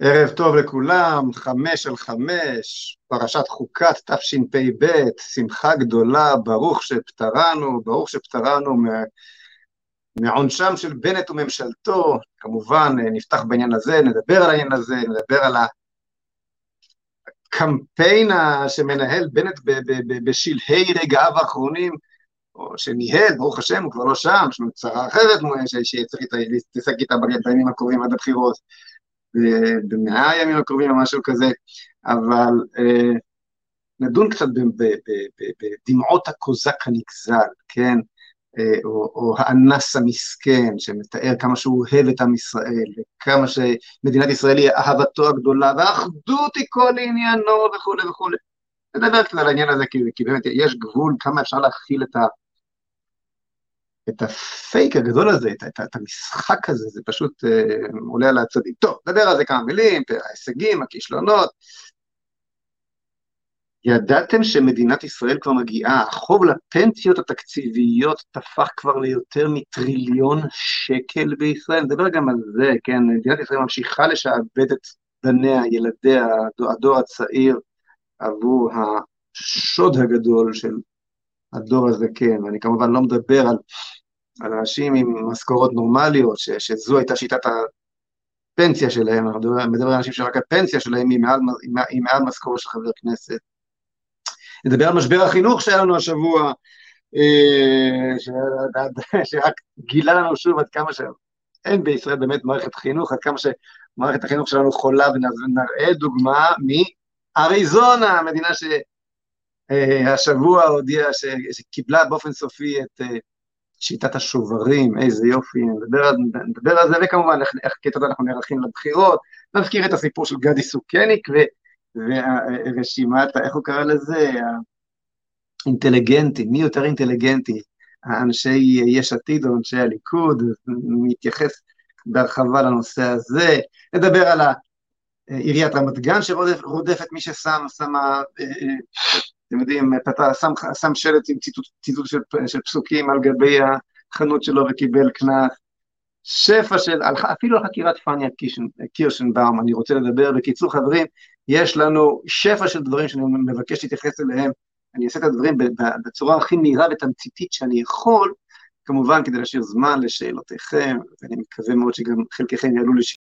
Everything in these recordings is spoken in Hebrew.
ערב טוב לכולם, חמש על חמש, פרשת חוקת תשפ"ב, שמחה גדולה, ברוך שפטרנו, ברוך שפטרנו מעונשם של בנט וממשלתו, כמובן נפתח בעניין הזה, נדבר על העניין הזה, נדבר על הקמפיין שמנהל בנט בשלהי רגעיו האחרונים, או שניהל, ברוך השם, הוא כבר לא שם, יש לנו צרה אחרת שצריך להתעסק איתה בימים הקרובים עד הבחירות. במאה הימים הקרובים או משהו כזה, אבל אה, נדון קצת בדמעות הקוזק הנגזל, כן? אה, או, או האנס המסכן, שמתאר כמה שהוא אוהב את עם ישראל, וכמה שמדינת ישראל היא אהבתו הגדולה, והאחדות היא כל עניינו וכולי וכולי. נדבר קצת על העניין הזה, כי, כי באמת יש גבול כמה אפשר להכיל את, ה, את הפייק הגדול הזה, את, את, את המשחק הזה, זה פשוט אה, עולה על הצדדים. טוב, נדבר על זה כמה מילים, ההישגים, הכישלונות. ידעתם שמדינת ישראל כבר מגיעה, החוב לפנסיות התקציביות תפח כבר ליותר מטריליון שקל בישראל? נדבר גם על זה, כן, מדינת ישראל ממשיכה לשעבד את בניה, ילדיה, הדור, הצעיר, עבור השוד הגדול של הדור הזקן, ואני כמובן לא מדבר על, על אנשים עם משכורות נורמליות, ש, שזו הייתה שיטת הפנסיה שלהם, אני מדבר, מדבר על אנשים שרק הפנסיה שלהם היא מעל, היא מעל משכורת של חבר כנסת. נדבר על משבר החינוך שהיה לנו השבוע, אה, שרק גילה לנו שוב עד כמה שאין בישראל באמת מערכת חינוך, עד כמה שמערכת החינוך שלנו חולה, ונראה דוגמה מאריזונה, מדינה ש... אה, השבוע הודיעה שקיבלה באופן סופי את אה, שיטת השוברים, איזה יופי, נדבר, נדבר על זה, וכמובן איך, איך כיתות אנחנו נערכים לבחירות, נזכיר את הסיפור של גדי סוכניק ורשימת, איך הוא קרא לזה, האינטליגנטי, מי יותר אינטליגנטי, אנשי יש עתיד או אנשי הליכוד, מתייחס בהרחבה לנושא הזה, נדבר על עיריית רמת גן שרודפת מי ששם, שמה אתם יודעים, שם, שם שלט עם ציטוט, ציטוט של, של פסוקים על גבי החנות שלו וקיבל קנס. שפע של, אפילו על חקירת פניה קירשנבאום, אני רוצה לדבר. בקיצור, חברים, יש לנו שפע של דברים שאני מבקש להתייחס אליהם. אני אעשה את הדברים בצורה הכי מהירה ותמציתית שאני יכול, כמובן כדי להשאיר זמן לשאלותיכם, ואני מקווה מאוד שגם חלקכם יעלו לשאלות.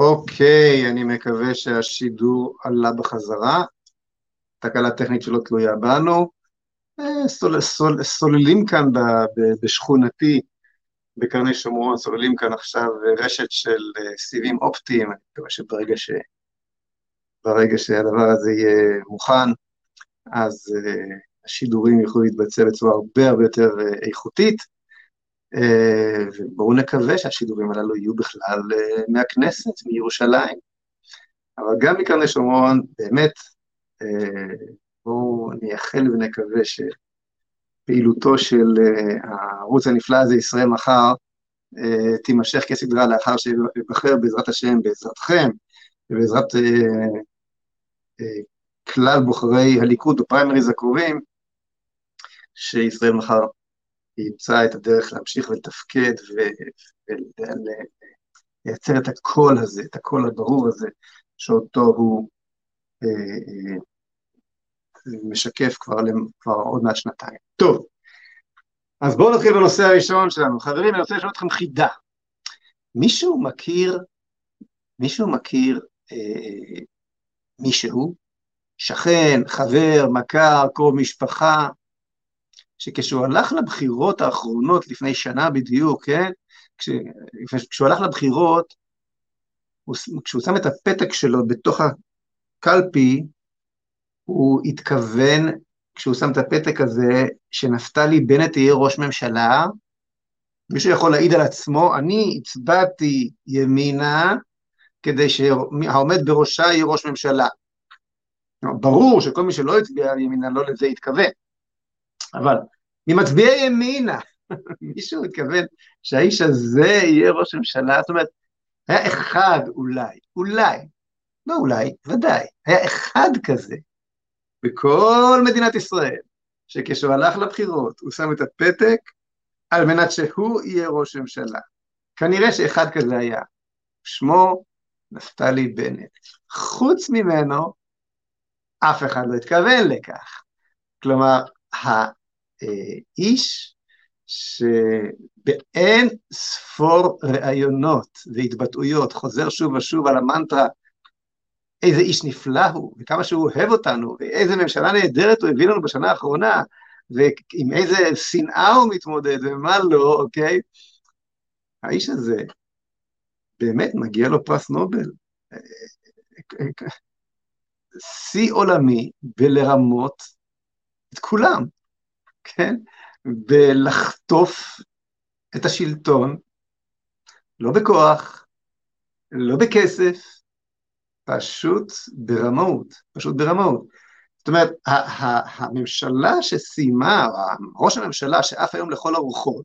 אוקיי, אני מקווה שהשידור עלה בחזרה. תקלה טכנית שלא תלויה בנו. אה, סול, סול, סוללים כאן ב, ב, בשכונתי, בקרני שומרון, סוללים כאן עכשיו רשת של אה, סיבים אופטיים, אני מקווה שברגע ש... ברגע שהדבר הזה יהיה מוכן, אז uh, השידורים יוכלו להתבצע בצורה הרבה הרבה יותר איכותית. אה, ובואו נקווה שהשידורים הללו יהיו בכלל אה, מהכנסת, מירושלים. אבל גם מקרני שומרון, באמת, אה, בואו נייחל ונקווה שפעילותו של הערוץ הנפלא הזה, ישראל מחר, תימשך כסדרה לאחר שיבחר בעזרת השם, בעזרתכם, ובעזרת כלל בוחרי הליכוד בפריימריז הקרובים, שישראל מחר ימצא את הדרך להמשיך ולתפקד ולייצר את הקול הזה, את הקול הברור הזה, שאותו הוא אה, אה, משקף כבר, כבר עוד מעט שנתיים. טוב, אז בואו נתחיל בנושא הראשון שלנו. חברים, אני רוצה לשאול אתכם חידה. מישהו מכיר, מישהו מכיר אה, מישהו, שכן, חבר, מכר, קרוב משפחה, שכשהוא הלך לבחירות האחרונות לפני שנה בדיוק, כן? כש, כשהוא הלך לבחירות, הוא, כשהוא שם את הפתק שלו בתוך הקלפי, הוא התכוון, כשהוא שם את הפתק הזה, שנפתלי בנט יהיה ראש ממשלה, מישהו יכול להעיד על עצמו, אני הצבעתי ימינה כדי שהעומד בראשה יהיה ראש ממשלה. ברור שכל מי שלא הצביע ימינה לא לזה התכוון, אבל ממצביעי ימינה, מישהו התכוון שהאיש הזה יהיה ראש ממשלה, זאת אומרת, היה אחד אולי, אולי, לא אולי, ודאי, היה אחד כזה בכל מדינת ישראל, שכשהוא הלך לבחירות הוא שם את הפתק על מנת שהוא יהיה ראש ממשלה. כנראה שאחד כזה היה, שמו נפתלי בנט. חוץ ממנו, אף אחד לא התכוון לכך. כלומר, האיש שבאין ספור ראיונות והתבטאויות חוזר שוב ושוב על המנטרה איזה איש נפלא הוא, וכמה שהוא אוהב אותנו, ואיזה ממשלה נהדרת הוא הביא לנו בשנה האחרונה, ועם איזה שנאה הוא מתמודד, ומה לא, אוקיי? האיש הזה, באמת מגיע לו פרס נובל. שיא עולמי בלרמות את כולם, כן? בלחטוף את השלטון, לא בכוח, לא בכסף, פשוט ברמאות, פשוט ברמאות. זאת אומרת, הממשלה שסיימה, ראש הממשלה שעף היום לכל הרוחות,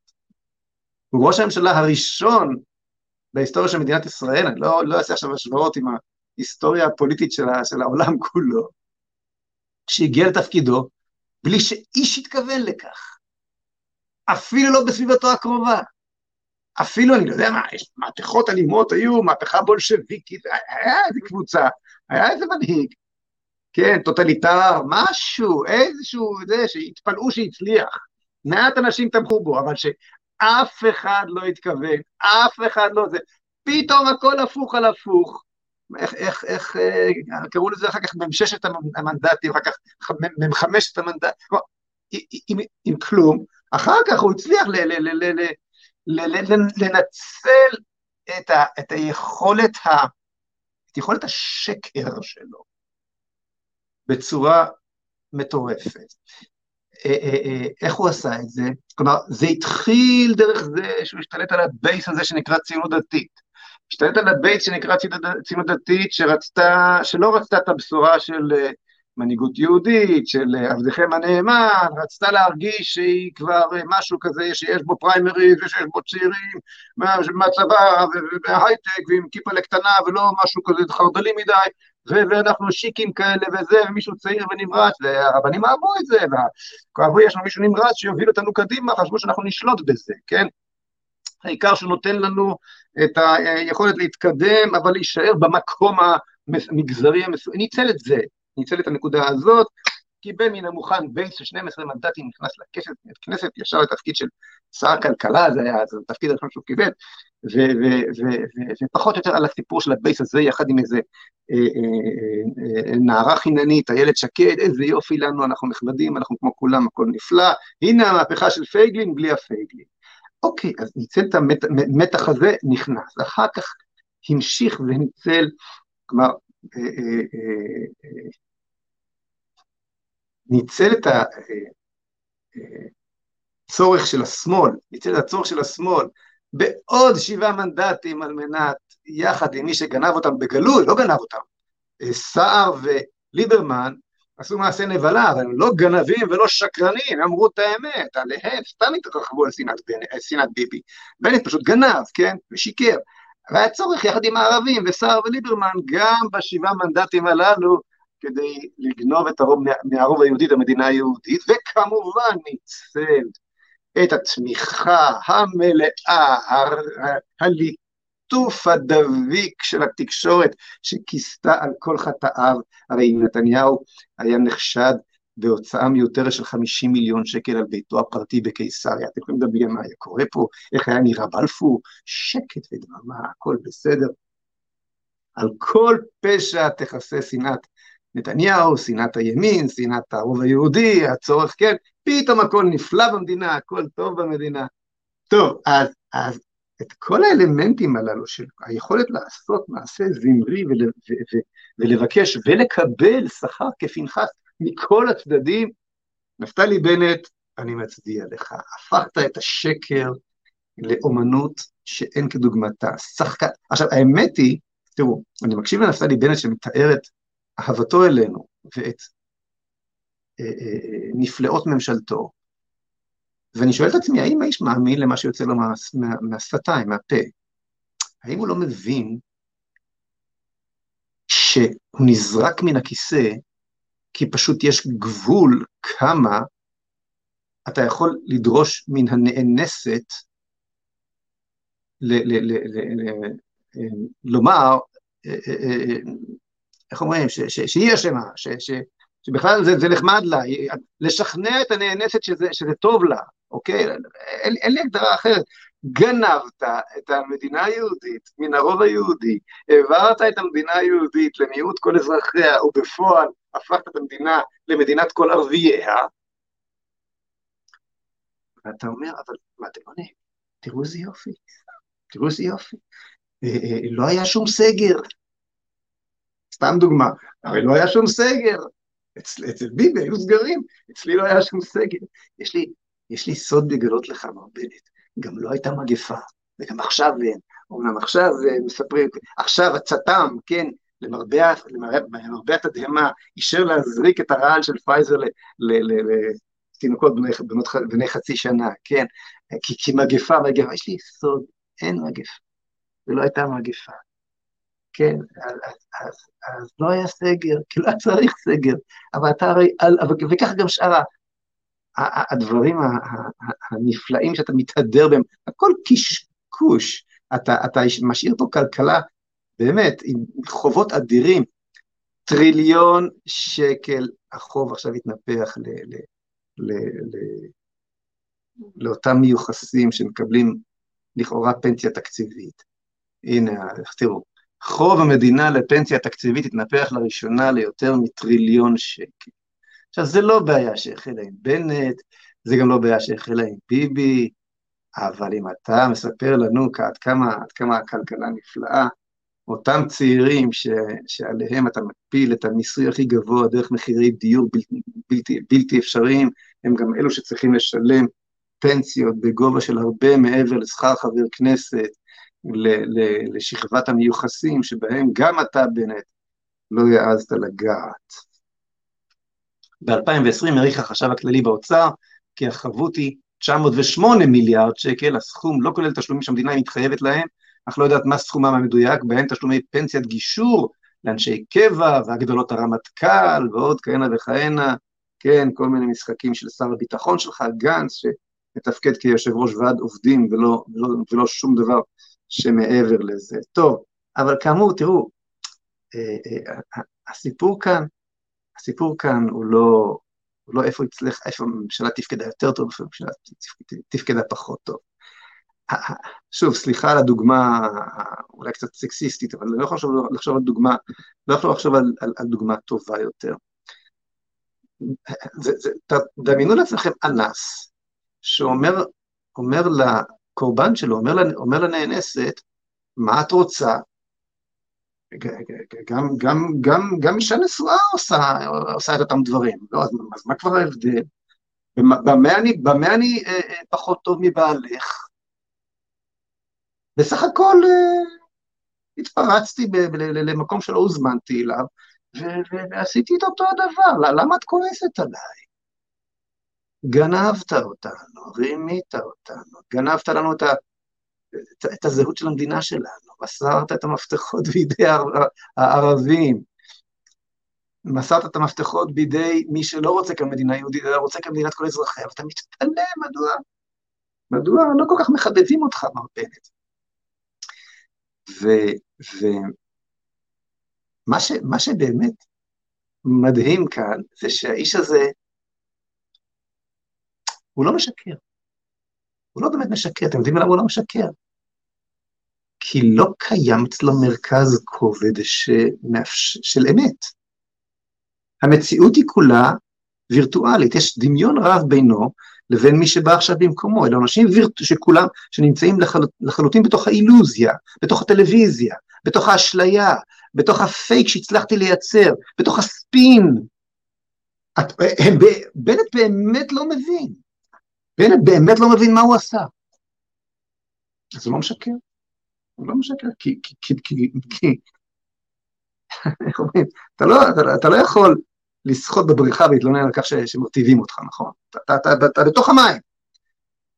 הוא ראש הממשלה הראשון בהיסטוריה של מדינת ישראל, אני לא, לא אעשה עכשיו השוואות עם ההיסטוריה הפוליטית של, של העולם כולו, שהגיע לתפקידו בלי שאיש התכוון לכך, אפילו לא בסביבתו הקרובה. אפילו, אני לא יודע מה, יש מהפכות אלימות היו, מהפכה בולשביקית, היה איזה קבוצה, היה איזה מנהיג, כן, טוטליטר, משהו, איזשהו, זה, שהתפלאו שהצליח. מעט אנשים תמכו בו, אבל שאף אחד לא התכוון, אף אחד לא זה, פתאום הכל הפוך על הפוך. איך, איך, איך, אה, קראו לזה אחר כך מ"ם ששת המנדטים, אחר כך מ"ם חמשת המנדטים, עם, עם כלום, אחר כך הוא הצליח ל, ל, ל, ל, ל, ל, לנצל את, ה, את היכולת, ה, את יכולת השקר שלו, בצורה מטורפת. אה, אה, אה, איך הוא עשה את זה? כלומר, זה התחיל דרך זה שהוא השתלט על ה base הזה שנקרא ציונות דתית. השתלט על ה base שנקרא ציונות דתית, שרצתה, שלא רצתה את הבשורה של מנהיגות יהודית, של עבדכם הנאמן, רצתה להרגיש שהיא כבר משהו כזה שיש בו פריימריז ושיש בו צעירים מהצבא וההייטק ועם כיפה לקטנה ולא משהו כזה חרדלי מדי, ואנחנו שיקים כאלה וזה, ומישהו צעיר ונמרץ, והרבנים אהבו את זה, וכאבו יש לנו מישהו נמרץ שיוביל אותנו קדימה, חשבו שאנחנו נשלוט בזה, כן? העיקר שהוא נותן לנו את היכולת להתקדם, אבל להישאר במקום המגזרי המסוים, ניצל את זה, ניצל את הנקודה הזאת, קיבל מן המוכן בייס של 12 מנדטים, נכנס לכנסת, ישר לתפקיד של שר הכלכלה, זה היה התפקיד הראשון שהוא קיבל, ופחות או יותר על הסיפור של ה base הזה, יחד עם איזה אה, אה, אה, נערה חיננית, איילת שקד, איזה יופי לנו, אנחנו נחמדים, אנחנו כמו כולם, הכל נפלא, הנה המהפכה של פייגלין בלי הפייגלין. אוקיי, אז ניצל את המתח הזה, נכנס. אחר כך המשיך וניצל, כלומר, ניצל את הצורך של השמאל, ניצל את הצורך של השמאל בעוד שבעה מנדטים על מנת, יחד עם מי שגנב אותם בגלוי, לא גנב אותם, אה, סער וליברמן עשו מעשה נבלה, אבל הם לא גנבים ולא שקרנים, אמרו את האמת, עליהם סתם התרחבו על שנאת, שנאת ביבי. בנט פשוט גנב, כן, ושיקר. והיה צורך יחד עם הערבים וסער וליברמן גם בשבעה מנדטים הללו כדי לגנוב את הרוב מהרוב היהודי למדינה היהודית, וכמובן ניצל את התמיכה המלאה, הליטוף הדביק של התקשורת שכיסתה על כל חטאיו, הרי אם נתניהו היה נחשד בהוצאה מיותרת של 50 מיליון שקל על ביתו הפרטי בקיסריה. אתם יכולים לדמיין מה היה קורה פה, איך היה נראה בלפור, שקט ודממה, הכל בסדר. על כל פשע תכסה שנאת נתניהו, שנאת הימין, שנאת הרוב היהודי, הצורך, כן, פתאום הכל נפלא במדינה, הכל טוב במדינה. טוב, אז, אז את כל האלמנטים הללו של היכולת לעשות מעשה זמרי ול, ו, ו, ולבקש ולקבל שכר כפנחס מכל הצדדים, נפתלי בנט, אני מצדיע לך. הפכת את השקר לאומנות שאין כדוגמתה. שחקן. עכשיו, האמת היא, תראו, אני מקשיב לנפתלי בנט שמתאר את אהבתו אלינו ואת אה, אה, נפלאות ממשלתו, ואני שואל את עצמי, האם האיש מאמין למה שיוצא לו מה, מה, מהפה? האם הוא לא מבין שהוא נזרק מן הכיסא כי פשוט יש גבול כמה אתה יכול לדרוש מן הנאנסת לומר, איך אומרים, שהיא אשמה, שבכלל זה נחמד לה, לשכנע את הנאנסת שזה טוב לה, אוקיי? אין לי הגדרה אחרת. גנבת את המדינה היהודית מן הרוב היהודי, העברת את המדינה היהודית למיעוט כל אזרחיה, ובפועל הפכת את המדינה למדינת כל ערבייה, ואתה אומר, אבל מה אתם עונים? תראו איזה יופי, תראו איזה יופי. אה, אה, לא היה שום סגר. סתם דוגמה, הרי לא היה שום סגר. אצל, אצל ביבי היו סגרים, אצלי לא היה שום סגר. יש לי, יש לי סוד לגלות לך, מר בנט, גם לא הייתה מגפה, וגם עכשיו אין. אומנם עכשיו מספרים, עכשיו הצט"ם, כן, למרבה, למרבה, למרבה התדהמה, אישר להזריק את הרעל של פייזר לתינוקות בני, חצי שנה, כן, כי, כי מגפה, מגפה, יש לי סוד, אין מגפה, ולא הייתה מגפה. כן, אז, אז, אז לא היה סגר, כי לא היה צריך סגר, אבל אתה הרי, וכך גם שאר הדברים הנפלאים שאתה מתהדר בהם, הכל קשקוש, אתה, אתה משאיר פה כלכלה באמת עם חובות אדירים, טריליון שקל החוב עכשיו התנפח ל, ל, ל, ל, לאותם מיוחסים שמקבלים לכאורה פנסיה תקציבית. הנה, תראו, חוב המדינה לפנסיה תקציבית התנפח לראשונה ליותר מטריליון שקל. עכשיו, זה לא בעיה שהחלה עם בנט, זה גם לא בעיה שהחלה עם ביבי, אבל אם אתה מספר לנו עד כמה, עד כמה הכלכלה נפלאה, אותם צעירים ש, שעליהם אתה מפיל את המיסוי הכי גבוה דרך מחירי דיור בלתי, בלתי, בלתי אפשריים, הם גם אלו שצריכים לשלם פנסיות בגובה של הרבה מעבר לשכר חבר כנסת, ל, ל, לשכבת המיוחסים, שבהם גם אתה, בנט, לא העזת לגעת. ב-2020 העריך החשב הכללי באוצר כי החבות היא 908 מיליארד שקל, הסכום לא כולל תשלומים שהמדינה מתחייבת להם, אך לא יודעת מה סכומם המדויק, בהם תשלומי פנסיית גישור לאנשי קבע והגדלות הרמטכ"ל ועוד כהנה וכהנה, כן, כל מיני משחקים של שר הביטחון שלך, גנץ, שמתפקד כיושב ראש ועד עובדים ולא, ולא, ולא שום דבר שמעבר לזה. טוב, אבל כאמור, תראו, אה, אה, הסיפור כאן, הסיפור כאן הוא לא, הוא לא איפה הצליח, איפה הממשלה תפקדה יותר טוב, איפה הממשלה תפקדה פחות טוב. שוב, סליחה על הדוגמה אולי קצת סקסיסטית, אבל אני לא יכול לחשוב על דוגמה, לא יכול לחשוב על, על, על דוגמה טובה יותר. זה, זה, דמיינו לעצמכם אנס, שאומר אומר לקורבן שלו, אומר, אומר לנאנסת, מה את רוצה? גם, גם, גם, גם אישה נשואה עושה, עושה את אותם דברים, לא, אז, אז מה כבר ההבדל? במה אני, במה אני אה, אה, פחות טוב מבעלך? בסך הכל אה, התפרצתי למקום שלא הוזמנתי אליו, ועשיתי את אותו הדבר, למה את כועסת עליי? גנבת אותנו, רימית אותנו, גנבת לנו את, ה, את, את הזהות של המדינה שלנו, מסרת את המפתחות בידי הערבים, מסרת את המפתחות בידי מי שלא רוצה כאן מדינה יהודית, אלא רוצה כאן מדינת כל אזרחיה, ואתה מתפלא, מדוע? מדוע לא כל כך מחבבים אותך, מר בנט? ומה שבאמת מדהים כאן, זה שהאיש הזה, הוא לא משקר. הוא לא באמת משקר, אתם יודעים למה הוא לא משקר? כי לא קיים אצלו מרכז כובד שמאפש... של אמת. המציאות היא כולה וירטואלית, יש דמיון רב בינו לבין מי שבא עכשיו במקומו, אלה אנשים וירט... שכולם, שנמצאים לחל... לחלוטין בתוך האילוזיה, בתוך הטלוויזיה, בתוך האשליה, בתוך הפייק שהצלחתי לייצר, בתוך הספין. את... הם... בנט באמת לא מבין, בנט באמת לא מבין מה הוא עשה. אז הוא לא משקר, הוא לא משקר, כי, כי, כי, כי, כי איך אומרים, אתה לא, אתה, אתה לא יכול לשחות בבריכה ולהתלונן על כך שמרטיבים אותך, נכון? אתה, אתה, אתה, אתה בתוך המים.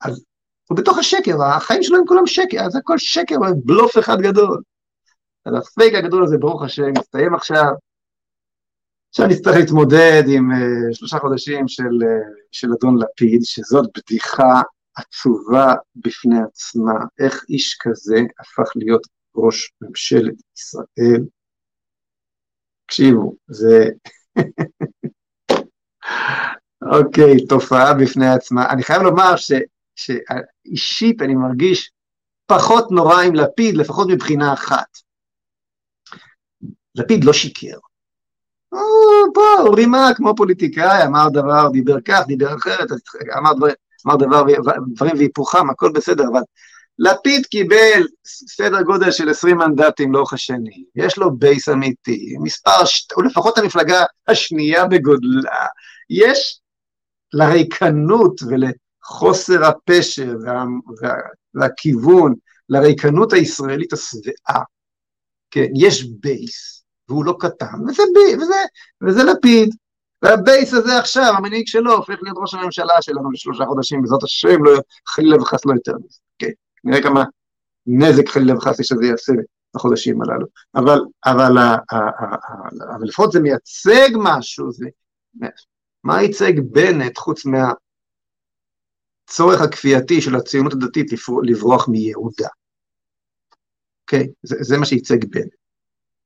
אז הוא בתוך השקר, החיים שלו הם כולם שקר, אז הכל שקר, בלוף אחד גדול. אז הפייק הגדול הזה, ברוך השם, מסתיים עכשיו. עכשיו נצטרך להתמודד עם uh, שלושה חודשים של, uh, של אדון לפיד, שזאת בדיחה עצובה בפני עצמה. איך איש כזה הפך להיות ראש ממשלת ישראל? תקשיבו, זה... אוקיי, תופעה בפני עצמה. אני חייב לומר ש, שאישית אני מרגיש פחות נורא עם לפיד, לפחות מבחינה אחת. לפיד לא שיקר. פה, הוא רימה כמו פוליטיקאי, אמר דבר, דיבר כך, דיבר אחרת, אמר, דבר, אמר דבר, דברים והיפוכם, הכל בסדר, אבל לפיד קיבל סדר גודל של 20 מנדטים לאורך השנים, יש לו בייס אמיתי, מספר, הוא לפחות המפלגה השנייה בגודלה, יש לריקנות ולחוסר הפשר וה, וה, והכיוון, לריקנות הישראלית השבעה, כן, יש בייס, והוא לא קטן, וזה, וזה, וזה לפיד, והבייס הזה עכשיו, המנהיג שלו, הופך להיות ראש הממשלה שלנו לשלושה חודשים, בעזרת השם, לא, חלילה וחס לא יותר מזה, כן. נראה כמה נזק חלילה וחס שזה יעשה בחודשים הללו. אבל, אבל, אבל לפחות זה מייצג משהו, זה, מה ייצג בנט חוץ מהצורך הכפייתי של הציונות הדתית לברוח מיהודה? אוקיי? Okay, זה, זה מה שייצג בנט.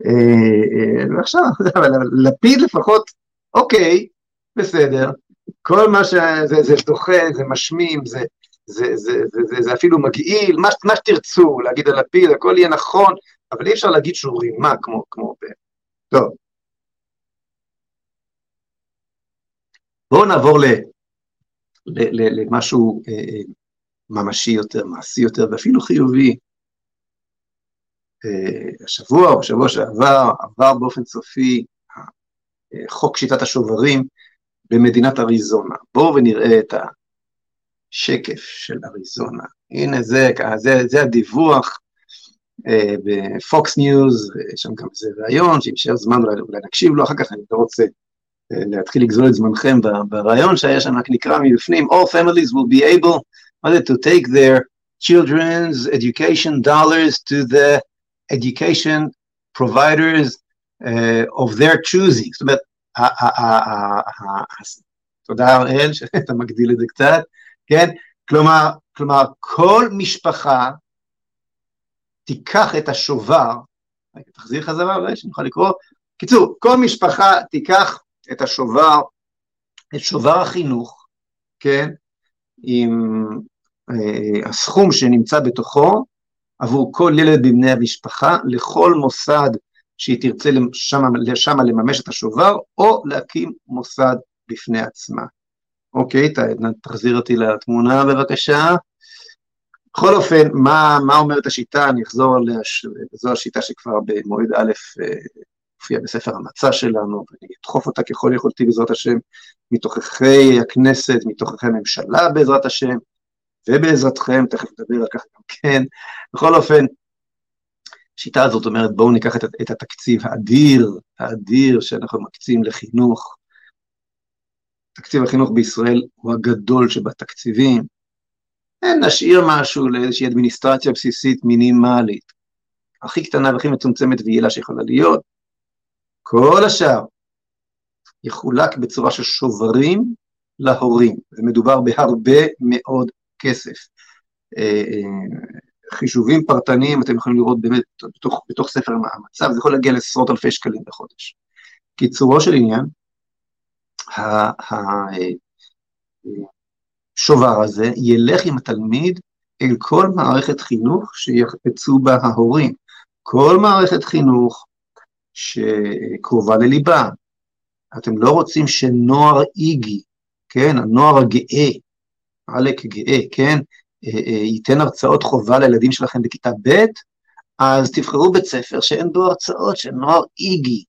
אה, אה, ועכשיו, לפיד לפחות, אוקיי, בסדר, כל מה שזה זה דוחה, זה משמים, זה, זה, זה, זה, זה, זה אפילו מגעיל, מה, מה שתרצו, להגיד על לפיד, הכל יהיה נכון, אבל אי אפשר להגיד שהוא רימה כמו, כמו. טוב. בואו נעבור ל, ל, ל, למשהו אה, אה, ממשי יותר, מעשי יותר, ואפילו חיובי. אה, השבוע או בשבוע שעבר עבר באופן סופי חוק שיטת השוברים במדינת אריזונה. בואו ונראה את ה... שקף של אריזונה. הנה זה, זה, זה הדיווח אה, ב Fox News, יש שם גם איזה ראיון, שאם יישאר זמן אולי נקשיב לו, אחר כך אני לא רוצה אה, להתחיל לגזול את זמנכם בראיון שהיה שם, רק נקרא מבפנים, All families will be able to take their children's education dollars to the education providers of their choosing. זאת אומרת, תודה אראל שאתה מגדיל את זה קצת, כן? כלומר, כלומר, כל משפחה תיקח את השובר, תחזיר חזרה אולי שנוכל לקרוא, קיצור, כל משפחה תיקח את השובר, את שובר החינוך, כן? עם אה, הסכום שנמצא בתוכו עבור כל ילד מבני המשפחה, לכל מוסד שהיא תרצה שם לממש את השובר, או להקים מוסד בפני עצמה. אוקיי, תחזיר אותי לתמונה בבקשה. בכל אופן, מה, מה אומרת השיטה? אני אחזור עליה, זו השיטה שכבר במועד א' אה, הופיעה בספר המצע שלנו, ואני אדחוף אותה ככל יכולתי בעזרת השם, מתוככי הכנסת, מתוככי הממשלה בעזרת השם, ובעזרתכם, תכף נדבר על כך גם כן. בכל אופן, השיטה הזאת אומרת, בואו ניקח את, את התקציב האדיר, האדיר שאנחנו מקצים לחינוך, תקציב החינוך בישראל הוא הגדול שבתקציבים, נשאיר משהו לאיזושהי אדמיניסטרציה בסיסית מינימלית, הכי קטנה והכי מצומצמת ויעילה שיכולה להיות, כל השאר יחולק בצורה של שוברים להורים, ומדובר בהרבה מאוד כסף. אה, אה, חישובים פרטניים, אתם יכולים לראות באמת בתוך, בתוך ספר המצב, זה יכול להגיע לעשרות אלפי שקלים בחודש. קיצורו של עניין, השובר הזה ילך עם התלמיד אל כל מערכת חינוך שיחפצו בה ההורים. כל מערכת חינוך שקרובה לליבה, אתם לא רוצים שנוער איגי, כן, הנוער הגאה, עלק גאה, כן, אה, אה, ייתן הרצאות חובה לילדים שלכם בכיתה ב', אז תבחרו בית ספר שאין בו הרצאות של נוער איגי.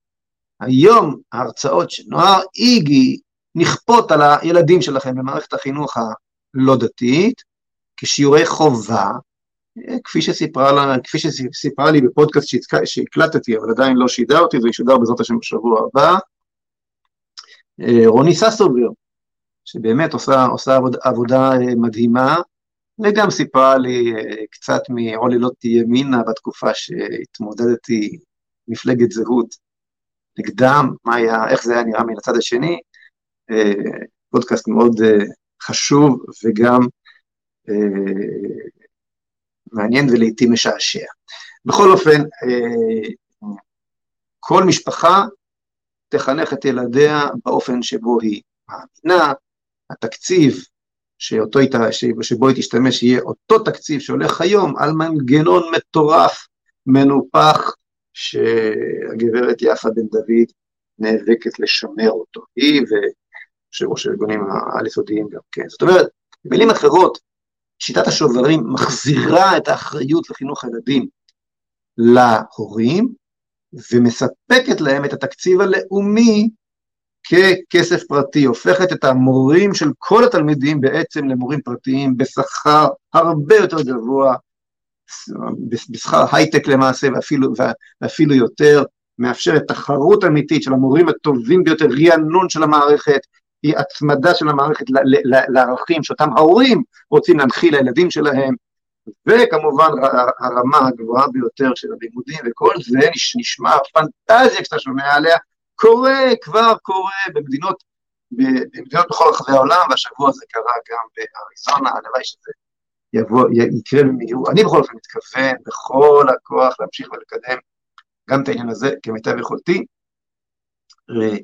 היום ההרצאות של נוער איגי נכפות על הילדים שלכם במערכת החינוך הלא דתית, כשיעורי חובה, כפי שסיפרה, כפי שסיפרה לי בפודקאסט שהקלטתי, אבל עדיין לא שידרתי, זה ישודר בעזרת השם בשבוע הבא, אה, רוני ססובר, שבאמת עושה, עושה עבוד, עבודה אה, מדהימה, וגם סיפרה לי אה, קצת מעוללות ימינה בתקופה שהתמודדתי מפלגת זהות נגדם, מה היה, איך זה היה נראה מן הצד השני, פודקאסט מאוד חשוב וגם מעניין ולעיתים משעשע. בכל אופן, כל משפחה תחנך את ילדיה באופן שבו היא מאמינה, התקציב שאותו, שבו היא תשתמש יהיה אותו תקציב שהולך היום על מנגנון מטורף, מנופח, שהגברת יפה בן דוד נאבקת לשמר אותו, היא ויושב ראש הארגונים העל-יסודיים גם כן. זאת אומרת, במילים אחרות, שיטת השוברים מחזירה את האחריות לחינוך הילדים להורים, ומספקת להם את התקציב הלאומי ככסף פרטי, הופכת את המורים של כל התלמידים בעצם למורים פרטיים בשכר הרבה יותר גבוה, בשכר הייטק למעשה ואפילו, ואפילו יותר, מאפשרת תחרות אמיתית של המורים הטובים ביותר, רענון של המערכת, היא הצמדה של המערכת לערכים שאותם ההורים רוצים להנחיל לילדים שלהם, וכמובן הרמה הגבוהה ביותר של הלימודים, וכל זה נשמע פנטזיה כשאתה שומע עליה, קורה, כבר קורה במדינות, במדינות בכל רחבי העולם, והשבוע זה קרה גם באריזונה, הלוואי שזה יבוא, יקרה במהירות. אני בכל אופן מתכוון בכל הכוח להמשיך ולקדם גם את העניין הזה כמיטב יכולתי אה,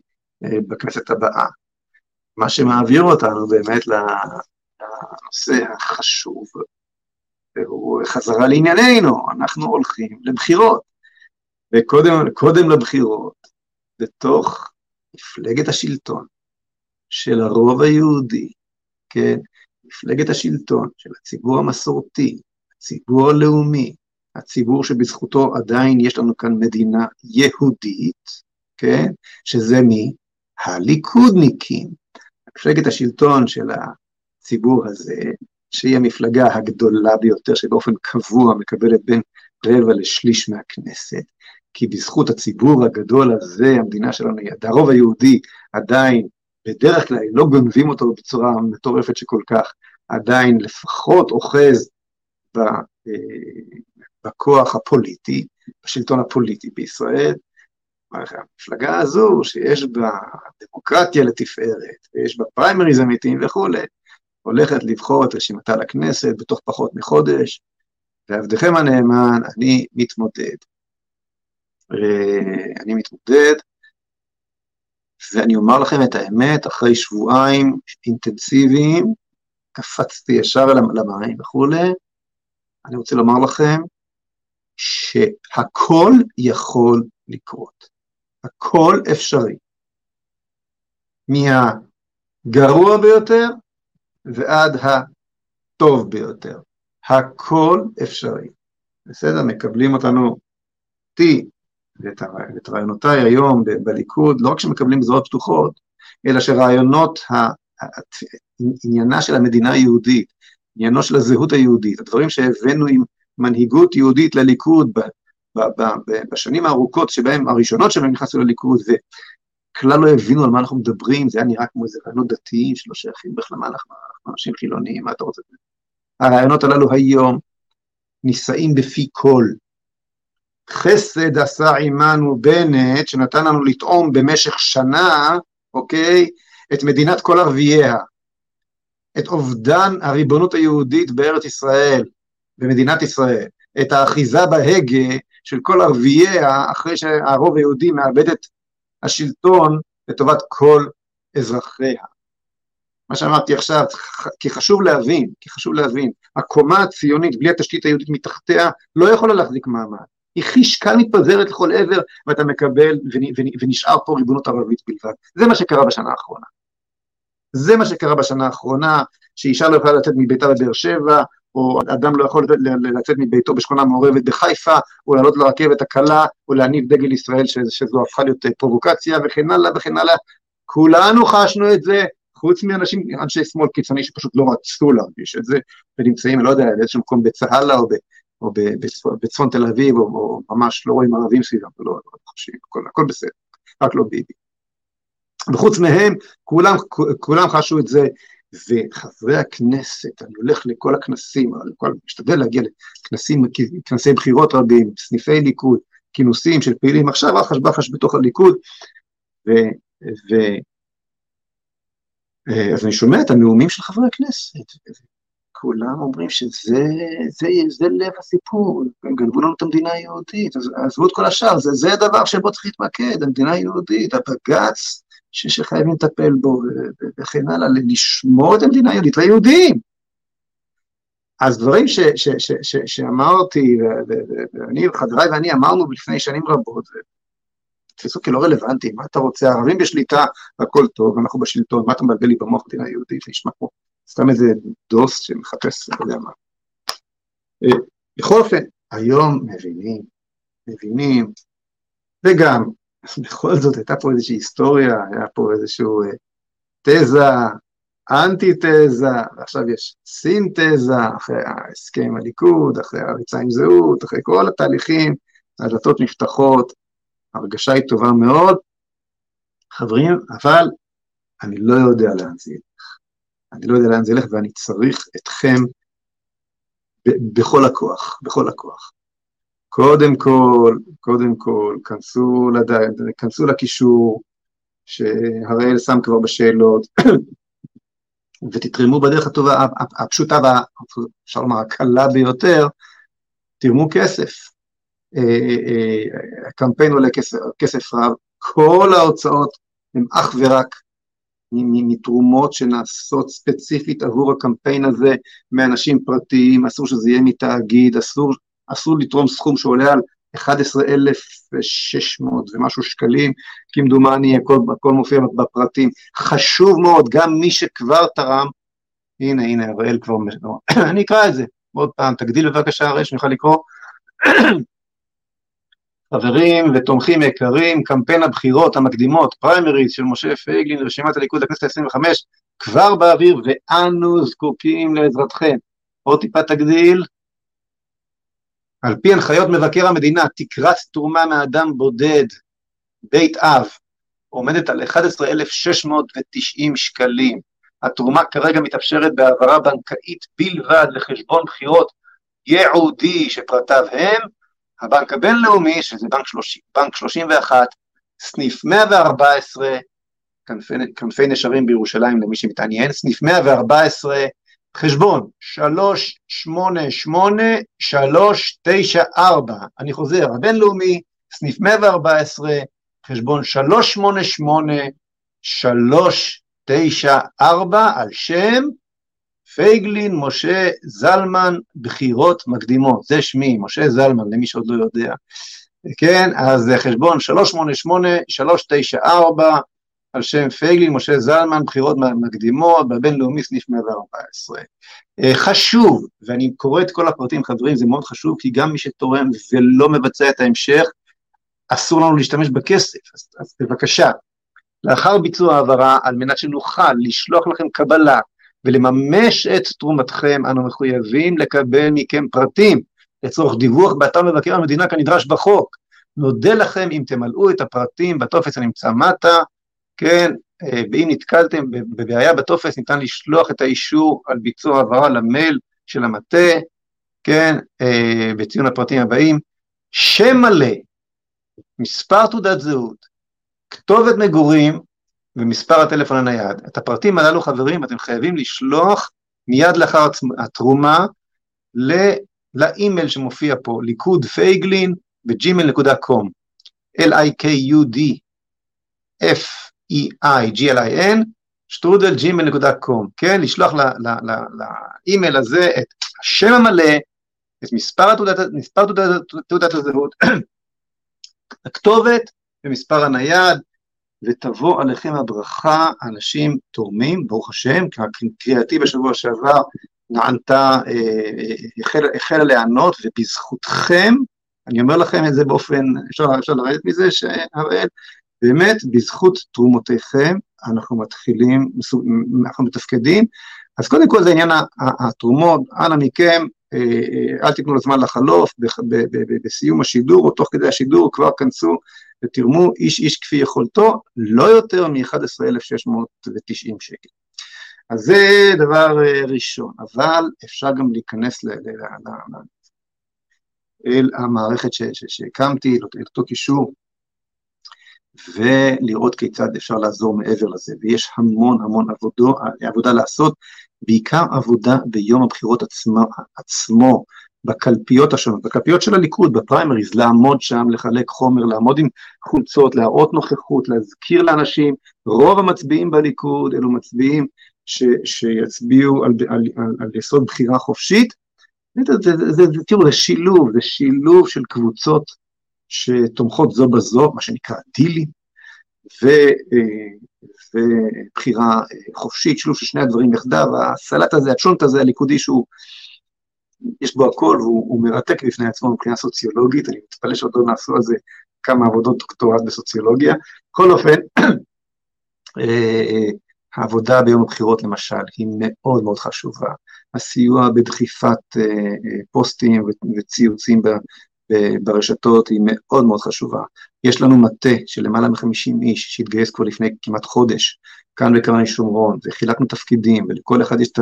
אה, בכנסת הבאה. מה שמעביר אותנו באמת לנושא החשוב והוא חזרה לענייננו, אנחנו הולכים לבחירות. וקודם לבחירות, בתוך מפלגת השלטון של הרוב היהודי, כן, מפלגת השלטון של הציבור המסורתי, הציבור הלאומי, הציבור שבזכותו עדיין יש לנו כאן מדינה יהודית, כן, שזה מי? הליכודניקים. מפלגת השלטון של הציבור הזה שהיא המפלגה הגדולה ביותר שבאופן קבוע מקבלת בין רבע לשליש מהכנסת, כי בזכות הציבור הגדול הזה, המדינה שלנו, הרוב היהודי עדיין, בדרך כלל לא גונבים אותו בצורה מטורפת שכל כך, עדיין לפחות אוחז ב, אה, בכוח הפוליטי, בשלטון הפוליטי בישראל. המפלגה הזו, שיש בה דמוקרטיה לתפארת, ויש בה פריימריז אמיתיים וכולי, הולכת לבחור את רשימתה לכנסת בתוך פחות מחודש, ועבדכם הנאמן, אני מתמודד. אני מתמודד, ואני אומר לכם את האמת, אחרי שבועיים אינטנסיביים, קפצתי ישר אל המים וכולי, אני רוצה לומר לכם שהכל יכול לקרות, הכל אפשרי. מהגרוע ביותר ועד הטוב ביותר. הכל אפשרי. בסדר? מקבלים אותנו, אותי ואת רעיונותיי היום בליכוד, לא רק שמקבלים זרועות פתוחות, אלא שרעיונות, עניינה של המדינה היהודית, עניינו של הזהות היהודית, הדברים שהבאנו עם מנהיגות יהודית לליכוד בשנים הארוכות שבהם, הראשונות שבהם נכנסו לליכוד, כלל לא הבינו על מה אנחנו מדברים, זה היה נראה כמו איזה רעיונות דתיים שלא שייכים בכלל, מה אנחנו אנשים חילוניים, מה אתה רוצה? הרעיונות הללו היום נישאים בפי כל. חסד עשה עמנו בנט, שנתן לנו לטעום במשך שנה, אוקיי, את מדינת כל ערבייה, את אובדן הריבונות היהודית בארץ ישראל, במדינת ישראל, את האחיזה בהגה של כל ערבייה, אחרי שהרוב היהודי מאבד את השלטון לטובת כל אזרחיה. מה שאמרתי עכשיו, כי חשוב להבין, כי חשוב להבין, הקומה הציונית בלי התשתית היהודית מתחתיה לא יכולה להחזיק מעמד. היא חישקה מתפזרת לכל עבר, ואתה מקבל ונשאר פה ריבונות ערבית בלבד. זה מה שקרה בשנה האחרונה. זה מה שקרה בשנה האחרונה, שאישה לא יכולה לצאת מביתה בבאר שבע, או אדם לא יכול לצאת מביתו בשכונה מעורבת בחיפה, או לעלות לרכבת הקלה, או להניף דגל ישראל, שזו הפכה להיות אה, פרובוקציה, וכן הלאה וכן הלאה. כולנו חשנו את זה, חוץ מאנשים, אנשי שמאל קיצוני שפשוט לא רצו להרגיש את זה, ונמצאים, לא יודע, באיזשהו מקום בצהלה או, או בצפון, תל אביב, או, או ממש לא רואים ערבים סביבם, לא, לא הכל, הכל בסדר, רק לא ביבי. וחוץ מהם, כולם, כולם חשו את זה, וחברי הכנסת, אני הולך לכל הכנסים, אני משתדל להגיע לכנסים, כנסי בחירות רבים, סניפי ליכוד, כינוסים של פעילים, עכשיו רחש בחש בתוך הליכוד, ו, ו, אה, אז אני שומע את הנאומים של חברי הכנסת, כולם אומרים שזה זה, זה לב הסיפור, הם גנבו לנו את המדינה היהודית, עזבו את כל השאר, זה, זה הדבר שבו צריך להתמקד, המדינה היהודית, הבג"ץ, שחייבים לטפל בו וכן הלאה, לשמור את המדינה היהודית ליהודים. אז דברים ש, ש, ש, ש, שאמרתי, ואני וחבריי ואני אמרנו לפני שנים רבות, תתפסו כלא רלוונטי, מה אתה רוצה, הערבים בשליטה, הכל טוב, אנחנו בשלטון, מה אתה מבלבל לי במוח מדינה יהודית, נשמע כמו סתם איזה דוס שמחפש, לא יודע מה. אה, בכל אופן, היום מבינים, מבינים, וגם, בכל זאת הייתה פה איזושהי היסטוריה, היה פה איזשהו אה, תזה, אנטי-תזה, ועכשיו יש סינתזה, אחרי ההסכם עם הליכוד, אחרי הריצה עם זהות, אחרי כל התהליכים, הדלתות נפתחות, ההרגשה היא טובה מאוד, חברים, אבל אני לא יודע לאן זה ילך. אני לא יודע לאן זה ילך ואני צריך אתכם בכל הכוח, בכל הכוח. קודם כל, קודם כל, כנסו, לד... כנסו לקישור שהראל שם כבר בשאלות, ותתרמו בדרך הטובה, הפשוטה ואפשר לומר הקלה ביותר, תרמו כסף. אה, אה, אה, הקמפיין עולה כסף, כסף רב, כל ההוצאות הן אך ורק מתרומות שנעשות ספציפית עבור הקמפיין הזה מאנשים פרטיים, אסור שזה יהיה מתאגיד, אסור, אסור לתרום סכום שעולה על 11,600 ומשהו שקלים, כמדומני, הכל, הכל מופיע בפרטים. חשוב מאוד, גם מי שכבר תרם, הנה, הנה, אראל כבר, אני אקרא את זה עוד פעם, תגדיל בבקשה, הרי שנוכל לקרוא. חברים ותומכים יקרים, קמפיין הבחירות המקדימות, פריימריז של משה פייגלין, רשימת הליכוד לכנסת ה-25, כבר באוויר, ואנו זקוקים לעזרתכם. עוד טיפה תגדיל. על פי הנחיות מבקר המדינה, תקרת תרומה מאדם בודד, בית אב, עומדת על 11,690 שקלים. התרומה כרגע מתאפשרת בהעברה בנקאית בלבד לחשבון בחירות ייעודי שפרטיו הם הבנק הבינלאומי, שזה בנק, 30, בנק 31, סניף 114, כנפי, כנפי נשרים בירושלים למי שמתעניין, סניף 114, חשבון 388-394, אני חוזר, הבינלאומי, סניף 114, חשבון 388-394, על שם פייגלין משה זלמן בחירות מקדימות, זה שמי, משה זלמן, למי שעוד לא יודע. כן, אז זה חשבון 388-394 על שם פייגלין משה זלמן, בחירות מקדימות, בבינלאומי סניף 114. אה, חשוב, ואני קורא את כל הפרטים, חברים, זה מאוד חשוב, כי גם מי שתורם ולא מבצע את ההמשך, אסור לנו להשתמש בכסף, אז, אז בבקשה, לאחר ביצוע העברה, על מנת שנוכל לשלוח לכם קבלה ולממש את תרומתכם, אנו מחויבים לקבל מכם פרטים. לצורך דיווח באתר מבקר המדינה כנדרש בחוק. נודה לכם אם תמלאו את הפרטים בטופס הנמצא מטה, כן, אה, ואם נתקלתם בבעיה בטופס, ניתן לשלוח את האישור על ביצוע העברה למייל של המטה, כן, אה, בציון הפרטים הבאים, שם מלא, מספר תעודת זהות, כתובת מגורים, ומספר הטלפון הנייד. את הפרטים הללו, חברים, אתם חייבים לשלוח מיד לאחר התרומה לאימייל שמופיע פה, ליכוד פייגלין ב-gmail.com, l-i-k-u-d f-e-i-g-l-i-n, שטרודל gmail.com, כן? לשלוח לאימייל הזה את השם המלא, את מספר תעודת הזהות, הכתובת ומספר הנייד, ותבוא עליכם הברכה, אנשים תורמים, ברוך השם, קריאתי בשבוע שעבר נענתה, אה, החלה, החלה לענות, ובזכותכם, אני אומר לכם את זה באופן, אפשר, אפשר לרדת מזה, שהראל, באמת, בזכות תרומותיכם, אנחנו מתחילים, אנחנו מתפקדים, אז קודם כל זה עניין התרומות, אנא מכם, אה, אה, אל תיתנו לזמן לחלוף, בסיום השידור או תוך כדי השידור כבר כנסו ותרמו איש איש כפי יכולתו, לא יותר מ-11,690 שקל. אז זה דבר אה, ראשון, אבל אפשר גם להיכנס ל, אל המערכת שהקמתי, לאותו קישור, ולראות כיצד אפשר לעזור מעבר לזה, ויש המון המון עבודו, עבודה לעשות, בעיקר עבודה ביום הבחירות עצמו, עצמו בקלפיות השונות, בקלפיות של הליכוד, בפריימריז, לעמוד שם, לחלק חומר, לעמוד עם חולצות, להראות נוכחות, להזכיר לאנשים, רוב המצביעים בליכוד אלו מצביעים ש, שיצביעו על, על, על, על יסוד בחירה חופשית, זה, זה, זה, זה, תראו, זה שילוב, זה שילוב של קבוצות שתומכות זו בזו, מה שנקרא דילים, ו, אה, ובחירה חופשית, שילוב של שני הדברים יחדיו, הסלט הזה, הצ'ונט הזה הליכודי שהוא יש בו הכל והוא מרתק בפני עצמו מבחינה סוציולוגית, אני מתפלא שעוד לא נעשו על זה כמה עבודות דוקטורט בסוציולוגיה. בכל אופן, אה, העבודה ביום הבחירות למשל היא מאוד מאוד חשובה. הסיוע בדחיפת אה, אה, פוסטים וציוצים ברשתות היא מאוד מאוד חשובה. יש לנו מטה של למעלה מ-50 איש שהתגייס כבר לפני כמעט חודש, כאן בקרני שומרון, וחילקנו תפקידים, ולכל אחד יש את.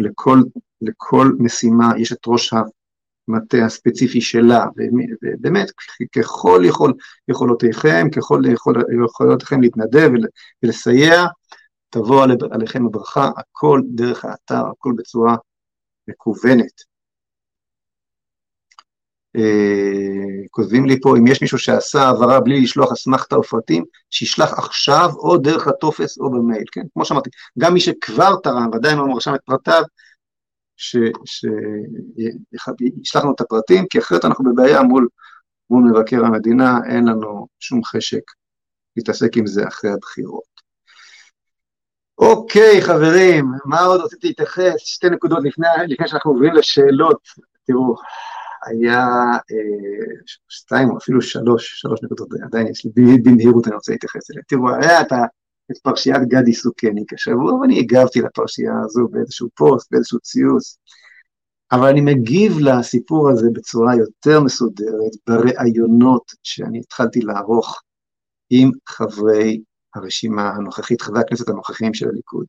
לכל, לכל משימה יש את ראש המטה הספציפי שלה, ובאמת, ככל יכול, יכולותיכם, ככל יכול, יכולותיכם להתנדב ולסייע, תבוא עליכם הברכה, הכל דרך האתר, הכל בצורה מקוונת. אה, כותבים לי פה, אם יש מישהו שעשה העברה בלי לשלוח אסמכתה ופרטים, שישלח עכשיו או דרך הטופס או במייל, כן? כמו שאמרתי, גם מי שכבר תרם ועדיין לא רשם את פרטיו, שישלח לנו את הפרטים, כי אחרת אנחנו בבעיה מול, מול מבקר המדינה, אין לנו שום חשק להתעסק עם זה אחרי הבחירות. אוקיי, חברים, מה עוד רציתי להתייחס? שתי נקודות לפני, לפני שאנחנו עוברים לשאלות. תראו, היה אה, שתיים או אפילו שלוש, שלוש נקודות, עדיין יש לי במהירות אני רוצה להתייחס אליה. תראו, היה את, פרשיית גדי סוכניק השבוע, ואני הגבתי לפרשייה הזו באיזשהו פוסט, באיזשהו ציוץ, אבל אני מגיב לסיפור הזה בצורה יותר מסודרת בראיונות שאני התחלתי לערוך עם חברי הרשימה הנוכחית, חברי הכנסת הנוכחיים של הליכוד.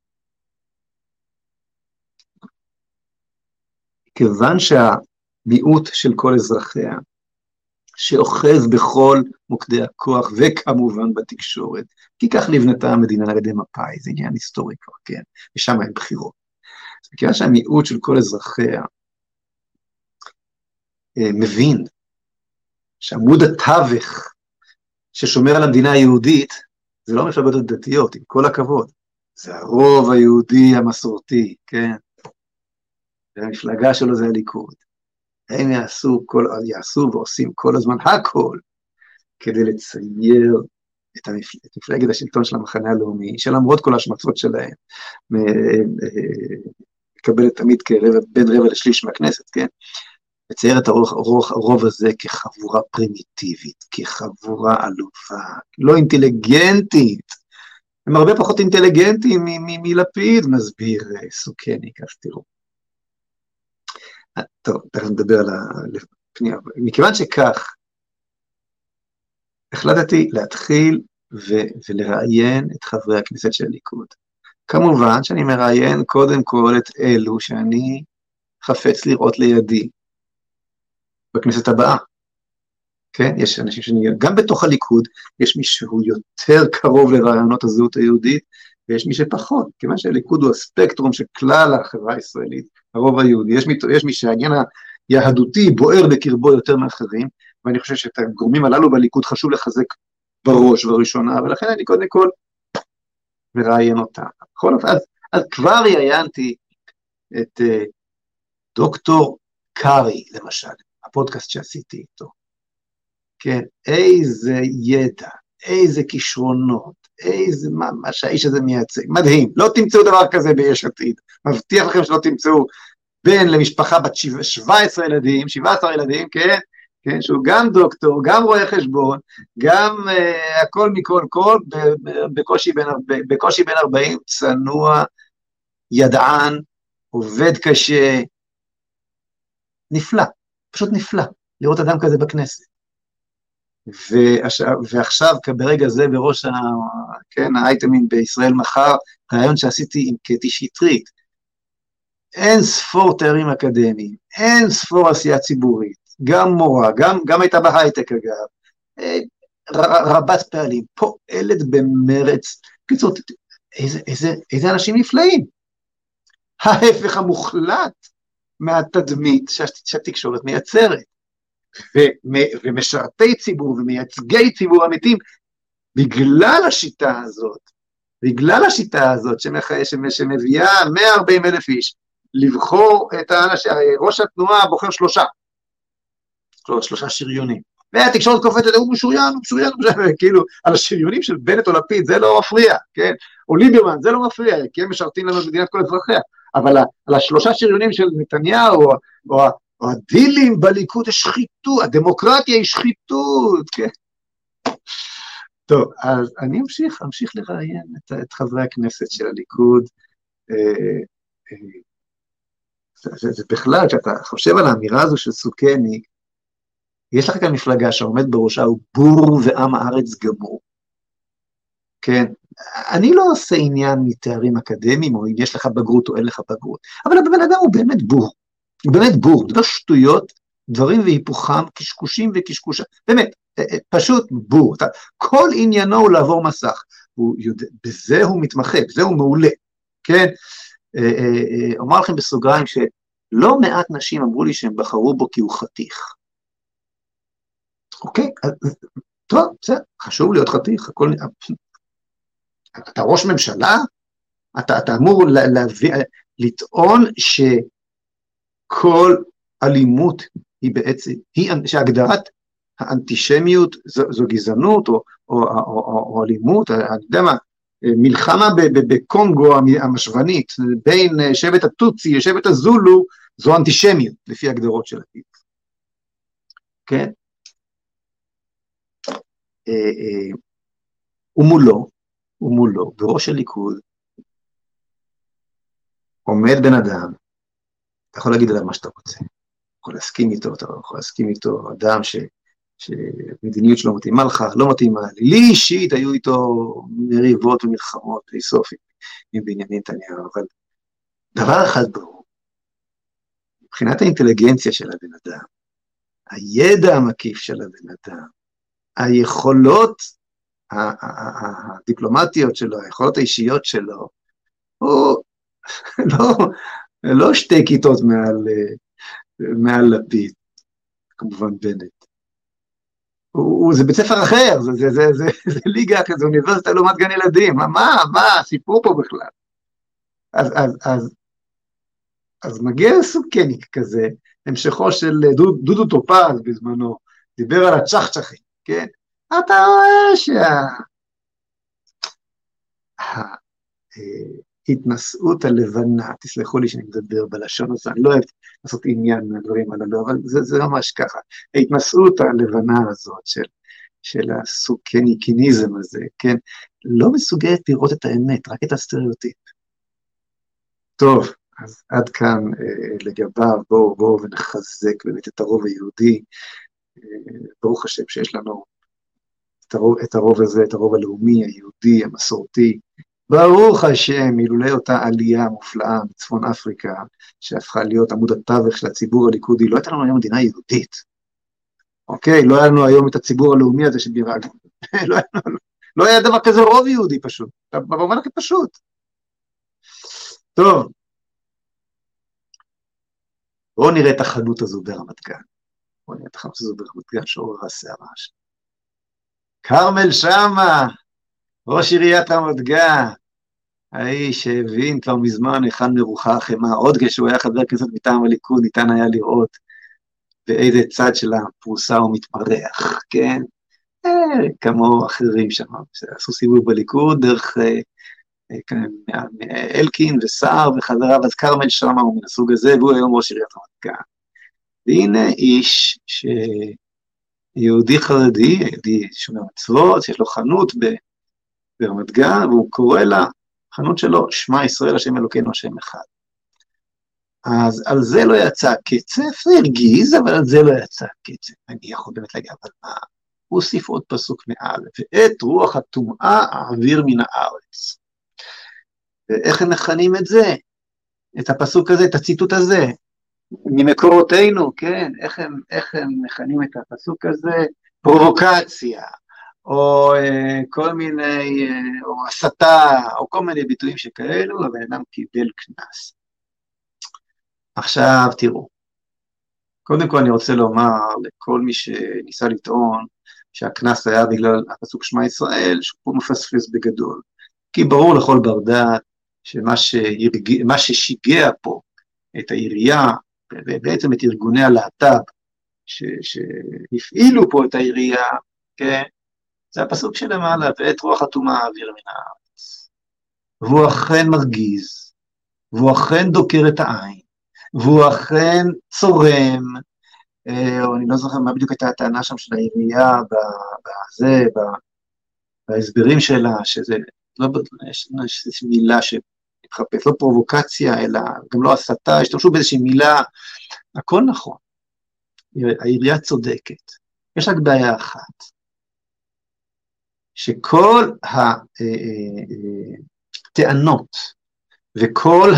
כיוון שה... מיעוט של כל אזרחיה, שאוחז בכל מוקדי הכוח, וכמובן בתקשורת, כי כך נבנתה המדינה על ידי מפא"י, זה עניין היסטורי כבר, כן, ושם אין בחירות. אז מכיוון שהמיעוט של כל אזרחיה אה, מבין שעמוד התווך ששומר על המדינה היהודית, זה לא מפלגות הדתיות, עם כל הכבוד, זה הרוב היהודי המסורתי, כן? והמפלגה שלו זה הליכוד. הם יעשו, כל, יעשו ועושים כל הזמן הכל כדי לצייר את, המפל... את מפלגת השלטון של המחנה הלאומי, שלמרות כל ההשמצות שלהם, מקבלת תמיד כרבע, בין רבע לשליש מהכנסת, כן? לצייר את הרוב, הרוב, הרוב הזה כחבורה פרימיטיבית, כחבורה עלובה, לא אינטליגנטית. הם הרבה פחות אינטליגנטים מלפיד, מסביר אה, סוכניק, אז תראו. טוב, תכף נדבר על הפנייה. מכיוון שכך, החלטתי להתחיל ו- ולראיין את חברי הכנסת של הליכוד. כמובן שאני מראיין קודם כל את אלו שאני חפץ לראות לידי בכנסת הבאה. כן, יש אנשים שאני, גם בתוך הליכוד יש מי שהוא יותר קרוב לרעיונות הזהות היהודית, ויש מי שפחות, כיוון שהליכוד הוא הספקטרום של כלל החברה הישראלית, הרוב היהודי, יש יש מי שהעניין היהדותי בוער בקרבו יותר מאחרים, ואני חושב שאת הגורמים הללו בליכוד חשוב לחזק בראש ובראשונה, ולכן אני קודם כל מראיין אותם. בכל אופן, אז, אז כבר ראיינתי את uh, דוקטור קארי, למשל, הפודקאסט שעשיתי איתו. כן, איזה ידע, איזה כישרונות, איזה, מה, מה שהאיש הזה מייצג, מדהים, לא תמצאו דבר כזה ביש עתיד, מבטיח לכם שלא תמצאו בן למשפחה בת 17 ילדים, 17 ילדים, כן, כן, שהוא גם דוקטור, גם רואה חשבון, גם uh, הכל מכל כל, בקושי בין, בקושי בין 40, צנוע, ידען, עובד קשה, נפלא, פשוט נפלא, לראות אדם כזה בכנסת. ועכשיו, ועכשיו ברגע זה בראש ה, כן, האייטמים בישראל מחר, רעיון שעשיתי עם קטי שטרית. אין ספור תארים אקדמיים, אין ספור עשייה ציבורית, גם מורה, גם, גם הייתה בהייטק אגב, אה, רבת פעלים, פועלת במרץ. קיצור, איזה, איזה, איזה אנשים נפלאים. ההפך המוחלט מהתדמית שהתקשורת מייצרת. ומשרתי ציבור ומייצגי ציבור אמיתיים, בגלל השיטה הזאת, בגלל השיטה הזאת שמביאה 140 אלף איש לבחור את האנשים, ראש התנועה בוחר שלושה, שלושה שריונים. והתקשורת קופצת, הוא משוריין, הוא משוריין, כאילו, על השריונים של בנט או לפיד, זה לא מפריע, כן? או ליברמן, זה לא מפריע, כי הם משרתים לנו את מדינת כל אזרחיה. אבל על השלושה שריונים של נתניהו, או, או, או הדילים בליכוד, יש שחיתות, הדמוקרטיה היא שחיתות, כן? טוב, אז אני אמשיך, אמשיך לראיין את, את חברי הכנסת של הליכוד. אה, אה, זה, זה בכלל, כשאתה חושב על האמירה הזו של סוכני, יש לך כאן מפלגה שעומד בראשה הוא בור ועם הארץ גמור. כן, אני לא עושה עניין מתארים אקדמיים, או אם יש לך בגרות או אין לך בגרות, אבל הבן אדם הוא באמת בור, הוא באמת בור, דבר שטויות, דברים והיפוכם, קשקושים וקשקושה, באמת, אה, אה, פשוט בור. כל עניינו הוא לעבור מסך, הוא יודע, בזה הוא מתמחה, בזה הוא מעולה, כן? אה, אומר לכם בסוגריים שלא מעט נשים אמרו לי שהם בחרו בו כי הוא חתיך. אוקיי, טוב, בסדר, חשוב להיות חתיך, הכל, אתה ראש ממשלה, אתה, אתה אמור להביא, לטעון שכל אלימות היא בעצם, היא, שהגדרת האנטישמיות זו, זו גזענות או, או, או, או, או אלימות, אני יודע מה, מלחמה בקונגו המשוונית בין שבט הטוצי לשבט הזולו, זו אנטישמיות, לפי הגדרות של הטיפ. כן? אה, אה, ומולו, ומולו, בראש הליכוד, עומד בן אדם, אתה יכול להגיד עליו מה שאתה רוצה, אתה יכול להסכים איתו, אתה יכול להסכים איתו, אדם ש, שמדיניות שלו מתאימה לך, לא מתאימה לי, לי אישית היו איתו מריבות ומלחמות אינסוף עם בנימין נתניהו, אבל דבר אחד ברור, מבחינת האינטליגנציה של הבן אדם, הידע המקיף של הבן אדם, היכולות הדיפלומטיות שלו, היכולות האישיות שלו, הוא לא, לא שתי כיתות מעל, מעל לפיד, כמובן בנט. הוא, זה בית ספר אחר, זה, זה, זה, זה, זה ליגה אחרת, זה אוניברסיטה לעומת גן ילדים, מה, מה, הסיפור פה בכלל? אז, אז, אז, אז מגיע סוג קניק כזה, המשכו של דודו, דודו טופז בזמנו, דיבר על הצ'חצ'חים, כן? אתה רואה שההתנשאות הלבנה, תסלחו לי שאני מדבר בלשון הזה, אני לא אוהב לעשות עניין מהדברים הללו, אבל זה, זה ממש ככה. ההתנשאות הלבנה הזאת של, של הסוכניקיניזם הזה, כן, לא מסוגלת לראות את האמת, רק את הסטריאוטיפ. טוב, אז עד כאן אה, לגביו, בואו בוא ונחזק באמת את הרוב היהודי. אה, ברוך השם שיש לנו את הרוב, את הרוב הזה, את הרוב הלאומי, היהודי, המסורתי. ברוך השם, אילולא אותה עלייה מופלאה מצפון אפריקה, שהפכה להיות עמוד התווך של הציבור הליכודי, לא הייתה לנו היום מדינה יהודית. אוקיי? לא היה לנו היום את הציבור הלאומי הזה בירה. לא, לא היה דבר כזה רוב יהודי פשוט, במובן הכי פשוט. טוב, בואו נראה את החנות הזו ברמת גן. בואו נראה את החנות הזו ברמת גן שעוררה סערה שם. כרמל שאמה, ראש עיריית רמת גן, האיש שהבין כבר מזמן היכן מרוחה החמאה, עוד כשהוא היה חבר כנסת מטעם הליכוד, ניתן היה לראות באיזה צד של הפרוסה הוא מתמרח, כן? אה, כמו אחרים שם, שעשו סיבוב בליכוד דרך אה, אה, כן, אלקין וסער וחבריו, אז כרמל שאמה הוא מן הסוג הזה, והוא היום ראש עיריית רמת גן. והנה איש שיהודי חרדי, יהודי שומר מצוות, שיש לו חנות ברמת גן, והוא קורא לה, חנות שלו, שמע ישראל השם אלוקינו השם אחד. אז על זה לא יצא קצף, זה הרגיז, אבל על זה לא יצא קצף. אני יכול באמת להגיד, אבל מה? הוא הוסיף עוד פסוק מעל, ואת רוח הטומאה אעביר מן הארץ. ואיך הם מכנים את זה? את הפסוק הזה, את הציטוט הזה, ממקורותינו, כן? איך הם, איך הם מכנים את הפסוק הזה? פרובוקציה, או אה, כל מיני, אה, או הסתה, או כל מיני ביטויים שכאלו, הבן אדם קיבל קנס. עכשיו תראו, קודם כל אני רוצה לומר לכל מי שניסה לטעון שהקנס היה בגלל הפסוק שמע ישראל, שהוא מפספס בגדול. כי ברור לכל בר דעת שמה שירג... ששיגע פה את העירייה, ובעצם את ארגוני הלהט"ב. שהפעילו פה את העירייה, כן, זה הפסוק שלמעלה, ואת רוח הטומאה אוויר מן הארץ. והוא אכן מרגיז, והוא אכן דוקר את העין, והוא אכן צורם, אה, או אני לא זוכר מה בדיוק הייתה הטענה שם של העירייה בזה, בהסברים שלה, שזה, לא, יש, יש מילה שמתחפש, לא פרובוקציה, אלא גם לא הסתה, השתמשו באיזושהי מילה, הכל נכון. העירייה צודקת. יש רק בעיה אחת, שכל הטענות אה, אה, וכל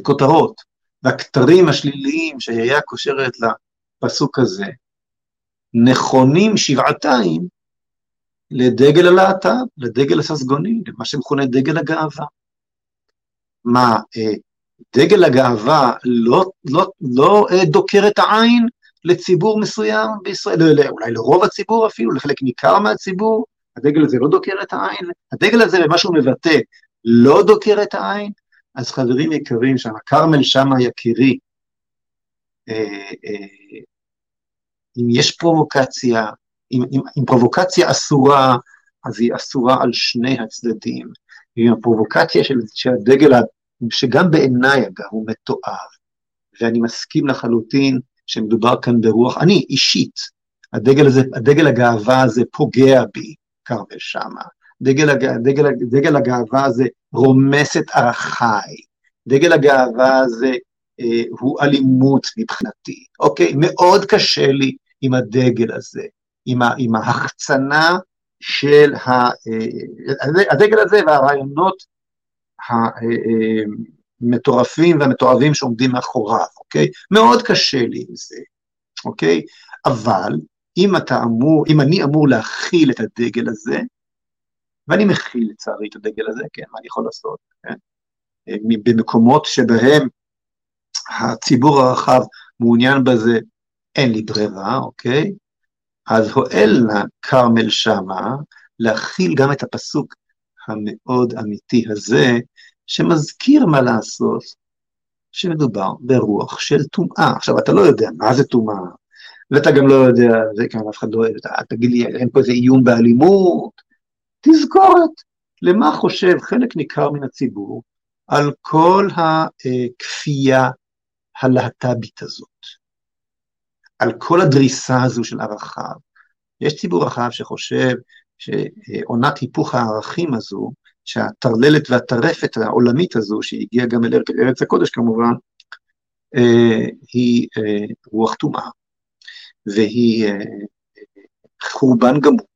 הכותרות והכתרים השליליים שהעירייה קושרת לפסוק הזה, נכונים שבעתיים לדגל הלהט"ב, לדגל הססגוני, למה שמכונה דגל הגאווה. מה, אה, דגל הגאווה לא, לא, לא אה, דוקר את העין לציבור מסוים בישראל, לא, לא, אולי לרוב הציבור אפילו, לחלק ניכר מהציבור, הדגל הזה לא דוקר את העין, הדגל הזה ומה שהוא מבטא לא דוקר את העין, אז חברים יקרים שם, כרמל שאמה יקירי, אה, אה, אם יש פרובוקציה, אם, אם, אם פרובוקציה אסורה, אז היא אסורה על שני הצדדים. אם הפרובוקציה של, של הדגל, שגם בעיניי אגב הוא מתועב, ואני מסכים לחלוטין שמדובר כאן ברוח, אני אישית, הדגל הזה, הדגל הגאווה הזה פוגע בי, כרמל שאמה. דגל. דגל, דגל הגאווה הזה רומס את ערכיי, דגל הגאווה הזה אה, הוא אלימות מבחינתי, אוקיי? מאוד קשה לי עם הדגל הזה, עם, ה, עם ההחצנה של ה, אה, הדגל הזה והרעיונות המטורפים אה, והמתועבים שעומדים מאחוריו, אוקיי? מאוד קשה לי עם זה, אוקיי? אבל אם אתה אמור, אם אני אמור להכיל את הדגל הזה, ואני מכיל לצערי את הדגל הזה, כן, מה אני יכול לעשות, כן? אה, במקומות שבהם הציבור הרחב מעוניין בזה, אין לי ברירה, אוקיי? אז הואל נא כרמל שמה להכיל גם את הפסוק המאוד אמיתי הזה, שמזכיר מה לעשות, שמדובר ברוח של טומאה. עכשיו, אתה לא יודע מה זה טומאה, ואתה גם לא יודע, זה כאן אף אחד לא אוהב, תגיד לי, אין פה איזה איום באלימות, תזכורת למה חושב חלק ניכר מן הציבור על כל הכפייה הלהט"בית הזאת, על כל הדריסה הזו של ערכיו. יש ציבור רחב שחושב שעונת היפוך הערכים הזו, שהטרללת והטרפת העולמית הזו, שהגיעה גם אל ארץ הקודש כמובן, אה, היא אה, רוח טומאה, והיא אה, חורבן גמור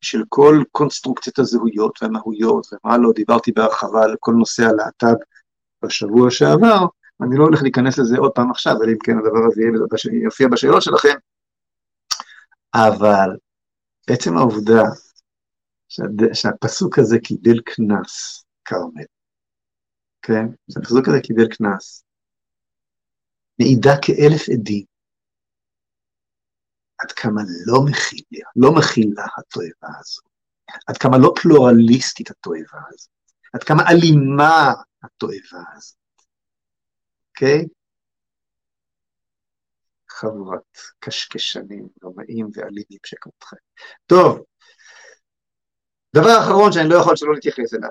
של כל קונסטרוקציית הזהויות והמהויות ומה לא, דיברתי בהרחבה על כל נושא הלהט"ב בשבוע שעבר, אני לא הולך להיכנס לזה עוד פעם עכשיו, אלא אם כן הדבר הזה יופיע בשאלות שלכם, אבל עצם העובדה שהפסוק הזה קיבל קנס, כרמל, כן? שהפסוק הזה קיבל קנס, מעידה כאלף עדים עד כמה לא מכילה, לא מכילה התועבה הזו, עד כמה לא פלורליסטית התועבה הזו, עד כמה אלימה התועבה הזו, אוקיי? חבורת קשקשנים, רמאים ואלימים שכמותכם. טוב, דבר אחרון שאני לא יכול שלא להתייחס אליו.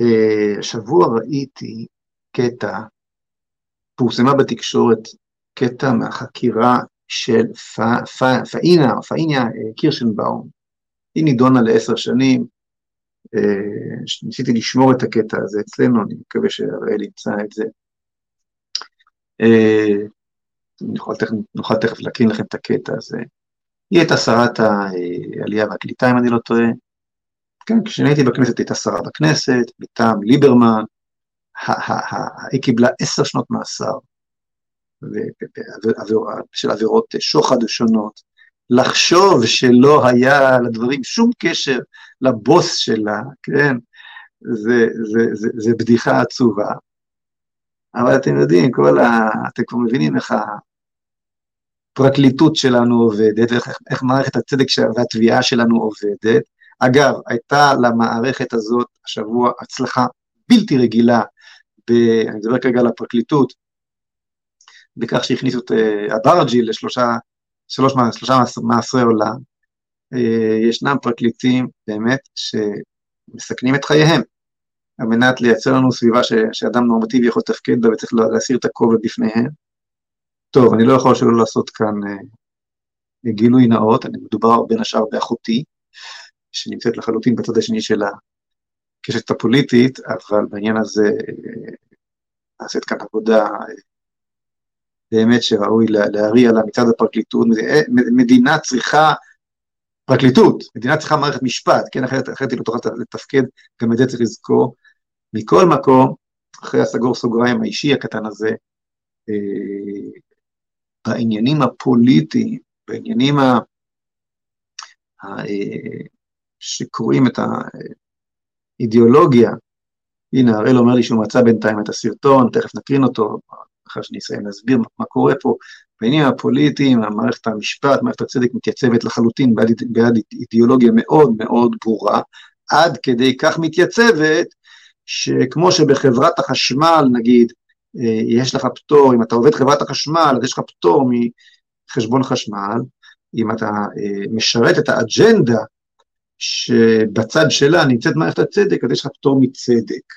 אה, השבוע ראיתי קטע, פורסמה בתקשורת קטע מהחקירה של פאינה, פאיניה אה, קירשנבאום. היא נידונה לעשר שנים, אה, ניסיתי לשמור את הקטע הזה אצלנו, אני מקווה שהראל ימצא את זה. נוכל תכף, נוכל תכף להקרין לכם את הקטע הזה. היא הייתה שרת העלייה והקליטה, אם אני לא טועה. כן, כשאני הייתי בכנסת הייתה שרה בכנסת, מטעם ליברמן, היא קיבלה עשר שנות מאסר של עבירות שוחד שונות. לחשוב שלא היה לדברים שום קשר לבוס שלה, כן, זה, זה, זה, זה בדיחה עצובה. אבל אתם יודעים, כל ה... אתם כבר מבינים איך הפרקליטות שלנו עובדת, איך, איך מערכת הצדק והתביעה שלנו עובדת. אגב, הייתה למערכת הזאת השבוע הצלחה בלתי רגילה, ב, אני מדבר כרגע על הפרקליטות, בכך שהכניסו את uh, אברג'י לשלושה שלוש, שלושה מעשרי עולם. Uh, ישנם פרקליטים באמת שמסכנים את חייהם על מנת לייצר לנו סביבה ש, שאדם נורמטיבי יכול לתפקד בה וצריך להסיר את הכובע בפניהם. טוב, אני לא יכול שלא לעשות כאן uh, גילוי נאות, אני מדובר בין השאר באחותי, שנמצאת לחלוטין בצד השני של הקשת הפוליטית, אבל בעניין הזה uh, נעשית כאן עבודה uh, באמת שראוי להריע לה מצד הפרקליטות. מדינה צריכה פרקליטות, מדינה צריכה מערכת משפט, כן, אחרת, אחרת היא לא תוכל לתפקד, גם את זה צריך לזכור. מכל מקום, אחרי הסגור סוגריים האישי הקטן הזה, אה, בעניינים הפוליטיים, בעניינים ה... ה... אה, שקוראים את האידיאולוגיה, הנה, הראל אומר לי שהוא מצא בינתיים את הסרטון, תכף נקרין אותו, אחרי שאני אסיים להסביר מה קורה פה, בעניינים הפוליטיים, מערכת המשפט, מערכת הצדק מתייצבת לחלוטין בעד, בעד אידיאולוגיה מאוד מאוד ברורה, עד כדי כך מתייצבת, שכמו שבחברת החשמל, נגיד, יש לך פטור, אם אתה עובד חברת החשמל, אז יש לך פטור מחשבון חשמל, אם אתה אה, משרת את האג'נדה שבצד שלה נמצאת מערכת הצדק, אז יש לך פטור מצדק.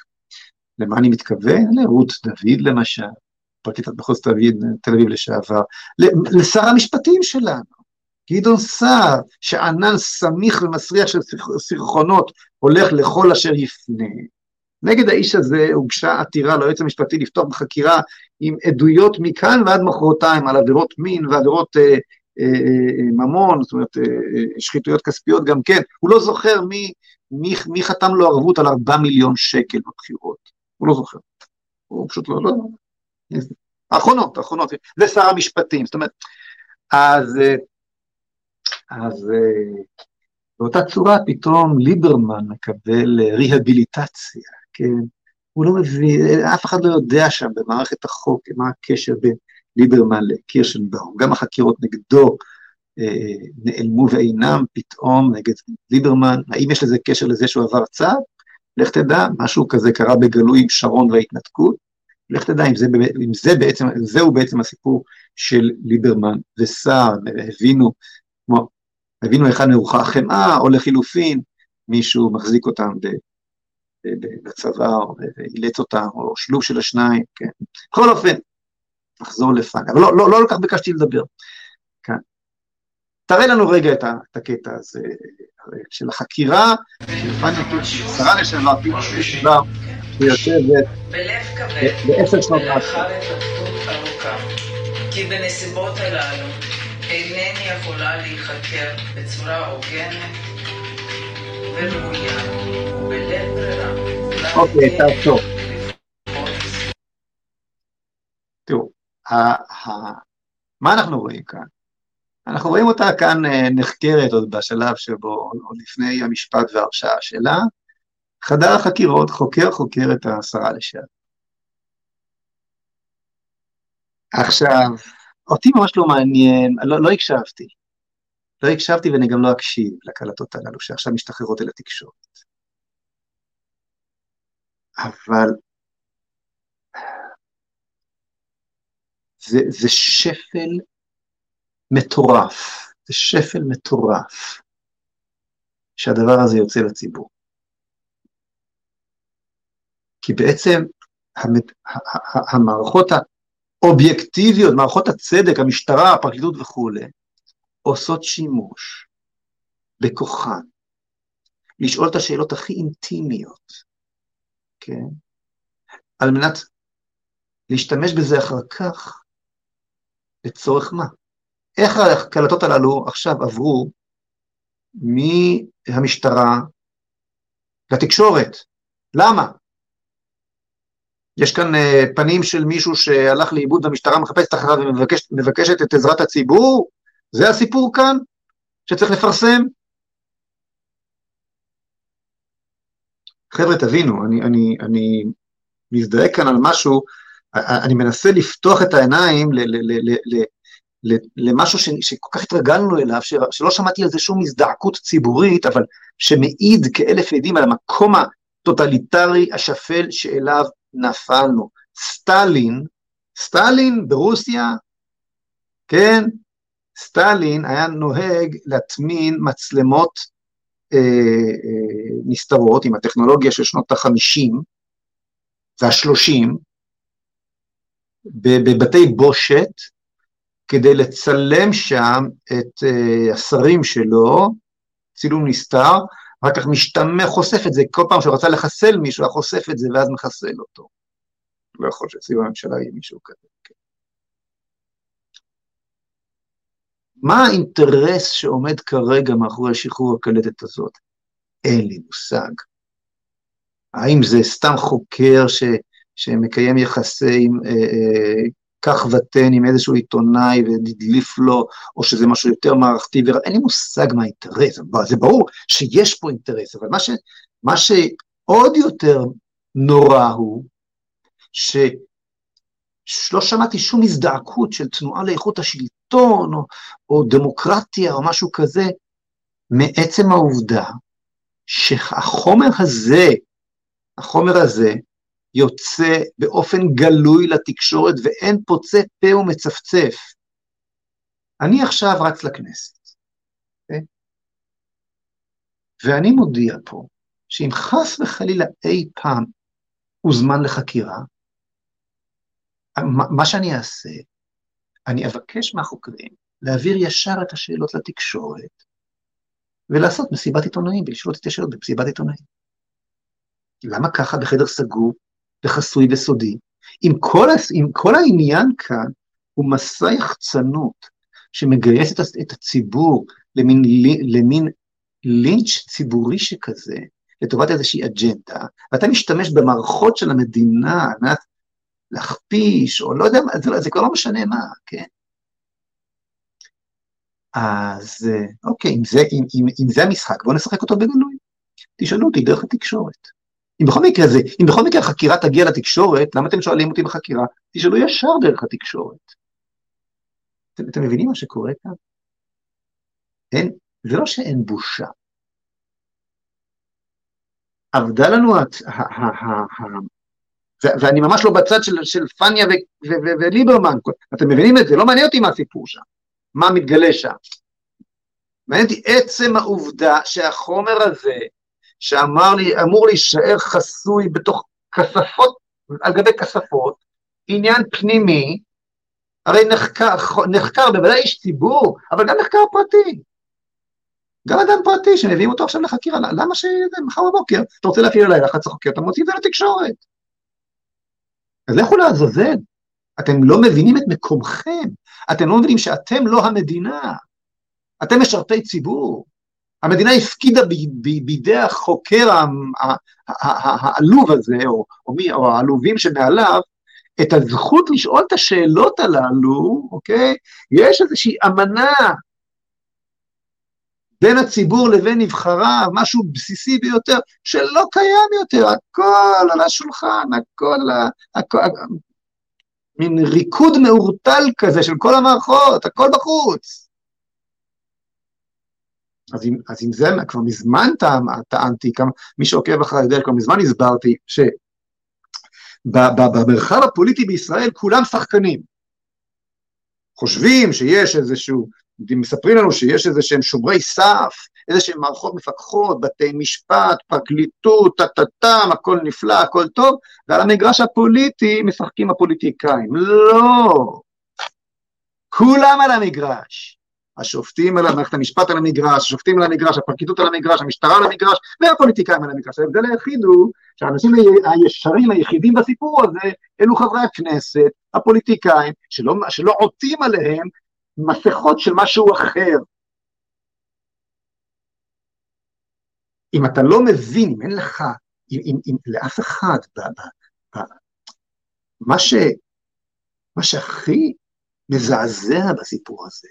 למה אני מתכוון? לרות דוד למשל, פרקליטת מחוז תל אביב לשעבר, לשר המשפטים שלנו, גדעון סער, שענן סמיך ומסריח של סרחונות הולך לכל אשר יפנה. נגד האיש הזה הוגשה עתירה ליועץ המשפטי לפתוח בחקירה עם עדויות מכאן ועד מחרתיים על עבירות מין ועבירות אה, אה, אה, ממון, זאת אומרת אה, אה, שחיתויות כספיות גם כן, הוא לא זוכר מי, מי, מי חתם לו ערבות על ארבעה מיליון שקל בבחירות, הוא לא זוכר, הוא פשוט לא, לא, האחרונות, האחרונות, זה שר המשפטים, זאת אומרת, אז, אז באותה צורה פתאום ליברמן מקבל ריהביליטציה, כן? הוא לא מבין, אף אחד לא יודע שם במערכת החוק מה הקשר בין ליברמן לקירשנבאום, גם החקירות נגדו אה, נעלמו ואינם פתאום נגד ליברמן, האם יש לזה קשר לזה שהוא עבר צו? לך תדע, משהו כזה קרה בגלוי עם שרון וההתנתקות, לך תדע אם זה, אם זה בעצם, זהו בעצם הסיפור של ליברמן וסער, הבינו, כמו, הבינו היכן נרוחה החמאה, או לחילופין, מישהו מחזיק אותם בצבא, או אילץ אותם, או שילוב של השניים, כן. בכל אופן, נחזור לפאניה, אבל לא, לא, לא כל כך ביקשתי לדבר כאן. תראה לנו רגע את, הקטע הזה של החקירה, של פאניה, שרה לשעבר, פינה לשעבר, שיושבת בעשר שנות מאסר. כי בנסיבות הללו אינני יכולה להיחקר בצורה הוגנת וראויה, ברירה. אוקיי, תעצור. תראו, מה אנחנו רואים כאן? אנחנו רואים אותה כאן אה, נחקרת עוד בשלב שבו, עוד לפני המשפט וההרשעה שלה, חדר החקירות חוקר חוקר את השרה לשעבר. עכשיו, אותי ממש לא מעניין, לא, לא הקשבתי. לא הקשבתי ואני גם לא אקשיב לקלטות הללו שעכשיו משתחררות אל התקשורת. אבל זה, זה שפל מטורף, זה שפל מטורף שהדבר הזה יוצא לציבור. כי בעצם המערכות האובייקטיביות, מערכות הצדק, המשטרה, הפרקליטות וכולי, עושות שימוש בכוחן, לשאול את השאלות הכי אינטימיות, כן? על מנת להשתמש בזה אחר כך לצורך מה? איך הקלטות הללו עכשיו עברו מהמשטרה לתקשורת? למה? יש כאן uh, פנים של מישהו שהלך לאיבוד והמשטרה מחפשת אחריו ומבקשת את עזרת הציבור? זה הסיפור כאן שצריך לפרסם? חבר'ה, תבינו, אני, אני, אני מזדהה כאן על משהו, אני מנסה לפתוח את העיניים ל, ל, ל, ל, ל, למשהו ש, שכל כך התרגלנו אליו, ש, שלא שמעתי על זה שום הזדעקות ציבורית, אבל שמעיד כאלף עדים על המקום הטוטליטרי השפל שאליו נפלנו. סטלין, סטלין ברוסיה, כן, סטלין היה נוהג להטמין מצלמות נסתרות עם הטכנולוגיה של שנות החמישים והשלושים בבתי בושת כדי לצלם שם את אה, השרים שלו, צילום נסתר, אחר כך משתמע, חושף את זה, כל פעם שהוא רצה לחסל מישהו, היה חושף את זה ואז מחסל אותו. לא יכול שסביב הממשלה יהיה מישהו כזה. מה האינטרס שעומד כרגע מאחורי שחרור הקלטת הזאת? אין לי מושג. האם זה סתם חוקר ש, שמקיים יחסי אה, אה, כך ותן עם איזשהו עיתונאי והדליף לו, או שזה משהו יותר מערכתי, ואין לי מושג מה האינטרס, זה ברור שיש פה אינטרס, אבל מה, ש, מה שעוד יותר נורא הוא, ש... שלא שמעתי שום הזדעקות של תנועה לאיכות השלטון, או, או דמוקרטיה, או משהו כזה, מעצם העובדה שהחומר הזה, החומר הזה, יוצא באופן גלוי לתקשורת ואין פוצה פה ומצפצף. אני עכשיו רץ לכנסת, okay? אוקיי? ואני מודיע פה שאם חס וחלילה אי פעם הוזמן לחקירה, מה שאני אעשה, אני אבקש מהחוקרים להעביר ישר את השאלות לתקשורת ולעשות מסיבת עיתונאים, ולשאול את השאלות במסיבת עיתונאים. למה ככה בחדר סגור וחסוי וסודי? אם כל, אם כל העניין כאן הוא מסע יחצנות שמגייס את, את הציבור למין, למין לינץ' ציבורי שכזה, לטובת איזושהי אג'נדה, ואתה משתמש במערכות של המדינה על מנת להכפיש, או לא יודע, זה, לא, זה כבר לא משנה מה, כן? אז אוקיי, אם זה, אם, אם, אם זה המשחק, בואו נשחק אותו בגלוי. תשאלו אותי דרך התקשורת. אם בכל מקרה זה, אם בכל מקרה החקירה תגיע לתקשורת, למה אתם שואלים אותי בחקירה? תשאלו ישר דרך התקשורת. אתם, אתם מבינים מה שקורה כאן? אין, זה לא שאין בושה. אבדה לנו ואני ממש לא בצד של, של פניה וליברמן, אתם מבינים את זה? לא מעניין אותי מה הסיפור שם, מה מתגלה שם. מעניין אותי עצם העובדה שהחומר הזה, שאמור לי, להישאר חסוי בתוך כספות, על גבי כספות, עניין פנימי, הרי נחקר, נחקר בוודאי איש ציבור, אבל גם נחקר פרטי. גם אדם פרטי שמביאים אותו עכשיו לחקירה, למה שמחר בבוקר אתה רוצה להפעיל עליי לחץ החוקר, אתה מוציא את זה לתקשורת. אז לכו לעזאזל, אתם לא מבינים את מקומכם, אתם לא מבינים שאתם לא המדינה, אתם משרתי ציבור. המדינה הפקידה בידי החוקר העלוב הזה, או, או, מי, או העלובים שמעליו, את הזכות לשאול את השאלות הללו, אוקיי? יש איזושהי אמנה בין הציבור לבין נבחריו, משהו בסיסי ביותר, שלא קיים יותר, הכל על השולחן, הכל, הכל, מין ריקוד מעורטל כזה של כל המערכות, הכל בחוץ. אז אם, אז אם זה, כבר מזמן טענתי, כמה, מי שעוקב אחרי יודע, כבר מזמן הסברתי, שבמרחב הפוליטי בישראל כולם שחקנים. חושבים שיש איזשהו, מספרים לנו שיש איזה שהם שומרי סף, איזה שהם מערכות מפקחות, בתי משפט, פרקליטות, טה-טה-טם, הכל נפלא, הכל טוב, ועל המגרש הפוליטי משחקים הפוליטיקאים. לא! כולם על המגרש. השופטים על מערכת המשפט על המגרש, השופטים על המגרש, הפרקליטות על המגרש, המשטרה על המגרש, והפוליטיקאים על המגרש. ההבדל היחיד הוא שהאנשים הישרים היחידים בסיפור הזה, אלו חברי הכנסת, הפוליטיקאים, שלא, שלא עוטים עליהם מסכות של משהו אחר. אם אתה לא מבין, אם אין לך, אם, אם, אם לאף אחד, ב, ב, ב, מה, ש, מה שהכי מזעזע בסיפור הזה,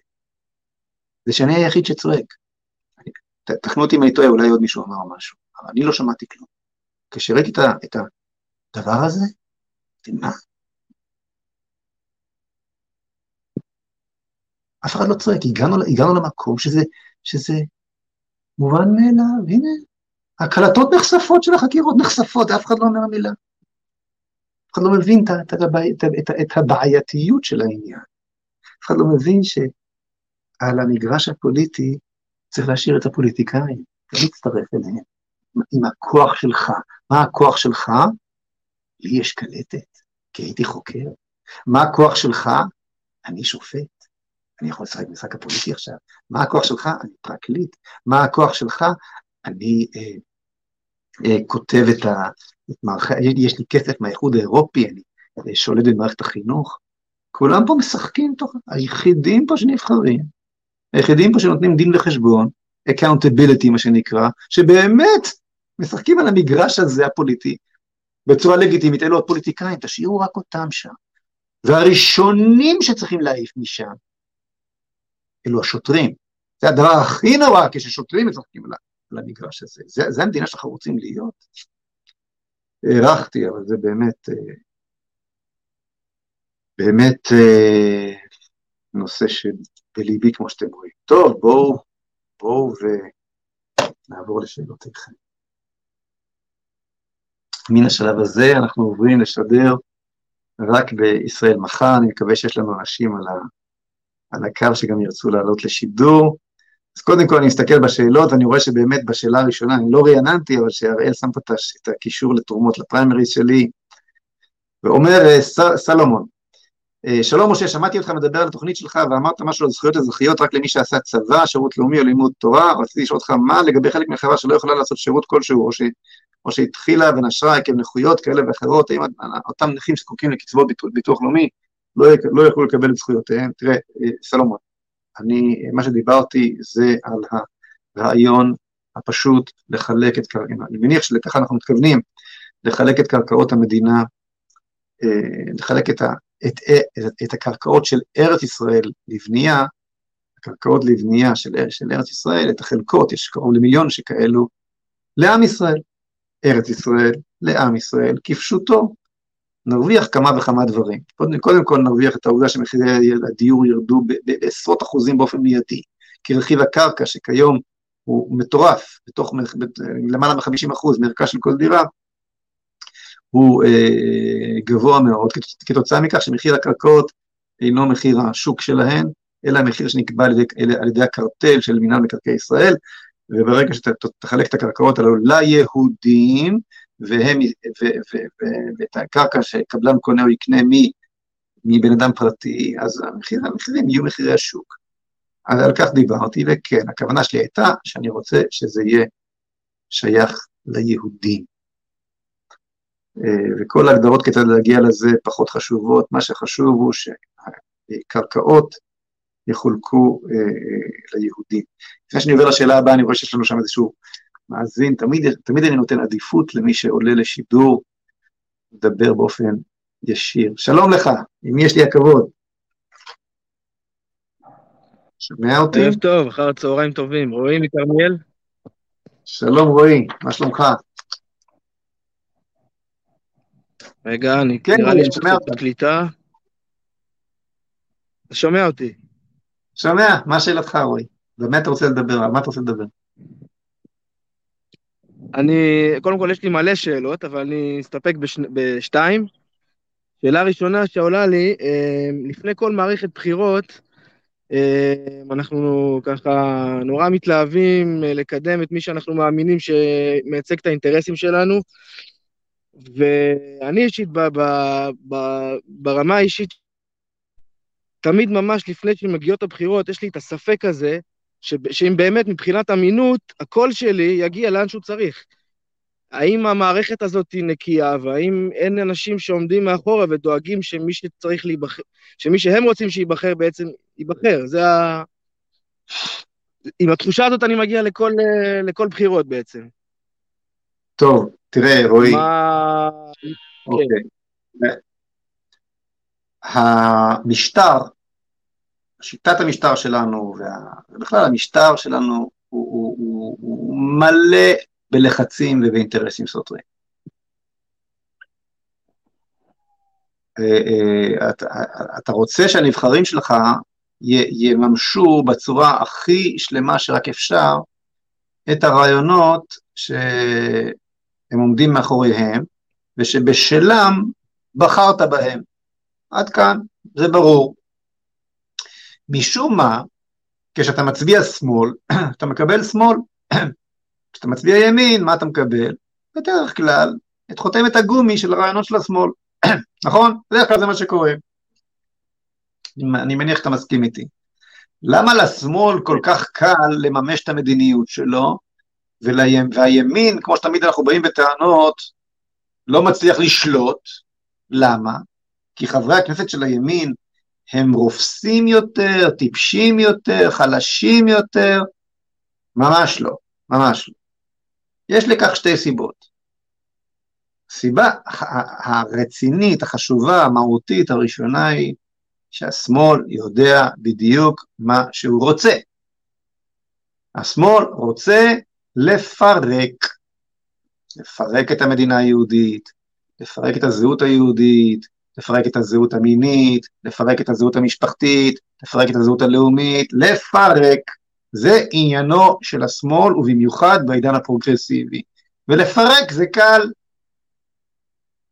זה שאני היחיד שצועק. תחנו אותי אם אני טועה, אולי עוד מישהו אמר משהו, אבל אני לא שמעתי כלום. כשראיתי את הדבר הזה, מה? אף אחד לא צועק, הגענו, הגענו למקום שזה, שזה מובן מאליו, הנה, הקלטות נחשפות של החקירות נחשפות, אף אחד לא אומר מילה. אף אחד לא מבין את, את, את, את, את הבעייתיות של העניין. אף אחד לא מבין שעל המגרש הפוליטי צריך להשאיר את הפוליטיקאים, להצטרף אליהם. עם הכוח שלך. מה הכוח שלך? לי יש קלטת, כי הייתי חוקר. מה הכוח שלך? אני שופט. אני יכול לשחק משחק הפוליטי עכשיו. מה הכוח שלך? אני פרקליט. מה הכוח שלך? אני אה, אה, כותב את, ה, את מערכת, יש לי כסף מהאיחוד האירופי, אני אה, שולט במערכת החינוך. כולם פה משחקים תוך, היחידים פה שנבחרים, היחידים פה שנותנים דין וחשבון, accountability מה שנקרא, שבאמת משחקים על המגרש הזה הפוליטי בצורה לגיטימית, אלו הפוליטיקאים, תשאירו רק אותם שם. והראשונים שצריכים להעיף משם, אלו השוטרים. זה הדבר הכי נורא כששוטרים משחקים המגרש הזה. זה, זה המדינה שאנחנו רוצים להיות. הערכתי, אבל זה באמת, אה, באמת אה, נושא שבליבי כמו שאתם רואים. טוב, בואו, בואו ונעבור לשאלותיכם. מן השלב הזה אנחנו עוברים לשדר רק בישראל מחר, אני מקווה שיש לנו אנשים על, ה, על הקו שגם ירצו לעלות לשידור. אז קודם כל אני מסתכל בשאלות, ואני רואה שבאמת בשאלה הראשונה, אני לא רעננתי, אבל שאראל שם פה את הקישור לתרומות לפריימריז שלי, ואומר אה, סלומון, אה, שלום משה, שמעתי אותך מדבר על התוכנית שלך ואמרת משהו על זכויות אזרחיות רק למי שעשה צבא, שירות לאומי או לימוד תורה, רציתי לשאול אותך מה לגבי חלק מהחברה שלא יכולה לעשות שירות כלשהו, או, ש, או שהתחילה ונשרה עקב נכויות כאלה ואחרות, האם אותם נכים שזקוקים לקצבאות ביטוח לאומי לא, לא יוכלו לקבל את זכויותיהם? תראה, אה, סלומון, אני, מה שדיברתי זה על הרעיון הפשוט לחלק את, אני מניח שלככה אנחנו מתכוונים, לחלק את קרקעות המדינה, אה, לחלק את ה... את, את, את הקרקעות של ארץ ישראל לבנייה, הקרקעות לבנייה של, של ארץ ישראל, את החלקות, יש קרוב למיליון שכאלו, לעם ישראל. ארץ ישראל, לעם ישראל, כפשוטו. נרוויח כמה וכמה דברים. קודם, קודם כל נרוויח את העובדה שמחירי הדיור ירדו בעשרות אחוזים באופן מיידי, כי רכיב הקרקע שכיום הוא מטורף, בתוך למעלה מ-50 אחוז מערכה של כל דירה, הוא אה, גבוה מאוד, כתוצאה מכך שמחיר הקרקעות אינו מחיר השוק שלהן, אלא המחיר שנקבע על ידי, על ידי הקרטל של מינהל מקרקעי ישראל, וברגע שאתה תחלק את הקרקעות הללו ליהודים, והם, ו, ו, ו, ואת הקרקע שקבלן קונה או יקנה מבן אדם פרטי, אז המחיר, המחירים יהיו מחירי השוק. אז על כך דיברתי, וכן, הכוונה שלי הייתה שאני רוצה שזה יהיה שייך ליהודים. אה, וכל ההגדרות כיצד להגיע לזה פחות חשובות, מה שחשוב הוא שהקרקעות יחולקו אה, אה, ליהודים. לפני שאני עובר לשאלה הבאה, אני רואה שיש לנו שם איזשהו מאזין, תמיד, תמיד אני נותן עדיפות למי שעולה לשידור, לדבר באופן ישיר. שלום לך, עם מי יש לי הכבוד? שומע אותי? ערב טוב, אחר צהריים טובים. רועי מכרמיאל? שלום רועי, מה שלומך? רגע, אני, כן, נראה לי שומע אותך. קליטה. שומע אותי? שומע, מה שאלתך רועי? במה אתה רוצה לדבר? על מה אתה רוצה לדבר? אני, קודם כל יש לי מלא שאלות, אבל אני אסתפק בש, בשתיים. שאלה ראשונה שעולה לי, אה, לפני כל מערכת בחירות, אה, אנחנו ככה נורא מתלהבים אה, לקדם את מי שאנחנו מאמינים שמייצג את האינטרסים שלנו, ואני אישית, ב, ב, ב, ברמה האישית, תמיד ממש לפני שמגיעות הבחירות, יש לי את הספק הזה, שאם באמת מבחינת אמינות, הקול שלי יגיע לאן שהוא צריך. האם המערכת הזאת היא נקייה, והאם אין אנשים שעומדים מאחורה ודואגים שמי שצריך להיבחר, שמי שהם רוצים שייבחר בעצם ייבחר. זה ה... עם התחושה הזאת אני מגיע לכל, לכל בחירות בעצם. טוב, תראה, רועי. מה... אוקיי. כן. המשטר, שיטת המשטר שלנו, ובכלל המשטר שלנו, הוא, הוא, הוא, הוא מלא בלחצים ובאינטרסים סותרים. אה, אה, אתה, אתה רוצה שהנבחרים שלך יממשו בצורה הכי שלמה שרק אפשר את הרעיונות שהם עומדים מאחוריהם, ושבשלם בחרת בהם. עד כאן, זה ברור. משום מה, כשאתה מצביע שמאל, אתה מקבל שמאל. כשאתה מצביע ימין, מה אתה מקבל? בדרך כלל, את חותמת הגומי של הרעיונות של השמאל. נכון? בדרך כלל זה מה שקורה. אני מניח שאתה מסכים איתי. למה לשמאל כל כך קל לממש את המדיניות שלו, והימין, כמו שתמיד אנחנו באים בטענות, לא מצליח לשלוט? למה? כי חברי הכנסת של הימין הם רופסים יותר, טיפשים יותר, חלשים יותר? ממש לא, ממש לא. יש לכך שתי סיבות. הסיבה הרצינית, החשובה, המהותית, הראשונה היא שהשמאל יודע בדיוק מה שהוא רוצה. השמאל רוצה לפרק, לפרק את המדינה היהודית, לפרק את הזהות היהודית, לפרק את הזהות המינית, לפרק את הזהות המשפחתית, לפרק את הזהות הלאומית, לפרק. זה עניינו של השמאל, ובמיוחד בעידן הפרוגרסיבי. ולפרק זה קל.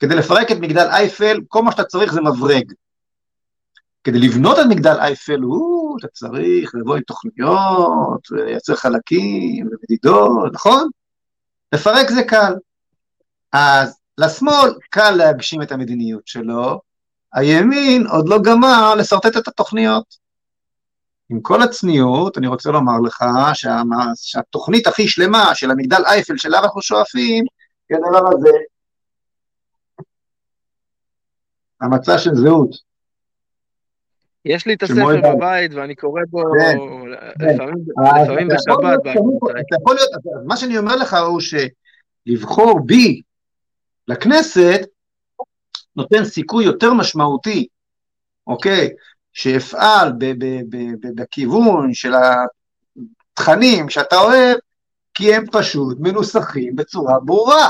כדי לפרק את מגדל אייפל, כל מה שאתה צריך זה מברג. כדי לבנות את מגדל אייפל, הוא, אתה צריך לבוא עם תוכניות, לייצר חלקים ומדידות, נכון? לפרק זה קל. אז לשמאל קל להגשים את המדיניות שלו, הימין עוד לא גמר לשרטט את התוכניות. עם כל הצניעות, אני רוצה לומר לך שה, שהתוכנית הכי שלמה של המגדל אייפל שאליו אנחנו שואפים, היא הדבר הזה. המצע של זהות. יש לי את הספר בבית ואני קורא בו כן, לפעמים כן. בשבת. יכול להיות, מה שאני אומר לך הוא שלבחור בי לכנסת נותן סיכוי יותר משמעותי, אוקיי? שאפעל בכיוון של התכנים שאתה אוהב, כי הם פשוט מנוסחים בצורה ברורה.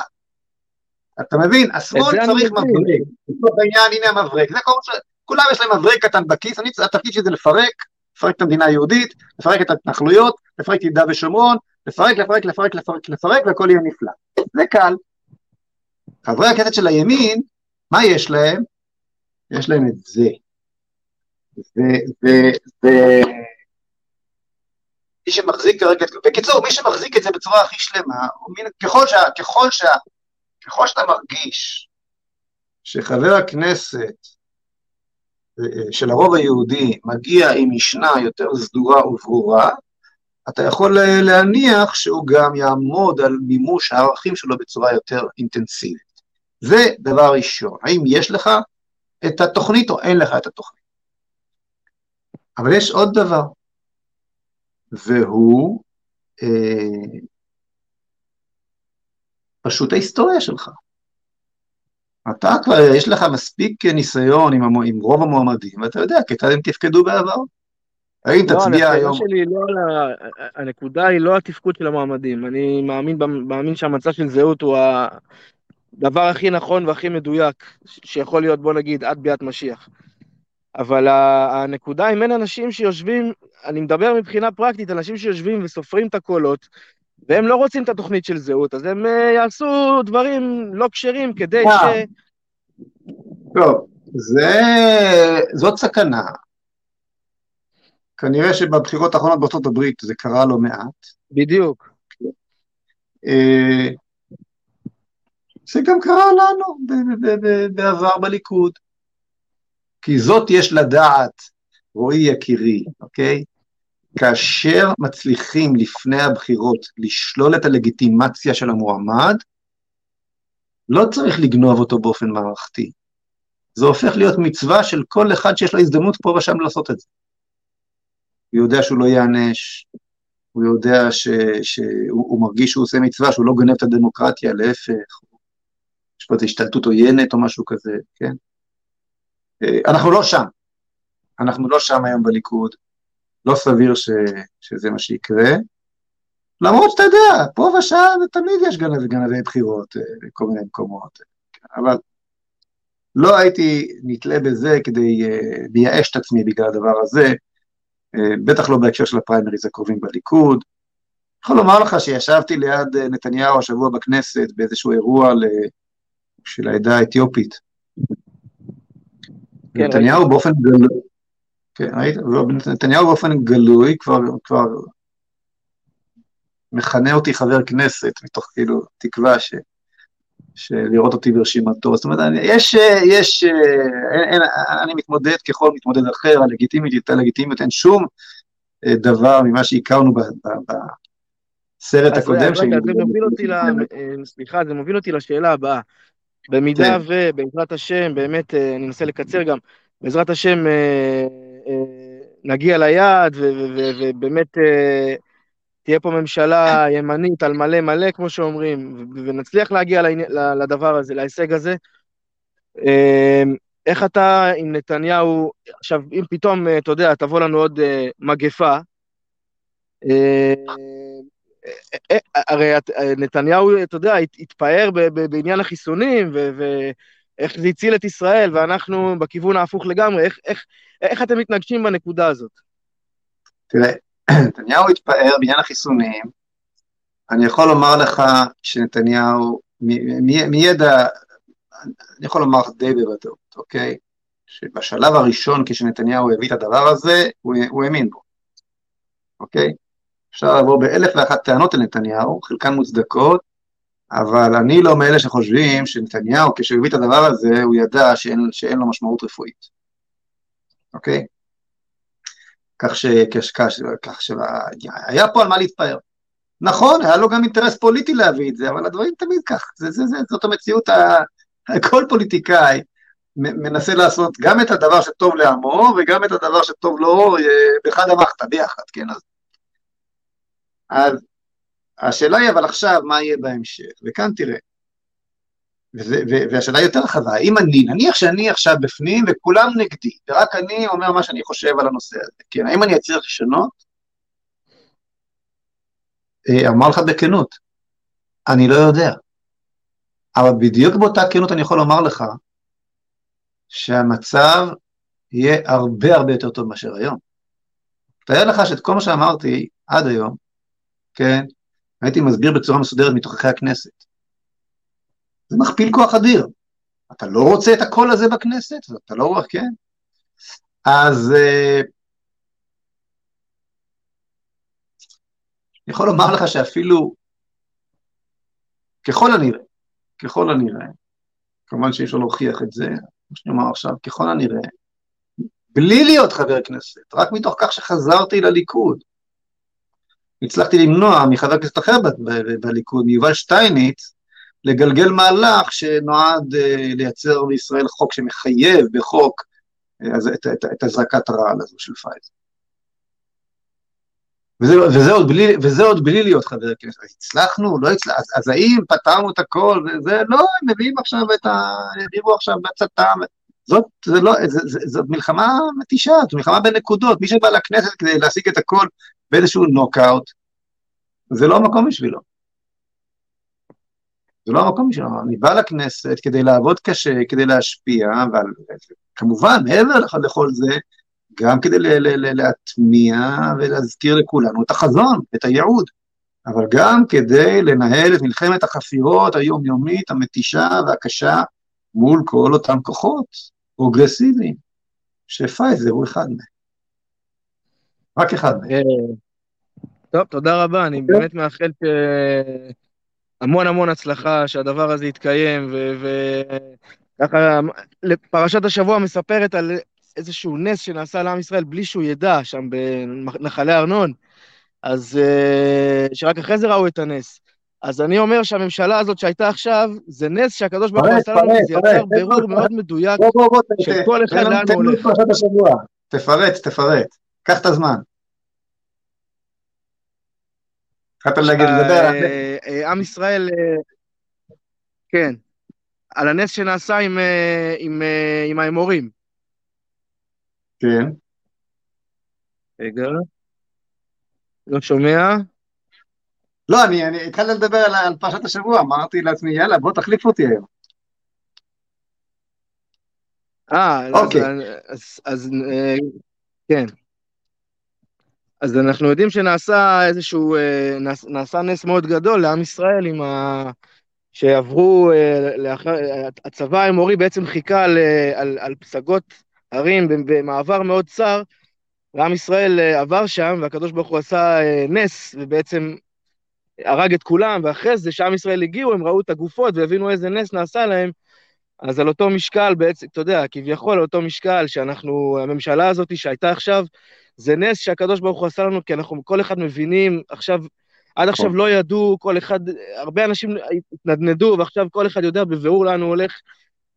אתה מבין? השמאל צריך מברק. לצורך העניין, הנה המברק. זה כל ש... כולם יש להם מברק קטן בכיס, אני, התפקיד שלי זה לפרק, לפרק את המדינה היהודית, לפרק את ההתנחלויות, לפרק את יהודה ושומרון, לפרק, לפרק, לפרק, לפרק, לפרק, והכל יהיה נפלא. זה קל. חברי הכנסת של הימין, מה יש להם? יש להם את זה. ומי שמחזיק כרגע, בקיצור, מי שמחזיק את זה בצורה הכי שלמה, ככל, שה, ככל, שה, ככל שאתה מרגיש שחבר הכנסת של הרוב היהודי מגיע עם משנה יותר סדורה וברורה, אתה יכול להניח שהוא גם יעמוד על מימוש הערכים שלו בצורה יותר אינטנסיבית. זה דבר ראשון. האם יש לך את התוכנית או אין לך את התוכנית? אבל יש עוד דבר, והוא אה, פשוט ההיסטוריה שלך. אתה כבר, יש לך מספיק ניסיון עם, עם רוב המועמדים, ואתה יודע כיצד הם תפקדו בעבר. האם לא, תצביע היום... שלי לא על ה... הנקודה היא לא התפקוד של המועמדים. אני מאמין, מאמין שהמצע של זהות הוא הדבר הכי נכון והכי מדויק שיכול להיות, בוא נגיד, עד ביאת משיח. אבל הנקודה אם אין אנשים שיושבים, אני מדבר מבחינה פרקטית, אנשים שיושבים וסופרים את הקולות, והם לא רוצים את התוכנית של זהות, אז הם uh, יעשו דברים לא כשרים כדי ש... טוב, זה, זאת סכנה. כנראה שבבחירות האחרונות בארצות הברית זה קרה לא מעט. בדיוק. אה, זה גם קרה לנו בעבר בליכוד. כי זאת יש לדעת, רועי יקירי, אוקיי? כאשר מצליחים לפני הבחירות לשלול את הלגיטימציה של המועמד, לא צריך לגנוב אותו באופן מערכתי. זה הופך להיות מצווה של כל אחד שיש לו הזדמנות פה ושם לעשות את זה. הוא יודע שהוא לא ייענש, הוא יודע שהוא מרגיש שהוא עושה מצווה, שהוא לא גונב את הדמוקרטיה, להפך, יש פה איזו השתלטות עוינת או משהו כזה, כן? אה, אנחנו לא שם, אנחנו לא שם היום בליכוד, לא סביר ש, שזה מה שיקרה, למרות שאתה יודע, פה ושם תמיד יש גנבי גנבי בחירות בכל אה, מיני מקומות, אבל לא הייתי נתלה בזה כדי uh, לייאש את עצמי בגלל הדבר הזה, בטח לא בהקשר של הפריימריז הקרובים בליכוד. אני יכול לומר לך שישבתי ליד נתניהו השבוע בכנסת באיזשהו אירוע של העדה האתיופית. כן, נתניהו ראית. באופן גלוי, כן, ראית? נתניהו באופן גלוי כבר, כבר מכנה אותי חבר כנסת, מתוך כאילו תקווה ש... לראות אותי ברשימתו. זאת אומרת, יש, יש, אין, אין, אני מתמודד ככל מתמודד אחר, הלגיטימית הייתה לגיטימית, אין שום אה, דבר ממה שהכרנו בסרט הקודם. אז רגע, זה מוביל אותי, ל... אה, סליחה, זה מוביל אותי לשאלה הבאה. במידה כן. ובעזרת השם, באמת, אה, אני אנסה לקצר גם, בעזרת השם נגיע ליעד, ובאמת תהיה פה ממשלה ימנית על מלא מלא, כמו שאומרים, ונצליח להגיע לדבר הזה, להישג הזה. איך אתה עם נתניהו, עכשיו, אם פתאום, אתה יודע, תבוא לנו עוד אה, מגפה, אה, אה, הרי נתניהו, אתה יודע, התפאר בעניין החיסונים, ואיך זה הציל את ישראל, ואנחנו בכיוון ההפוך לגמרי, איך, איך, איך אתם מתנגשים בנקודה הזאת? תראה, נתניהו התפאר בעניין החיסונים, אני יכול לומר לך שנתניהו, מידע, אני יכול לומר לך די בוודאות, אוקיי? שבשלב הראשון כשנתניהו הביא את הדבר הזה, הוא האמין בו, אוקיי? אפשר לבוא באלף ואחת טענות על נתניהו, חלקן מוצדקות, אבל אני לא מאלה שחושבים שנתניהו, כשהוא הביא את הדבר הזה, הוא ידע שאין, שאין לו משמעות רפואית, אוקיי? כך ש... כך שהיה פה על מה להתפאר. נכון, היה לו גם אינטרס פוליטי להביא את זה, אבל הדברים תמיד כך, זה, זה, זה, זאת המציאות, ה... כל פוליטיקאי מנסה לעשות גם את הדבר שטוב לעמו וגם את הדבר שטוב לו אה, בחד המחתא ביחד, כן? אז, אז השאלה היא אבל עכשיו, מה יהיה בהמשך? וכאן תראה, וזה, והשאלה היא יותר רחבה, האם אני, נניח שאני עכשיו בפנים וכולם נגדי, ורק אני אומר מה שאני חושב על הנושא הזה, כן, האם אני אצליח לשנות? אה, אמר לך בכנות, אני לא יודע. אבל בדיוק באותה כנות אני יכול לומר לך שהמצב יהיה הרבה הרבה יותר טוב מאשר היום. תאר לך שאת כל מה שאמרתי עד היום, כן, הייתי מסביר בצורה מסודרת מתוככי הכנסת. זה מכפיל כוח אדיר. אתה לא רוצה את הקול הזה בכנסת? אתה לא רואה, כן? אז אה, אני יכול לומר לך שאפילו, ככל הנראה, ככל הנראה, כמובן שאי אפשר להוכיח את זה, כמו שאני אומר עכשיו, ככל הנראה, בלי להיות חבר כנסת, רק מתוך כך שחזרתי לליכוד, הצלחתי למנוע מחבר כנסת אחר בליכוד, מיובל שטייניץ, לגלגל מהלך שנועד uh, לייצר בישראל חוק שמחייב בחוק uh, את, את, את הזרקת הרעל הזו של פייזר. וזה, וזה, עוד בלי, וזה עוד בלי להיות חבר כנסת. הצלחנו? לא הצלחנו? אז, אז האם פתרנו את הכל? וזה, לא, הם מביאים עכשיו את ה... העבירו עכשיו בצאתם. זאת, זה לא, זה, זה, זאת מלחמה מתישה, זאת מלחמה בנקודות. מי שבא לכנסת כדי להשיג את הכל באיזשהו נוקאוט, זה לא המקום בשבילו. זה לא המקום שלנו, אני בא לכנסת כדי לעבוד קשה, כדי להשפיע, אבל כמובן, מעבר לכל זה, גם כדי להטמיע ולהזכיר לכולנו את החזון, את הייעוד, אבל גם כדי לנהל את מלחמת החפירות היומיומית, המתישה והקשה מול כל אותם כוחות פרוגרסיביים, שפייזר הוא אחד מהם. רק אחד מהם. אה, טוב, תודה רבה, אני באמת מאחל המון המון הצלחה, שהדבר הזה יתקיים, וככה, פרשת השבוע מספרת על איזשהו נס שנעשה לעם ישראל בלי שהוא ידע, שם בנחלי ארנון, אז אה, שרק אחרי זה ראו את הנס. אז אני אומר שהממשלה הזאת שהייתה עכשיו, זה נס שהקדוש ברוך הוא עשה לנו, זה יצר בירור מאוד מדויק של כל אחד לאן הוא הולך. תפרט, תפרט, קח את הזמן. התחלת להגיד, לדבר על אה, אה, עם ישראל, כן, על הנס שנעשה עם האמורים. כן. רגע. לא שומע? לא, אני, אני התחלתי לדבר על, על פרשת השבוע, אמרתי לעצמי, יאללה, בוא תחליף אותי היום. אה, אוקיי. אז, אז, אז אה, כן. אז אנחנו יודעים שנעשה איזשהו, אה, נעשה נס מאוד גדול לעם ישראל עם ה... שעברו, אה, לאחר, הצבא האמורי בעצם חיכה על, על, על פסגות הרים במעבר מאוד צר, ועם ישראל אה, עבר שם, והקדוש ברוך הוא עשה אה, נס, ובעצם הרג את כולם, ואחרי זה, כשעם ישראל הגיעו, הם ראו את הגופות והבינו איזה נס נעשה להם, אז על אותו משקל בעצם, אתה יודע, כביכול על אותו משקל שאנחנו, הממשלה הזאת שהייתה עכשיו, זה נס שהקדוש ברוך הוא עשה לנו, כי אנחנו כל אחד מבינים, עכשיו, עד עכשיו נכון. לא ידעו, כל אחד, הרבה אנשים התנדנדו, ועכשיו כל אחד יודע בבירור לאן הוא הולך,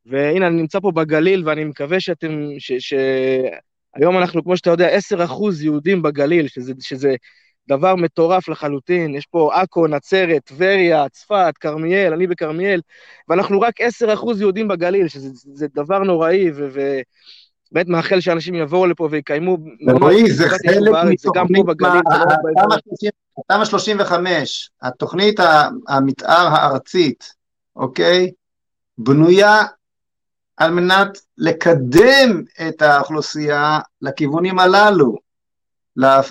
והנה, אני נמצא פה בגליל, ואני מקווה שאתם, ש, ש... היום אנחנו, כמו שאתה יודע, 10% יהודים בגליל, שזה, שזה דבר מטורף לחלוטין. יש פה עכו, נצרת, טבריה, צפת, כרמיאל, אני בכרמיאל, ואנחנו רק 10% יהודים בגליל, שזה דבר נוראי, ובאמת מאחל שאנשים יבואו לפה ויקיימו רועי, זה חלק מתוכנית, תמ"א 35, התוכנית המתאר הארצית, אוקיי? בנויה על מנת לקדם את האוכלוסייה לכיוונים הללו. אה,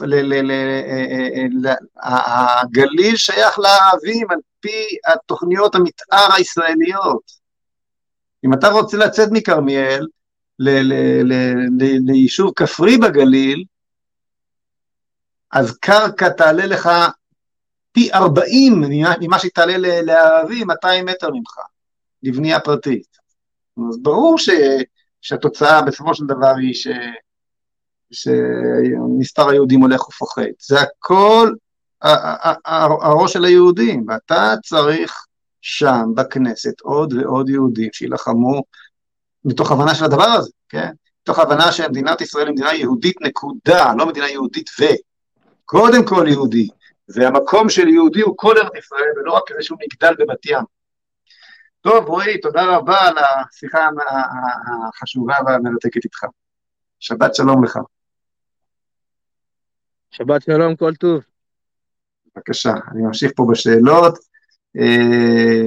אה, אה, הגליל שייך לערבים על פי התוכניות המתאר הישראליות. אם אתה רוצה לצאת מכרמיאל ליישוב כפרי בגליל, אז קרקע תעלה לך פי 40 ממה שתעלה לערבים 200 מטר ממך, לבנייה פרטית. אז ברור ש, שהתוצאה בסופו של דבר היא ש, שמספר היהודים הולך ופוחת. זה הכל הראש של היהודים, ואתה צריך שם בכנסת עוד ועוד יהודים שיילחמו מתוך הבנה של הדבר הזה, כן? מתוך הבנה שמדינת ישראל היא מדינה יהודית נקודה, לא מדינה יהודית ו... קודם כל יהודי, והמקום של יהודי הוא כל ארץ ישראל, ולא רק איזשהו מגדל בבת ים. טוב, רועי, תודה רבה על השיחה החשובה והמרתקת איתך. שבת שלום לך. שבת שלום, כל טוב. בבקשה, אני ממשיך פה בשאלות. אה,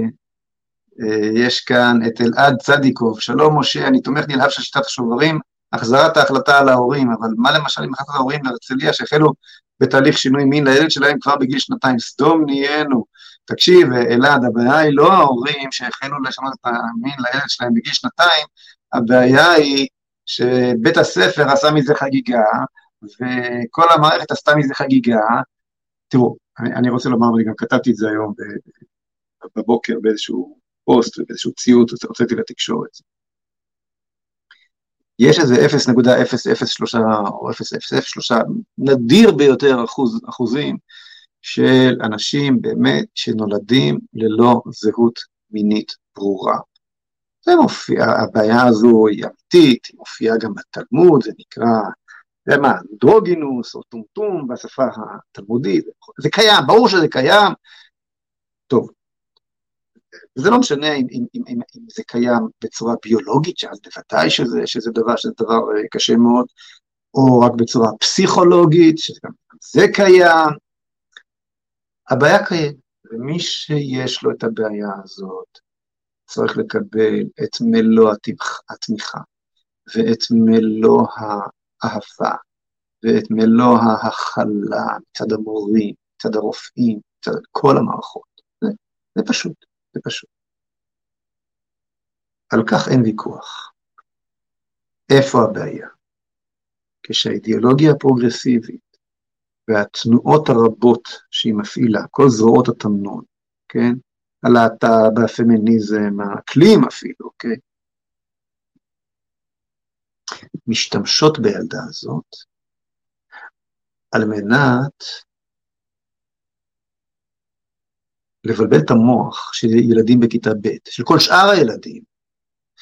אה, יש כאן את אלעד צדיקוב, שלום משה, אני תומך נלהב של שיטת השוברים, החזרת ההחלטה על ההורים, אבל מה למשל עם החלטת ההורים להרצליה שהחלו בתהליך שינוי מין לילד שלהם כבר בגיל שנתיים, סדום נהיינו. תקשיב, אלעד, הבעיה היא לא ההורים שהחלו לשנות את המין לילד שלהם בגיל שנתיים, הבעיה היא שבית הספר עשה מזה חגיגה, וכל המערכת עשתה מזה חגיגה. תראו, אני, אני רוצה לומר, ואני גם כתבתי את זה היום בבוקר באיזשהו פוסט, באיזשהו ציוט, הוצאתי לתקשורת. יש איזה 0.003 או 0.003, נדיר ביותר אחוז, אחוזים, של אנשים באמת שנולדים ללא זהות מינית ברורה. זה מופיע, הבעיה הזו היא אמיתית, היא מופיעה גם בתלמוד, זה נקרא, זה מה, אנדרוגינוס או טומטום בשפה התלמודית, זה קיים, ברור שזה קיים. טוב, זה לא משנה אם, אם, אם, אם, אם זה קיים בצורה ביולוגית, שאז בוודאי שזה, שזה דבר, שזה דבר אה, קשה מאוד, או רק בצורה פסיכולוגית, שגם זה קיים, הבעיה קיימת, ומי שיש לו את הבעיה הזאת צריך לקבל את מלוא התמיכה ואת מלוא האהבה ואת מלוא ההכלה מצד המורים, מצד הרופאים, מצד כל המערכות. זה, זה פשוט, זה פשוט. על כך אין ויכוח. איפה הבעיה? כשהאידיאולוגיה הפרוגרסיבית והתנועות הרבות שהיא מפעילה, כל זרועות התמנון, כן? הלהט"ב, הפמיניזם, האקלים אפילו, אוקיי? משתמשות בילדה הזאת על מנת לבלבל את המוח של ילדים בכיתה ב', של כל שאר הילדים,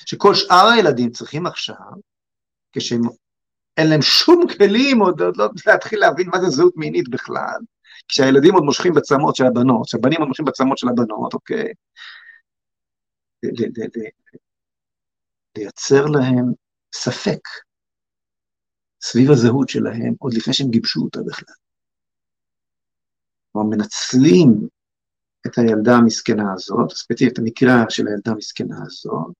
שכל שאר הילדים צריכים עכשיו, כשהם אין להם שום כלים עוד, עוד לא להתחיל להבין מה זה זהות מינית בכלל, כשהילדים עוד מושכים בצמות של הבנות, כשהבנים עוד מושכים בצמות של הבנות, אוקיי? לייצר להם ספק סביב הזהות שלהם עוד לפני שהם גיבשו אותה בכלל. כלומר, מנצלים את הילדה המסכנה הזאת, ספציפית המקרה של הילדה המסכנה הזאת,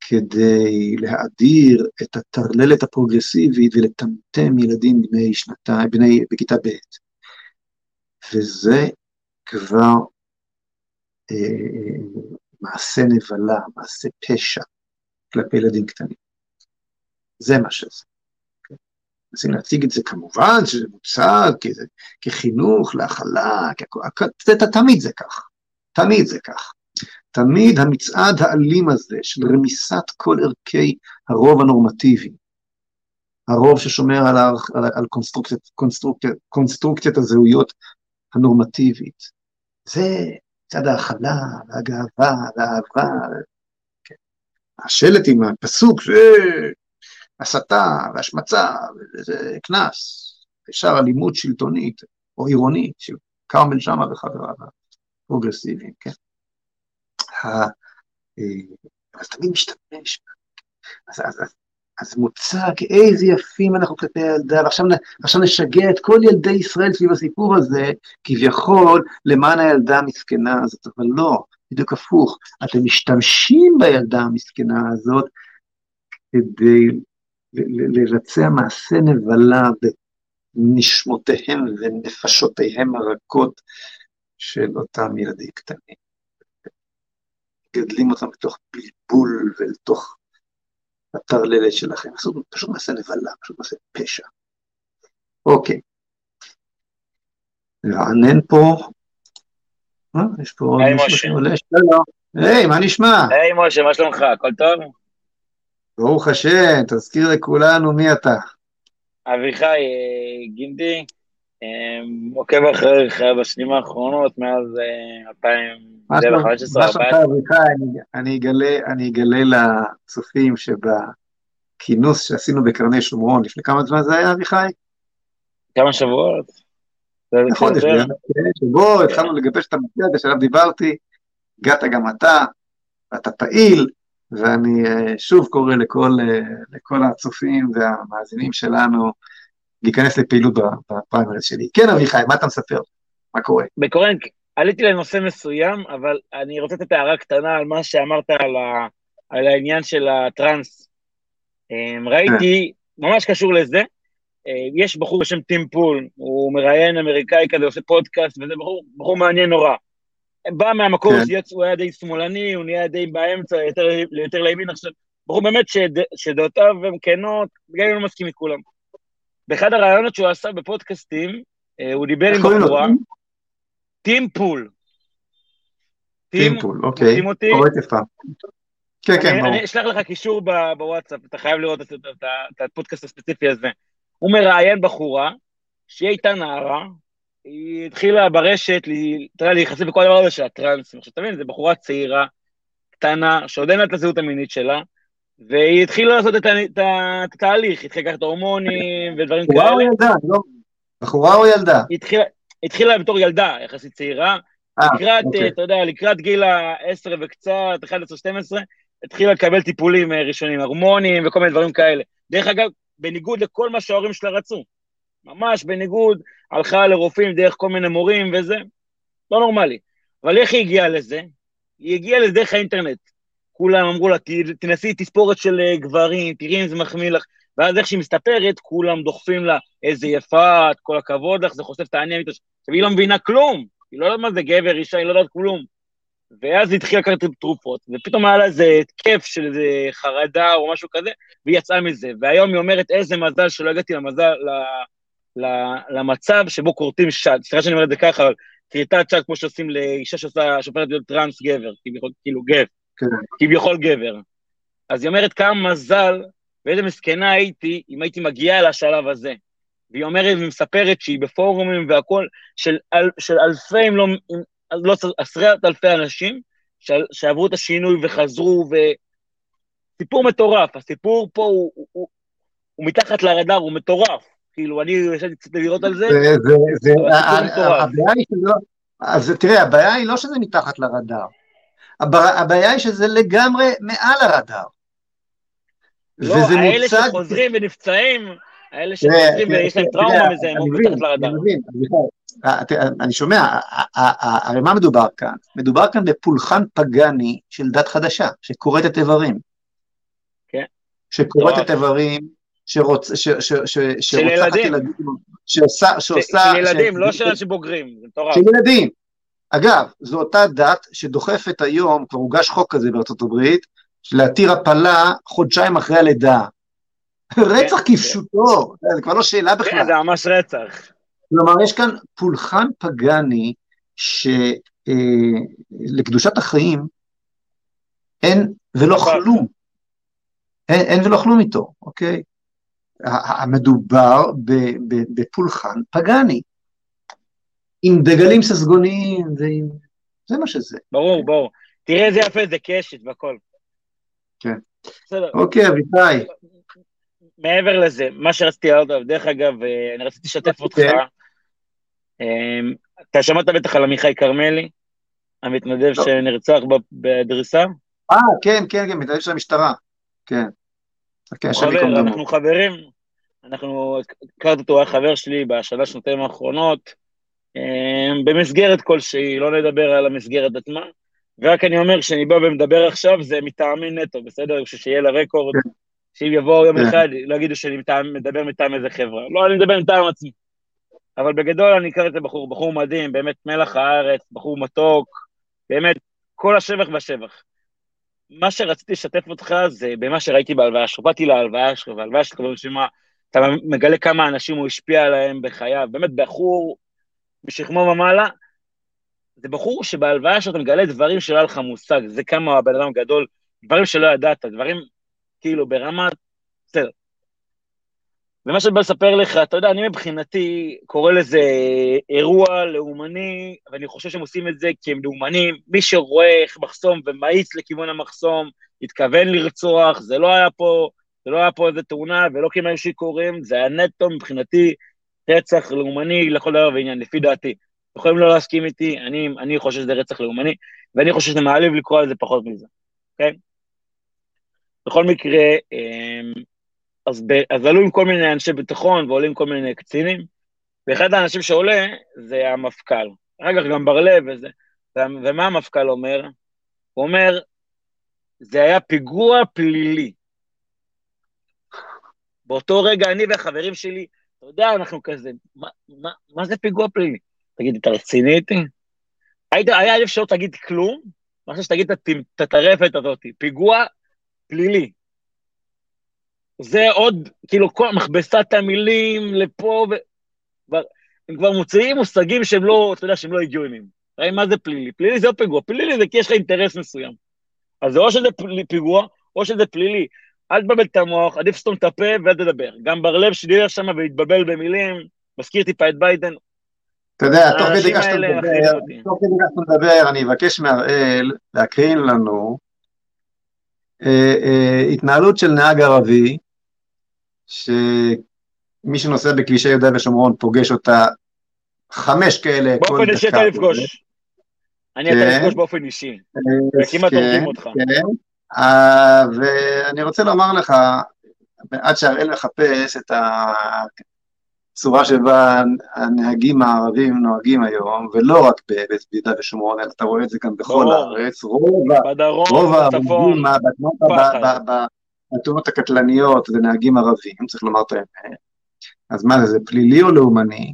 כדי להאדיר את הטרללת הפרוגרסיבית ולטמטם ילדים בני שנתיים, בני, בכיתה ב'. וזה כבר אה, מעשה נבלה, מעשה פשע כלפי ילדים קטנים. זה מה שזה. מנסים להציג את זה כמובן, שזה מוצג כזה, כחינוך, להכלה, כ... תמיד זה כך, תמיד זה כך. תמיד המצעד האלים הזה של רמיסת כל ערכי הרוב הנורמטיבי, הרוב ששומר על, על, על קונסטרוקציית, קונסטרוקציית הזהויות הנורמטיבית, זה מצד ההכלה והגאווה והאהבה. כן. השלט עם הפסוק הסתה והשמצה, וזה קנס, ישר אלימות שלטונית או עירונית של כרמל שאמה וחבריו הפרוגרסיביים, כן. אה, אז תמיד משתמש, אז, אז מוצג איזה יפים אנחנו כלפי הילדה, ועכשיו עכשיו נשגע את כל ילדי ישראל סביב הסיפור הזה, כביכול למען הילדה המסכנה הזאת, אבל לא, בדיוק הפוך, אתם משתמשים בילדה המסכנה הזאת כדי לבצע מעשה נבלה בנשמותיהם ונפשותיהם הרכות של אותם ילדים קטנים. גדלים אותם בתוך בלבול ולתוך הטרללת שלכם. פשוט, פשוט מעשה נבלה, פשוט מעשה פשע. אוקיי. רענן פה. אה, יש פה עוד מישהו שעולה, שלום. היי, מה נשמע? היי, משה, מה שלומך? הכל טוב? ברוך השם, תזכיר לכולנו מי אתה. אביחי אה, גינדי, עוקב אחריך בשנים האחרונות, מאז 2015 מה שלומך אביחי, אני אגלה לצופים שבכינוס שעשינו בקרני שומרון, לפני כמה זמן זה היה, אביחי? כמה שבועות. חודש, כן, שבו התחלנו לגבש את המסגרת שעליו דיברתי, הגעת גם אתה, ואתה פעיל, ואני אה, שוב קורא לכל, אה, לכל הצופים והמאזינים שלנו להיכנס לפעילות בפריימריז שלי. כן, אביחי, מה אתה מספר? מה קורה? בקורן, עליתי לנושא מסוים, אבל אני רוצה לתת הערה קטנה על מה שאמרת על, ה, על העניין של הטראנס. אמ, ראיתי, ממש קשור לזה, אה, יש בחור בשם טים פול, הוא מראיין אמריקאי כזה, עושה פודקאסט, וזה בחור, בחור מעניין נורא. בא מהמקור כן. שהוא היה די שמאלני, הוא נהיה די באמצע, יותר, יותר לימין עכשיו. בחור באמת שד, שדעותיו הן כנות, גם אם הוא לא מסכים עם כולם. באחד הראיונות שהוא עשה בפודקאסטים, אה, הוא דיבר עם בחורה, טים פול. טים פול, אוקיי. טים אותי? קוראת יפה. כן, כן, ברור. אני אשלח לך קישור בוואטסאפ, אתה חייב לראות את הפודקאסט הספציפי הזה. הוא מראיין בחורה, שהיא הייתה נערה, היא התחילה ברשת, אתה יודע, להיחשף לכל הדבר הזה של הטראנס. עכשיו, תבין, זו בחורה צעירה, קטנה, שעוד אין לה את הזהות המינית שלה, והיא התחילה לעשות את התהליך, התחילה לקחת הורמונים ודברים כאלה. בחורה או ילדה? לא. בחורה או ילדה? היא התחילה בתור ילדה, יחסית צעירה. אה, לקראת, אוקיי. אתה יודע, לקראת גיל ה-10 וקצת, 11-12, התחילה לקבל טיפולים אה, ראשונים, הורמונים וכל מיני דברים כאלה. דרך אגב, בניגוד לכל מה שההורים שלה רצו. ממש בניגוד, הלכה לרופאים דרך כל מיני מורים וזה, לא נורמלי. אבל איך היא הגיעה לזה? היא הגיעה לזה דרך האינטרנט. כולם אמרו לה, תנסי תספורת של אה, גברים, תראי אם זה מחמיא לך. ואז איך שהיא מסתפרת, כולם דוחפים לה, איזה יפה, כל הכבוד לך, זה חושף את העניין. עכשיו, היא לא מבינה כלום. היא לא יודעת מה זה גבר, אישה, היא לא יודעת כלום. ואז היא התחילה לקחת תרופות, ופתאום היה לה איזה התקף של איזה חרדה או משהו כזה, והיא יצאה מזה. והיום היא אומרת, איזה מזל שלא הגעתי למזל, ל, ל, למצב שבו כורתים שד. סליחה שאני אומר את זה ככה, אבל כריתת שד כמו שעושים לאישה שעושה, שהופכת להיות טראנס גבר, כאילו כן. כביכול גבר. אז היא אומרת כמה מזל, ואיזה מסכנה הייתי אם הייתי מגיעה לשלב הזה. והיא אומרת ומספרת שהיא בפורומים והכול, של, אל, של אלפי, אם לא, אם לא עשרת אלפי אנשים, ש, שעברו את השינוי וחזרו, וסיפור מטורף. הסיפור פה הוא, הוא, הוא, הוא מתחת לרדאר, הוא מטורף. כאילו, אני ישבתי קצת לראות על זה, זה, זה, זה, אבל סיפור מטורף. הבעיה היא שלא, אז תראה, הבעיה היא לא שזה מתחת לרדאר, הבעיה היא שזה לגמרי מעל הרדאר. לא, וזה האלה מוצג... שחוזרים ונפצעים, האלה שחוזרים ויש להם טראומה מזה, הם מתחת לרדאר. אני מבין. אה, תראה, אני שומע, ה- ה- ה- הרי מה מדובר כאן? מדובר כאן בפולחן פגאני של דת חדשה, שכורתת איברים. כן. שכורתת מטורף. איברים, שרוצ- ש- ש- ש- שרוצחת ילדים. שעושה, של ילדים, לא של בוגרים, זה מטורף. של ילדים. אגב, זו אותה דת שדוחפת היום, כבר הוגש חוק כזה בארצות הברית, להתיר הפלה חודשיים אחרי הלידה. רצח כפשוטו, זה כבר לא שאלה כן, בכלל. זה ממש רצח. כלומר, יש כאן פולחן פגאני שלקדושת החיים אין ולא נכון. כלום. אין, אין ולא כלום איתו, אוקיי? המדובר בפולחן פגאני. עם דגלים ססגוניים, ועם... זה מה שזה. ברור, ברור. תראה איזה יפה זה קשת והכל. כן. בסדר. אוקיי, אביחי, מעבר לזה, מה שרציתי להעלות עליו, דרך אגב, אה, אני רציתי לשתף אותך. אוקיי. אה, אתה שמעת בטח על עמיחי כרמלי, המתנדב לא. שנרצח בדריסה? אה, כן, כן, כן, מתנדב של המשטרה. כן. דמו. אנחנו חברים, אנחנו, הכרתי אותו, הוא היה חבר שלי בשנה, שנתיים האחרונות, במסגרת כלשהי, לא נדבר על המסגרת עצמה, ורק אני אומר, כשאני בא ומדבר עכשיו, זה מטעמי נטו, בסדר? בשביל שיהיה לרקורד, כן. שאם יבואו יום כן. אחד, לא יגידו שאני מטעם, מדבר מטעם איזה חברה. לא, אני מדבר מטעם עצמי. אבל בגדול אני הכרתי את הבחור, בחור מדהים, באמת מלח הארץ, בחור מתוק, באמת, כל השבח והשבח. מה שרציתי לשתף אותך זה במה שראיתי בהלוויה שלו. באתי להלוויה שלו, וההלוויה שלו, ברשימה, אתה מגלה כמה אנשים הוא השפיע עליהם בחייו. באמת, בחור משכמו ומעלה, זה בחור שבהלוויה שלו אתה מגלה דברים שלא היה לך מושג, זה כמה הבן אדם גדול, דברים שלא ידעת, דברים כאילו ברמה, בסדר. ומה שאני בא לספר לך, אתה יודע, אני מבחינתי קורא לזה אירוע לאומני, ואני חושב שהם עושים את זה כי הם לאומנים. מי שרואה איך מחסום ומאיץ לכיוון המחסום, התכוון לרצוח, זה לא היה פה, זה לא היה פה איזה תאונה, ולא כי הם היו שיכורים, זה היה נטו מבחינתי רצח לאומני לכל דבר ועניין, לפי דעתי. יכולים לא להסכים איתי, אני, אני חושב שזה רצח לאומני, ואני חושב שזה מעליב לקרוא לזה פחות מזה, אוקיי? בכל מקרה, אמ, אז, ב, אז עלו עם כל מיני אנשי ביטחון ועולים כל מיני קצינים, ואחד האנשים שעולה זה המפכ"ל. אחר כך גם בר-לב וזה. ומה המפכ"ל אומר? הוא אומר, זה היה פיגוע פלילי. באותו רגע אני והחברים שלי, אתה יודע, אנחנו כזה, מה, מה, מה זה פיגוע פלילי? תגיד, אתה רציני איתי? היית, היה עדיף שלא תגיד כלום, מאשר שתגיד את הטרפת הזאת, פיגוע פלילי. זה עוד, כאילו, כל מכבסת המילים לפה, ו... כבר- הם כבר מוציאים מושגים שהם לא, אתה יודע, שהם לא הגיוניים. הרי מה זה פלילי? פלילי זה לא פיגוע, פלילי זה כי יש לך אינטרס מסוים. אז זה או שזה פיגוע, או שזה פלילי. אל תבלבל את המוח, עדיף סתום את הפה ואל תדבר. גם בר-לב שדיבר שם והתבלבל במילים, מזכיר טיפה את ביידן. אתה יודע, תוך כדי האנשים כך שאתה האלה מדבר, מפחידים אותי. תוך כדי כך שאתה מדבר, אני אבקש מהראל להקרין לנו אה, אה, התנהלות של נהג ערבי, שמי שנוסע בכבישי יהודה ושומרון פוגש אותה חמש כאלה כל באופן אישי דקה. אתה לפגוש. אני אתה כן. לפגוש באופן אישי. אה, וכמעט כן, הורגים אותך. אה, ואני רוצה לומר לך, עד שהראל מחפש את הצורה שבה הנהגים הערבים נוהגים היום, ולא רק ביהודה ושומרון, אלא אתה רואה את זה גם בכל. הארץ, רוב ה- בדרום, רוב בצפון. ההרוגים ה- בתנועות- פחד. ב- ב- ב- בתאונות הקטלניות זה נהגים ערבים, צריך לומר את האמת. אז מה זה, זה פלילי או לאומני?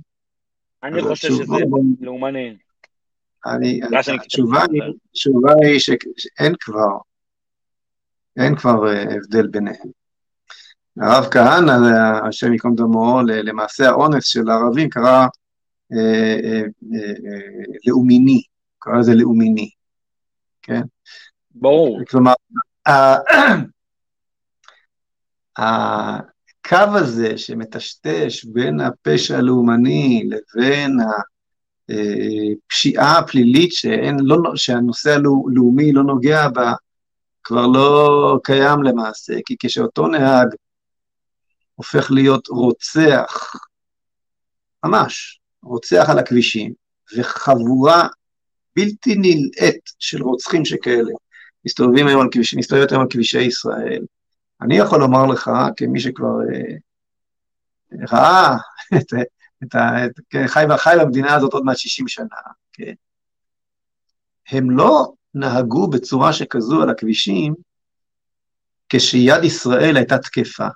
אני חושב שזה לאומני. התשובה היא, שאין כבר, אין כבר אה, הבדל ביניהם. הרב כהנא, השם ייקום דמו, למעשה האונס של הערבים קרא אה, אה, אה, אה, לאומיני, קרא לזה לאומיני, כן? ברור. כלומר, הקו הזה שמטשטש בין הפשע הלאומני לבין הפשיעה הפלילית שאין, לא, שהנושא הלאומי לא נוגע בה, כבר לא קיים למעשה, כי כשאותו נהג הופך להיות רוצח, ממש, רוצח על הכבישים, וחבורה בלתי נלאית של רוצחים שכאלה, מסתובבים היום על כבישים, מסתובבת היום על כבישי ישראל. אני יכול לומר לך, כמי שכבר אה, ראה את, את, ה- את, כן, חי, חי במדינה הזאת עוד מעט 60 שנה, כן? הם לא נהגו בצורה שכזו על הכבישים כשיד ישראל הייתה תקפה,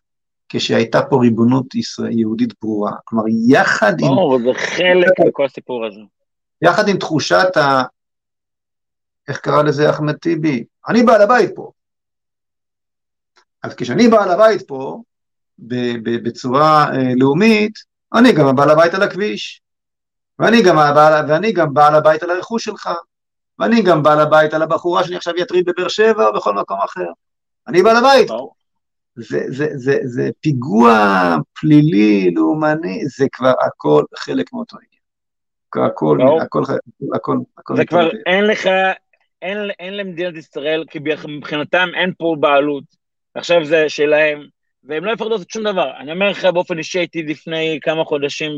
כשהייתה פה ריבונות ישראל, יהודית ברורה. כלומר, יחד עם, ברור, זה חלק מכל הסיפור הזה. יחד עם תחושת ה... איך קרא לזה אחמד טיבי? אני בעל הבית פה. אז כשאני בעל הבית פה, ב- ב- בצורה אה, לאומית, אני גם הבעל הבית על הכביש. ואני גם, הבעל, ואני גם בעל הבית על הרכוש שלך. ואני גם בעל הבית על הבחורה שאני עכשיו אטריד בבאר שבע או בכל מקום אחר. אני בעל הבית. ברור. זה, זה, זה, זה פיגוע פלילי, לאומני, זה כבר הכל חלק מאותו עניין. הכל. הכל, הכל, הכל, הכל זה כבר. אין לך, אין, אין למדינת ישראל, כי מבחינתם אין פה בעלות, עכשיו זה שלהם, והם לא יפחדו לעשות שום דבר. אני אומר לך, באופן אישי הייתי לפני כמה חודשים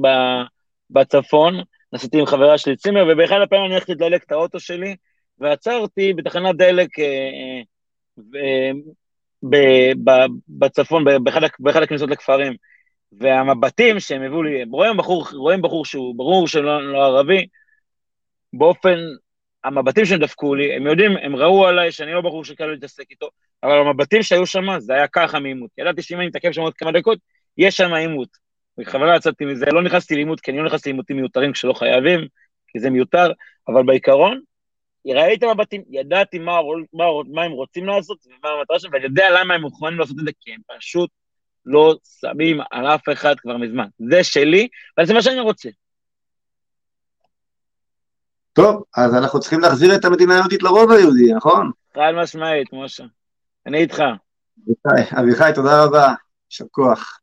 בצפון, נסעתי עם חברה שלי צימר, ובאחד הפעמים אני הולכת לדלק את האוטו שלי, ועצרתי בתחנת דלק אה, אה, בצפון, באחד, הכניסות לכפרים. והמבטים שהם הביאו לי, רואים בחור, רואים בחור שהוא ברור שלא לא ערבי, באופן, המבטים שהם דפקו לי, הם יודעים, הם ראו עליי שאני לא בחור שקל להתעסק איתו, אבל המבטים שהיו שם, זה היה ככה מעימות. ידעתי שאם אני אתעכב שם עוד כמה דקות, יש שם עימות. בכוונה יצאתי מזה, לא נכנסתי לעימות, כי אני לא נכנסתי לעימותים מיותרים כשלא חייבים, כי זה מיותר, אבל בעיקרון, ראיתי את המבטים, ידעתי מה, מה, מה הם רוצים לעשות ומה המטרה שלהם, ואני יודע למה הם מוכנים לעשות את זה, כי הם פשוט לא שמים על אף אחד כבר מזמן. זה שלי, וזה מה שאני רוצה. טוב, אז אנחנו צריכים להחזיר את המדינה היהודית לרוב היהודי, נכון? חד משמעית, משה. אני איתך. אביחי, אביחי, תודה רבה, יישר כוח.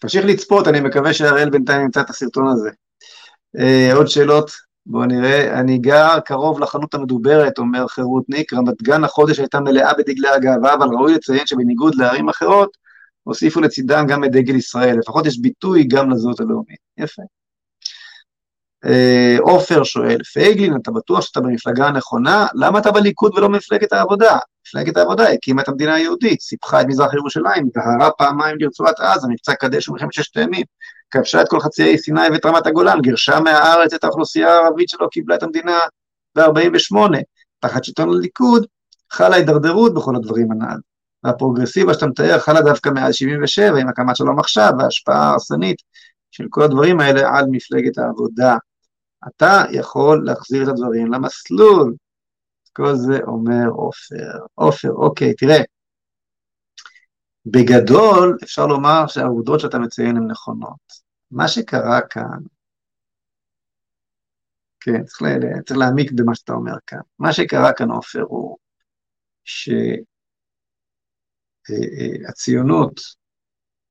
תמשיך לצפות, אני מקווה שהראל בינתיים ימצא את הסרטון הזה. אה, עוד שאלות? בואו נראה. אני גר קרוב לחנות המדוברת, אומר חירותניק, רמת גן החודש הייתה מלאה בדגלי הגאווה, אבל ראוי לציין שבניגוד לערים אחרות, הוסיפו לצידם גם את דגל ישראל. לפחות יש ביטוי גם לזהות הלאומית. יפה. אה, עופר שואל, פייגלין, אתה בטוח שאתה במפלגה הנכונה? למה אתה בליכוד ולא במפלגת העבודה? מפלגת העבודה הקימה את המדינה היהודית, סיפחה את מזרח ירושלים, דהרה פעמיים לרצועת עזה, מבצע קדש ומלחמת ששת הימים, כבשה את כל חצי האי סיני ואת רמת הגולן, גירשה מהארץ את האוכלוסייה הערבית שלא קיבלה את המדינה ב-48. תחת שלטון הליכוד חלה הידרדרות בכל הדברים הנ"ל. והפרוגרסיבה שאתה מתאר חלה דווקא מאז 77, עם הקמת שלום עכשיו וההשפעה ההרסנית של כל הדברים האלה על מפלגת העבודה. אתה יכול להחזיר את הדברים למסלול. כל זה אומר עופר. עופר, אוקיי, תראה. בגדול, אפשר לומר שהעובדות שאתה מציין הן נכונות. מה שקרה כאן, כן, צריך, לה, צריך להעמיק במה שאתה אומר כאן. מה שקרה כאן, עופר, הוא שהציונות,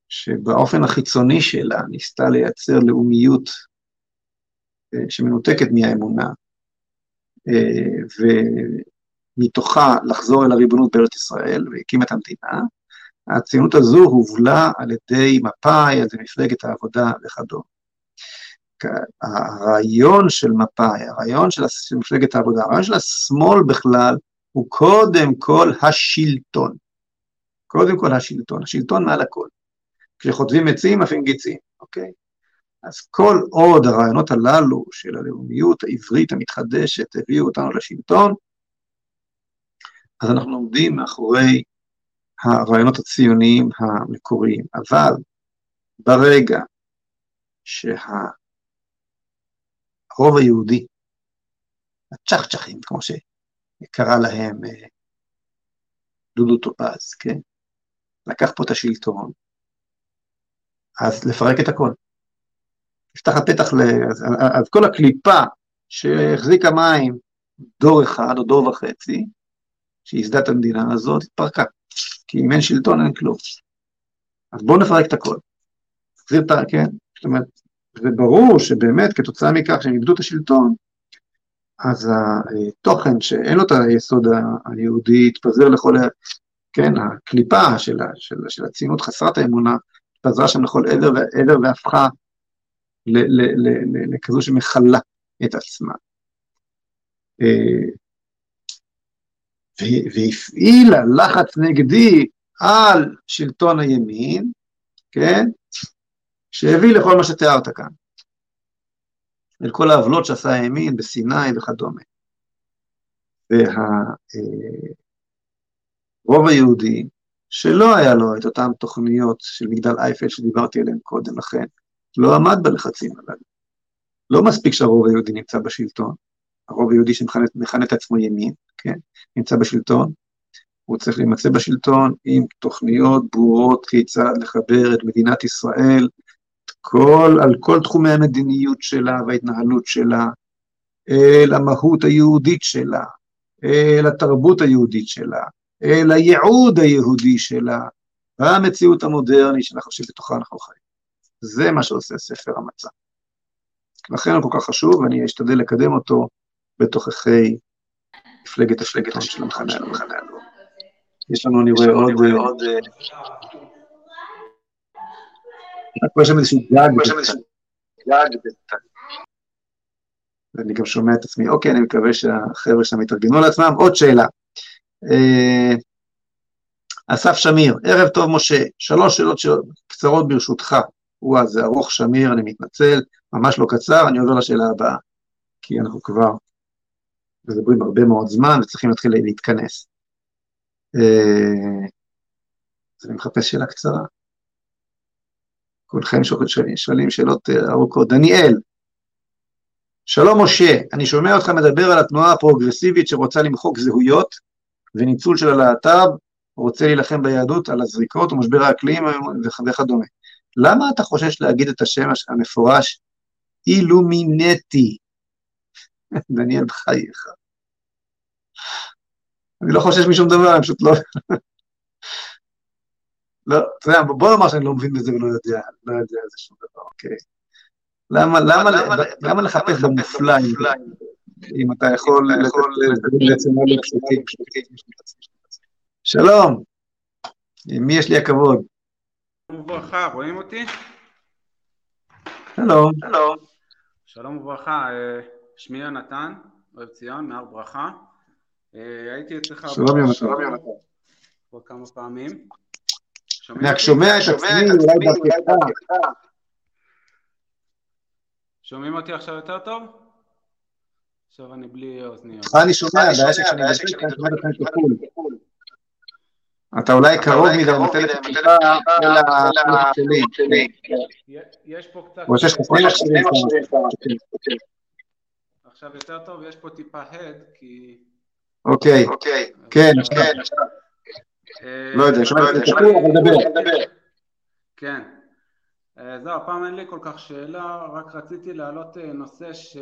שבאופן החיצוני שלה ניסתה לייצר לאומיות שמנותקת מהאמונה, ומתוכה לחזור אל הריבונות בארץ ישראל, והקימה את המדינה, הציונות הזו הובלה על ידי מפא"י, על ידי מפלגת העבודה וכדומה. הרעיון של מפא"י, הרעיון של מפלגת העבודה, הרעיון של השמאל בכלל, הוא קודם כל השלטון. קודם כל השלטון, השלטון מעל הכל. כשחוטבים עצים, עפים גיצים, אוקיי? אז כל עוד הרעיונות הללו של הלאומיות העברית המתחדשת הביאו אותנו לשלטון, אז אנחנו עומדים מאחורי הרעיונות הציוניים המקוריים. אבל ברגע שהרוב הרוב היהודי, הצ'חצ'חים, כמו שקרא להם אה, דודו טופז, כן? לקח פה את השלטון, אז לפרק את הכל. נפתח הפתח, ל... אז, אז כל הקליפה שהחזיקה מים דור אחד או דור וחצי, שייסדה את המדינה הזאת, התפרקה. כי אם אין שלטון אין כלום. אז בואו נפרק את הכל. נחזיר את ה... כן? זאת אומרת, זה ברור שבאמת כתוצאה מכך שהם איבדו את השלטון, אז התוכן שאין לו את היסוד היהודי התפזר לכל, כן, הקליפה של, של, של הציונות חסרת האמונה, התפזרה שם לכל עבר ועבר והפכה לכזו שמכלה את עצמה. אה, והפעילה לחץ נגדי על שלטון הימין, כן, שהביא לכל מה שתיארת כאן, אל כל העוולות שעשה הימין בסיני וכדומה. והרוב אה, היהודי, שלא היה לו את אותן תוכניות של מגדל אייפל שדיברתי עליהן קודם לכן, לא עמד בלחצים הללו. לא מספיק שהרוב היהודי נמצא בשלטון, הרוב היהודי שמכנה את עצמו ימין, כן, נמצא בשלטון, הוא צריך להימצא בשלטון עם תוכניות ברורות כיצד לחבר את מדינת ישראל כל, על כל תחומי המדיניות שלה וההתנהלות שלה, אל המהות היהודית שלה, אל התרבות היהודית שלה, אל הייעוד היהודי שלה, והמציאות המודרנית שאנחנו חושבים בתוכה אנחנו חיים. זה מה שעושה ספר המצע. לכן הוא כל כך חשוב, ואני אשתדל לקדם אותו בתוככי מפלגת השלטון של המחנה הלאומי. יש לנו, אני רואה עוד... עוד יש שם איזשהו גג ואני גם שומע את עצמי, אוקיי, אני מקווה שהחבר'ה שם יתארגנו לעצמם. עוד שאלה. אה, אסף שמיר, ערב טוב משה, שלוש שאלות קצרות ברשותך. וואה, זה ארוך שמיר, אני מתנצל, ממש לא קצר, אני עובר לשאלה הבאה, כי אנחנו כבר מדברים הרבה מאוד זמן וצריכים להתחיל להתכנס. אה, אז אני מחפש שאלה קצרה. כולכם שואלים, שואלים שאלות אה, ארוכות. דניאל, שלום משה, אני שומע אותך מדבר על התנועה הפרוגרסיבית שרוצה למחוק זהויות וניצול של הלהט"ב, רוצה להילחם ביהדות על הזריקות ומשבר האקלים וכדומה. למה אתה חושש להגיד את השם המפורש אילומינטי? דניאל, בחייך. אני לא חושש משום דבר, אני פשוט לא... לא, אתה יודע, בוא נאמר שאני לא מבין בזה ולא יודע, לא יודע איזה שום דבר, אוקיי. למה, למה, למה לחפש במופלא אם אתה יכול? שלום, מי יש לי הכבוד? וברכה, רואים אותי? שלום. שלום. שלום וברכה, אה, שמי יונתן, אוהב ציון, מהר ברכה. אה, הייתי אצלך... שלום יונתן. כבר כמה פעמים. אני רק שומע את עצמי, אולי דרכך. שומעים אותי עכשיו יותר טוב? עכשיו אני בלי אוזניות. אני שומע, הבעיה שכשאני מדבר אני שומע אותך כפול. אתה אולי קרוב מדי שלך אל שלי. יש פה קצת... או שיש לך שני מכשירים עכשיו יותר טוב, יש פה טיפה הד, כי... אוקיי, כן, עכשיו. אה, לא יודע, שומע את זה כפול, אבל דבר. כן. אה, זהו, הפעם אין לי כל כך שאלה, רק רציתי להעלות אה, נושא ש...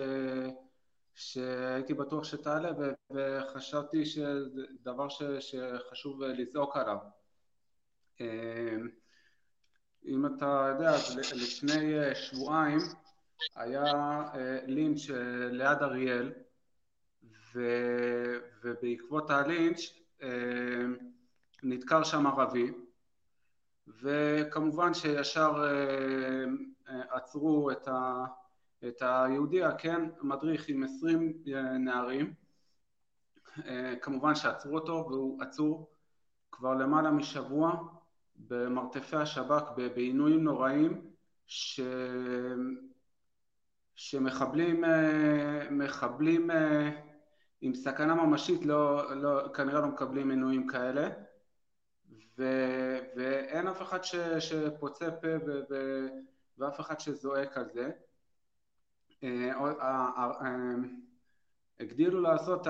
שהייתי בטוח שתעלה וחשבתי שזה דבר ש, שחשוב לזעוק עליו. אמ, אם אתה יודע, לפני אה, שבועיים היה אה, לינץ' אה, ליד אריאל ו, ובעקבות הלינץ' נדקר שם ערבי וכמובן שישר עצרו את ה... את היהודי הכן מדריך עם עשרים אה, נערים. אה, כמובן שעצרו אותו והוא עצור כבר למעלה משבוע במרתפי השב"כ בעינויים נוראים ש... שמחבלים אה, מחבלים עם סכנה ממשית לא, לא, כנראה לא מקבלים עינויים כאלה. ו, ואין אף אחד ש, שפוצה פה ו, ו, ואף אחד שזועק על זה הגדילו לעשות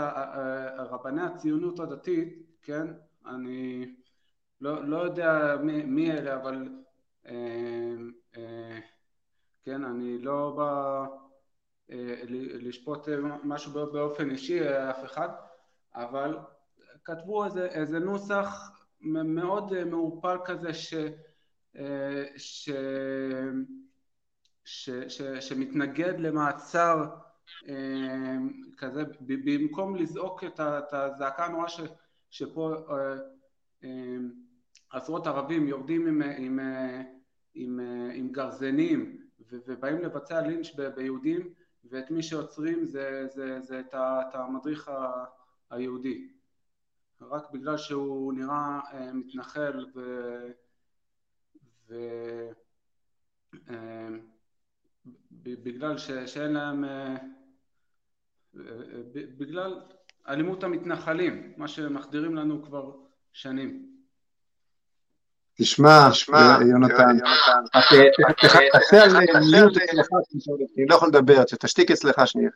רבני הציונות הדתית, כן, אני לא, לא יודע מי, מי אלה, אבל כן, אני לא בא לשפוט משהו באופן אישי, אף אחד, אבל כתבו איזה, איזה נוסח מאוד מעורפל כזה ש, ש, ש, ש, שמתנגד למעצר כזה, במקום לזעוק את הזעקה הנוראה שפה עשרות ערבים יורדים עם, עם, עם, עם גרזנים ובאים לבצע לינץ' ביהודים ואת מי שעוצרים זה, זה, זה את, את המדריך היהודי. רק בגלל שהוא נראה מתנחל ו... ו... בגלל ש... שאין להם בגלל אלימות המתנחלים, מה שמחדירים לנו כבר שנים. תשמע, יונתן, תעשה על מיוט אצלך, אני לא יכול לדבר, תשתיק אצלך שנייה.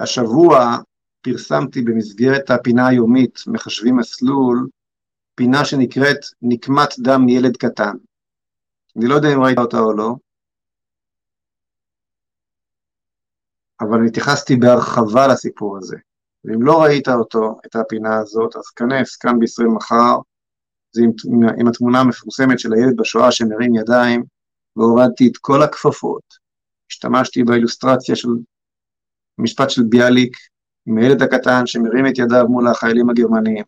השבוע פרסמתי במסגרת הפינה היומית מחשבים מסלול, פינה שנקראת נקמת דם ילד קטן. אני לא יודע אם ראית אותה או לא, אבל התייחסתי בהרחבה לסיפור הזה. ואם לא ראית אותו, את הפינה הזאת, אז כנס כאן בישראל מחר, זה עם, עם התמונה המפורסמת של הילד בשואה שמרים ידיים, והורדתי את כל הכפפות. השתמשתי באילוסטרציה של משפט של ביאליק, עם הילד הקטן שמרים את ידיו מול החיילים הגרמנים.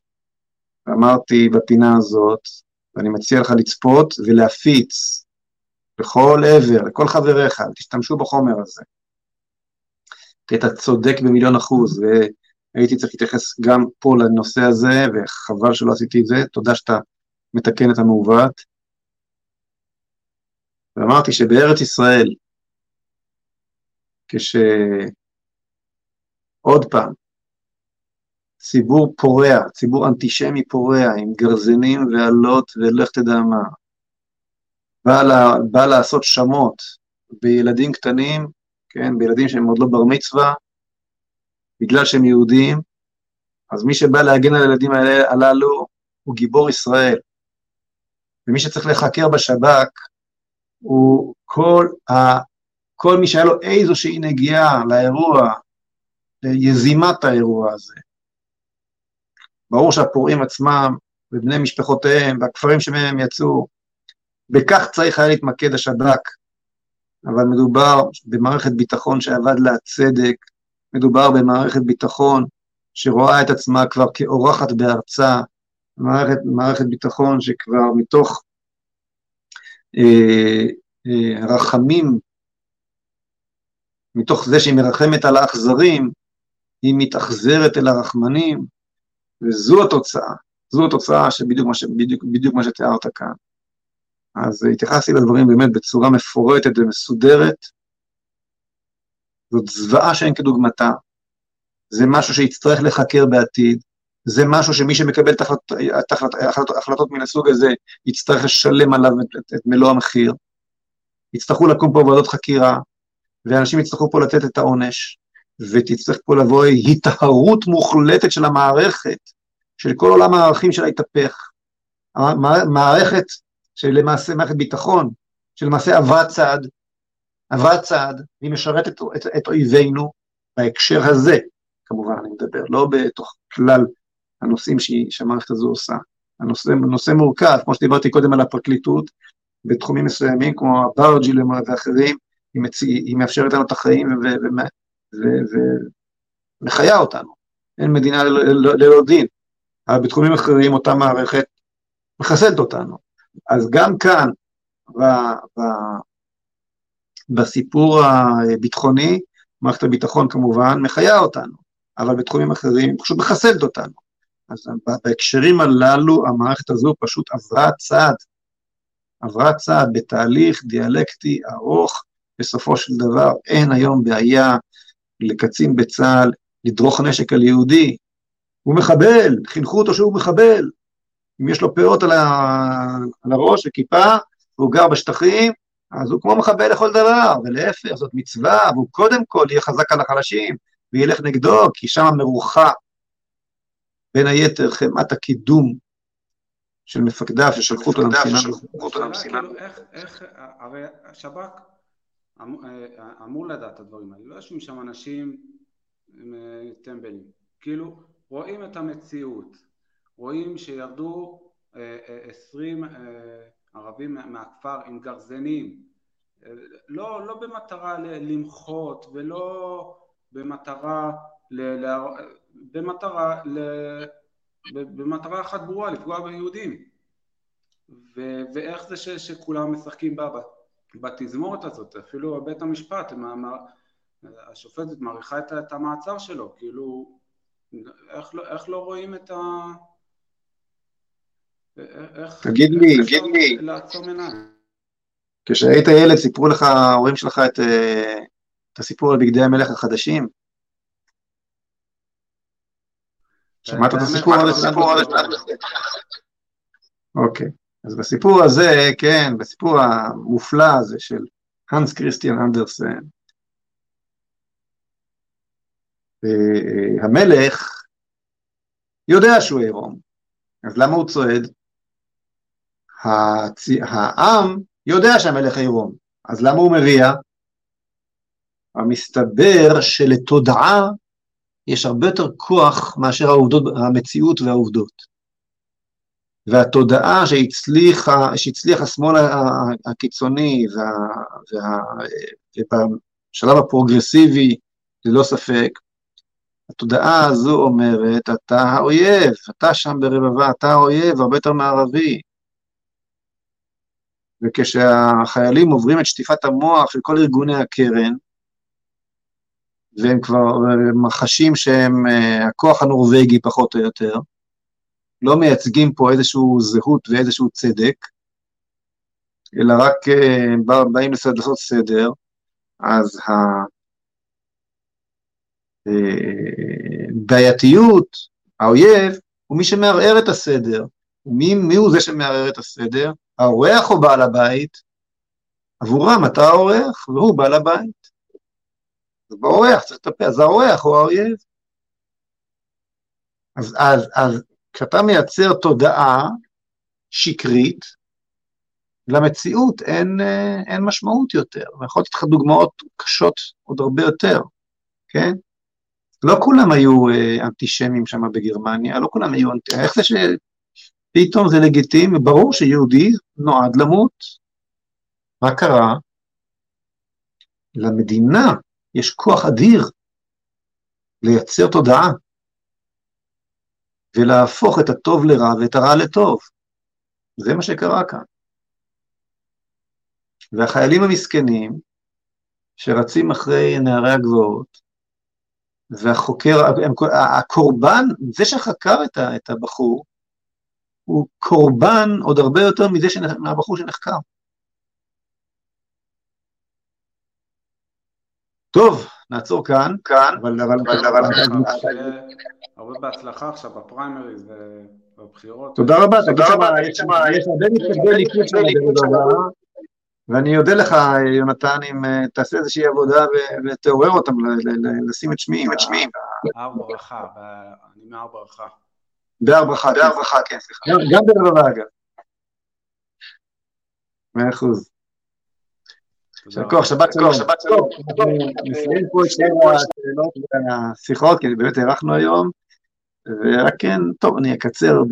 ואמרתי בפינה הזאת, ואני מציע לך לצפות ולהפיץ בכל עבר, לכל חבריך, תשתמשו בחומר הזה. כי אתה צודק במיליון אחוז, והייתי צריך להתייחס גם פה לנושא הזה, וחבל שלא עשיתי את זה, תודה שאתה מתקן את המעוות. ואמרתי שבארץ ישראל, כש... עוד פעם, ציבור פורע, ציבור אנטישמי פורע, עם גרזינים ואלות ולך תדע מה, בא, לה, בא לעשות שמות בילדים קטנים, כן, בילדים שהם עוד לא בר מצווה, בגלל שהם יהודים, אז מי שבא להגן על הילדים הללו הוא גיבור ישראל. ומי שצריך להיחקר בשב"כ הוא כל, ה, כל מי שהיה לו איזושהי נגיעה לאירוע, ליזימת האירוע הזה. ברור שהפורעים עצמם ובני משפחותיהם והכפרים שמהם יצאו, בכך צריך היה להתמקד השב"כ, אבל מדובר במערכת ביטחון שעבד לה צדק, מדובר במערכת ביטחון שרואה את עצמה כבר כאורחת בארצה, מערכת, מערכת ביטחון שכבר מתוך אה, אה, רחמים, מתוך זה שהיא מרחמת על האכזרים, היא מתאכזרת אל הרחמנים, וזו התוצאה, זו התוצאה שבדיוק מה, שבדיוק, בדיוק מה שתיארת כאן. אז התייחסתי לדברים באמת בצורה מפורטת ומסודרת. זאת זוועה שאין כדוגמתה, זה משהו שיצטרך לחקר בעתיד, זה משהו שמי שמקבל את החלטות, החלטות, החלטות מן הסוג הזה יצטרך לשלם עליו את, את, את מלוא המחיר. יצטרכו לקום פה ועדות חקירה, ואנשים יצטרכו פה לתת את העונש, ותצטרך פה לבוא היטהרות מוחלטת של המערכת, של כל עולם הערכים שלה יתהפך. מערכת שלמעשה מערכת ביטחון, שלמעשה עברה צעד, עברה צעד, והיא משרתת את, את, אויבינו בהקשר הזה, כמובן אני מדבר, לא בתוך כלל הנושאים שהמערכת הזו עושה. הנושא נושא מורכב, כמו שדיברתי קודם על הפרקליטות, בתחומים מסוימים כמו הברג'י ואחרים, היא, מציא, היא מאפשרת לנו את החיים ומחיה אותנו. אין מדינה ללא דין, אבל בתחומים אחרים אותה מערכת מחסלת אותנו. אז גם כאן, ב, ב, בסיפור הביטחוני, מערכת הביטחון כמובן מחיה אותנו, אבל בתחומים אחרים פשוט מחסלת אותנו. אז בהקשרים הללו המערכת הזו פשוט עברה צעד, עברה צעד בתהליך דיאלקטי ארוך, בסופו של דבר אין היום בעיה לקצין בצה"ל לדרוך נשק על יהודי, הוא מחבל, חינכו אותו שהוא מחבל, אם יש לו פאות על, ה... על הראש וכיפה, והוא גר בשטחים, אז הוא כמו מחבל לכל דבר, ולהפך, זאת מצווה, והוא קודם כל יהיה חזק על החלשים, וילך נגדו, כי שם מרוחה, בין היתר, חמת הקידום של מפקדיו ששלחו אותו למשימה. איך, איך, הרי השב"כ אמור לדעת את הדברים האלה, לא יושבים שם אנשים אה, טמבלים, כאילו רואים את המציאות, רואים שירדו אה, עשרים ערבים מהכפר עם גרזנים, לא, לא במטרה למחות ולא במטרה, ל, במטרה, ל, במטרה אחת ברורה, לפגוע ביהודים. ו, ואיך זה ש, שכולם משחקים בה בתזמורת הזאת, אפילו בית המשפט, השופטת מעריכה את, את המעצר שלו, כאילו, איך לא, איך לא רואים את ה... איך, תגיד לי, תגיד לי, לעצום עיניים. כשהיית ילד סיפרו לך, ההורים שלך את, אה, את הסיפור על בגדי המלך החדשים? שמעת את הסיפור הזה? אוקיי, אז בסיפור הזה, כן, בסיפור המופלא הזה של הנס כריסטיאן אנדרסן, אה, המלך יודע שהוא עירום, אז למה הוא צועד? העם יודע שהמלך עירום, אז למה הוא מריע? המסתבר שלתודעה יש הרבה יותר כוח מאשר העובדות, המציאות והעובדות. והתודעה שהצליחה, שהצליח השמאל הקיצוני וה, וה, ובשלב הפרוגרסיבי, ללא ספק, התודעה הזו אומרת, אתה האויב, אתה שם ברבבה, אתה האויב, הרבה יותר מערבי. וכשהחיילים עוברים את שטיפת המוח של כל ארגוני הקרן, והם כבר מחשים שהם אה, הכוח הנורבגי פחות או יותר, לא מייצגים פה איזושהי זהות ואיזשהו צדק, אלא רק אה, באים לעשות סדר, אז הבעייתיות, אה, האויב, הוא מי שמערער את הסדר. ומי מי הוא זה שמערער את הסדר? האורח או בעל הבית? עבורם אתה האורח והוא בעל הבית. אז באורח צריך לטפל, אז האורח הוא האויב. אז, אז, אז כשאתה מייצר תודעה שקרית, למציאות אין, אה, אין משמעות יותר. אני יכול לתת לך דוגמאות קשות עוד הרבה יותר, כן? לא כולם היו אה, אנטישמים שם בגרמניה, לא כולם היו אנטישמים, איך זה שפתאום זה לגיטימי, ברור שיהודי נועד למות. מה קרה? למדינה יש כוח אדיר לייצר תודעה. ולהפוך את הטוב לרע ואת הרע לטוב. זה מה שקרה כאן. והחיילים המסכנים, שרצים אחרי נערי הגבעות, והחוקר, הקורבן, זה שחקר את הבחור, הוא קורבן עוד הרבה יותר מזה מהבחור שנחקר. טוב, נעצור כאן, כאן, אבל, אבל, אבל, אבל, הרבה בהצלחה עכשיו בפריימריז ובבחירות. תודה רבה, תגיד שם, יש הרבה מתקדמי ליכוד שם ואני אודה לך, יונתן, אם אה, תעשה איזושהי עבודה ותעורר אותם, לשים את שמי. את שמי. הר ברכה, אני מהר ברכה. בהר ברכה, בהר ברכה, כן, סליחה. גם ברבבה, אגב. מאה אחוז. יישר כוח, שבת שלום. נסיים פה את שתי השאלות והשיחות, כי באמת הארכנו היום. ורק כן, טוב, אני אקצר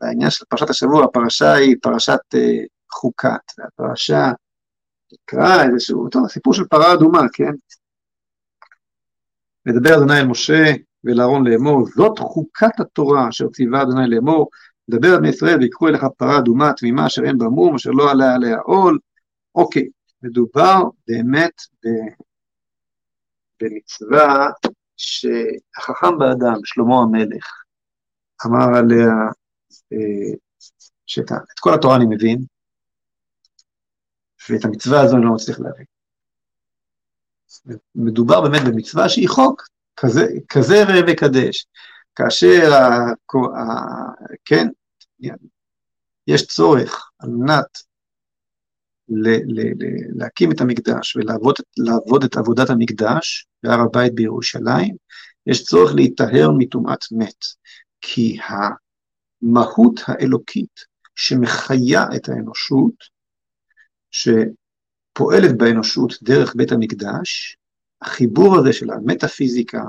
בעניין של פרשת השבוע, הפרשה היא פרשת אה, חוקת, והפרשה נקרא איזשהו, טוב, סיפור של פרה אדומה, כן? מדבר אדוני אל משה ואל אהרון לאמור, זאת חוקת התורה אשר ציווה אדוני לאמור, דבר על בני ישראל ויקחו אליך פרה אדומה תמימה אשר אין בה מום, אשר לא עליה עליה עול. אוקיי, מדובר באמת במצווה שהחכם באדם, שלמה המלך, אמר עליה, אה, שאת כל התורה אני מבין, ואת המצווה הזו אני לא מצליח להבין. מדובר באמת במצווה שהיא חוק, כזה, כזה ראה וקדש. כאשר, ה, ה, כן, יש צורך על מנת ל- ל- ל- להקים את המקדש ולעבוד לעבוד את עבודת המקדש בהר הבית בירושלים, יש צורך להיטהר מטומאת מת, כי המהות האלוקית שמחיה את האנושות, שפועלת באנושות דרך בית המקדש, החיבור הזה של המטאפיזיקה,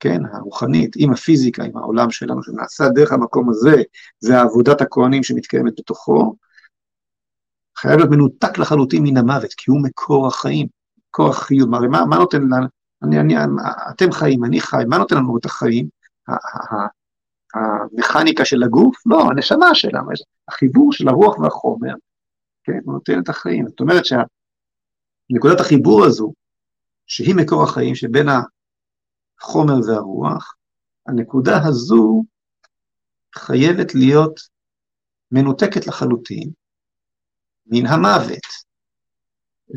כן, הרוחנית, עם הפיזיקה, עם העולם שלנו, שנעשה דרך המקום הזה, זה עבודת הכוהנים שמתקיימת בתוכו, חייב להיות מנותק לחלוטין מן המוות, כי הוא מקור החיים, מקור החיות. הרי מה, מה נותן לנו, אני, אני, אתם חיים, אני חי, מה נותן לנו את החיים? המכניקה של הגוף? לא, הנשמה שלנו, החיבור של הרוח והחומר, כן, הוא נותן את החיים. זאת אומרת שנקודת החיבור הזו, שהיא מקור החיים שבין החומר והרוח, הנקודה הזו חייבת להיות מנותקת לחלוטין מן המוות.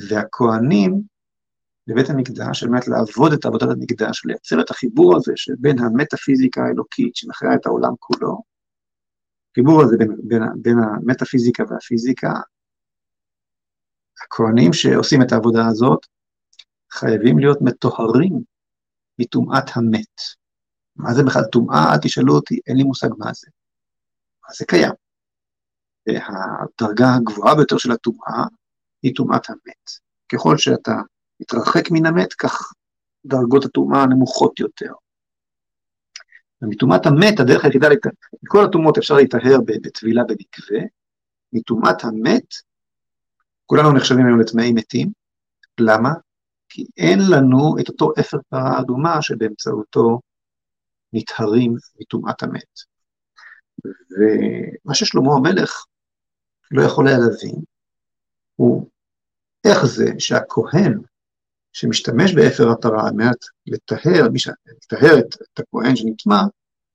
והכוהנים בבית המקדש, על מנת לעבוד את עבודת המקדש, לייצר את החיבור הזה שבין המטאפיזיקה האלוקית שמכריעה את העולם כולו, החיבור הזה בין, בין, בין המטאפיזיקה והפיזיקה, הכוהנים שעושים את העבודה הזאת חייבים להיות מטוהרים מטומאת המת. מה זה בכלל טומאה? אל תשאלו אותי, אין לי מושג מה זה. אז זה קיים. הדרגה הגבוהה ביותר של הטומאה היא טומאת המת. ככל שאתה מתרחק מן המת, כך דרגות הטומאה הנמוכות יותר. ומטומאת המת, הדרך היחידה, מכל הטומאות אפשר להיטהר בטבילה במקווה, מטומאת המת, כולנו נחשבים היום לטמאי מתים, למה? כי אין לנו את אותו אפר פרה אדומה שבאמצעותו נטהרים מטומאת המת. ומה ששלמה המלך לא יכול היה להבין, הוא איך זה שהכהן שמשתמש באפר הפרה על מנת לטהר, לטהר את, את הכהן שנטמא,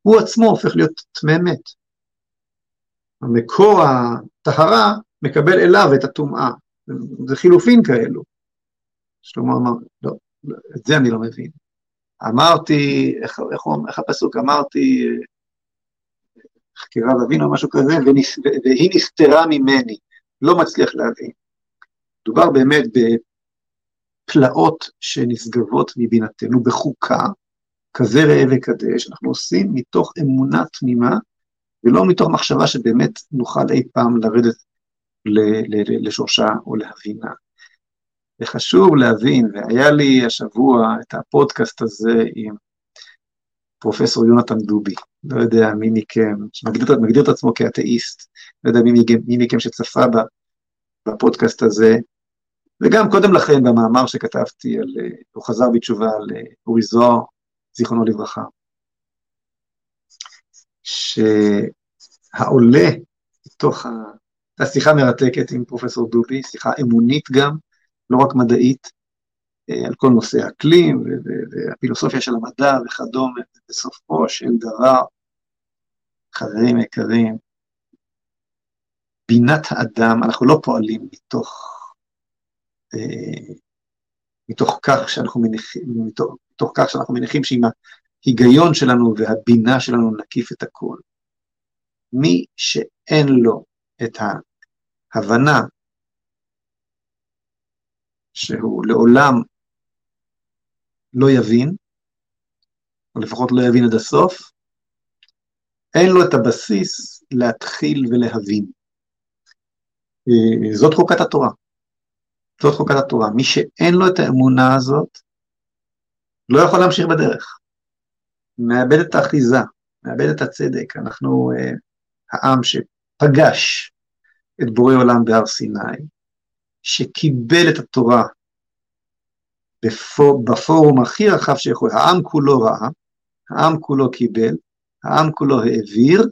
הוא עצמו הופך להיות טמא מת. המקור הטהרה מקבל אליו את הטומאה. זה חילופין כאלו. שלמה אמר, לא, לא, את זה אני לא מבין. אמרתי, איך, איך, איך הפסוק אמרתי, חקירה אבינו או משהו כזה, וניס, והיא נסתרה ממני, לא מצליח להבין. מדובר באמת בפלאות שנשגבות מבינתנו, בחוקה, כזה ראה וקדש, אנחנו עושים מתוך אמונה תמימה, ולא מתוך מחשבה שבאמת נוכל אי פעם לרדת לשורשה או להבינה. וחשוב להבין, והיה לי השבוע את הפודקאסט הזה עם פרופסור יונתן דובי, לא יודע מי מכם, שמגדיר מגדיר את עצמו כאתאיסט, לא יודע מי, מי מכם שצפה בפודקאסט הזה, וגם קודם לכן במאמר שכתבתי על, הוא חזר בתשובה על אורי זוהר, זיכרונו לברכה, שהעולה מתוך ה... הייתה שיחה מרתקת עם פרופסור דובי, שיחה אמונית גם, לא רק מדעית, אה, על כל נושא האקלים והפילוסופיה של המדע וכדומה, ובסופו של דבר, חברים יקרים, בינת האדם, אנחנו לא פועלים מתוך, אה, מתוך כך שאנחנו מניחים, מתוך, מתוך כך שאנחנו מניחים שעם ההיגיון שלנו והבינה שלנו נקיף את הכל. מי שאין לו את ההבנה שהוא לעולם לא יבין, או לפחות לא יבין עד הסוף, אין לו את הבסיס להתחיל ולהבין. אה, זאת חוקת התורה. זאת חוקת התורה. מי שאין לו את האמונה הזאת, לא יכול להמשיך בדרך. מאבד את האחיזה, מאבד את הצדק. אנחנו uh, העם שפגש את בורא עולם בהר סיני, שקיבל את התורה בפור, בפורום הכי רחב שיכול, העם כולו ראה, העם כולו קיבל, העם כולו העביר,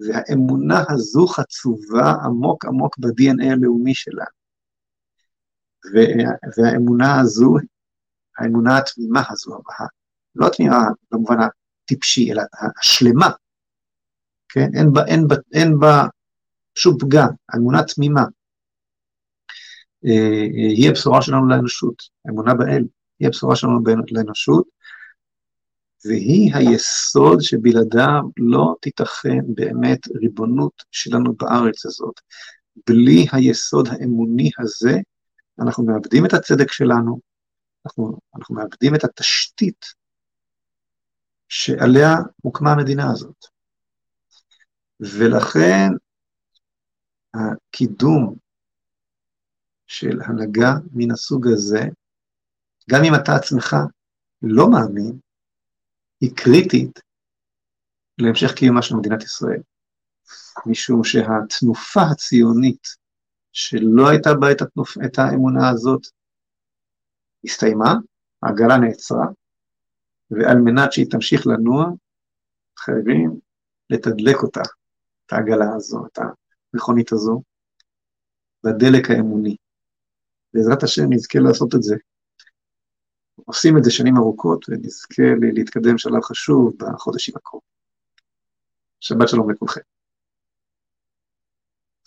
והאמונה הזו חצובה עמוק עמוק ב-DNA הלאומי שלה. והאמונה הזו, האמונה התמימה הזו, לא התמימה במובן הטיפשי, אלא השלמה, כן? אין בה, אין בה, אין בה שום פגם, האמונה תמימה. אה, היא הבשורה שלנו לאנושות, האמונה באל, היא הבשורה שלנו לאנושות, והיא היסוד שבלעדיו לא תיתכן באמת ריבונות שלנו בארץ הזאת. בלי היסוד האמוני הזה, אנחנו מאבדים את הצדק שלנו, אנחנו, אנחנו מאבדים את התשתית שעליה הוקמה המדינה הזאת. ולכן הקידום של הנהגה מן הסוג הזה, גם אם אתה עצמך לא מאמין, היא קריטית להמשך קיומה של מדינת ישראל. משום שהתנופה הציונית שלא הייתה בה את, התנופ... את האמונה הזאת, הסתיימה, העגלה נעצרה, ועל מנת שהיא תמשיך לנוע, חייבים לתדלק אותה, את העגלה הזו, את המכונית הזו, בדלק האמוני. בעזרת השם נזכה לעשות את זה. עושים את זה שנים ארוכות ונזכה להתקדם שלב חשוב בחודשים הקרובים. שבת שלום לכולכם.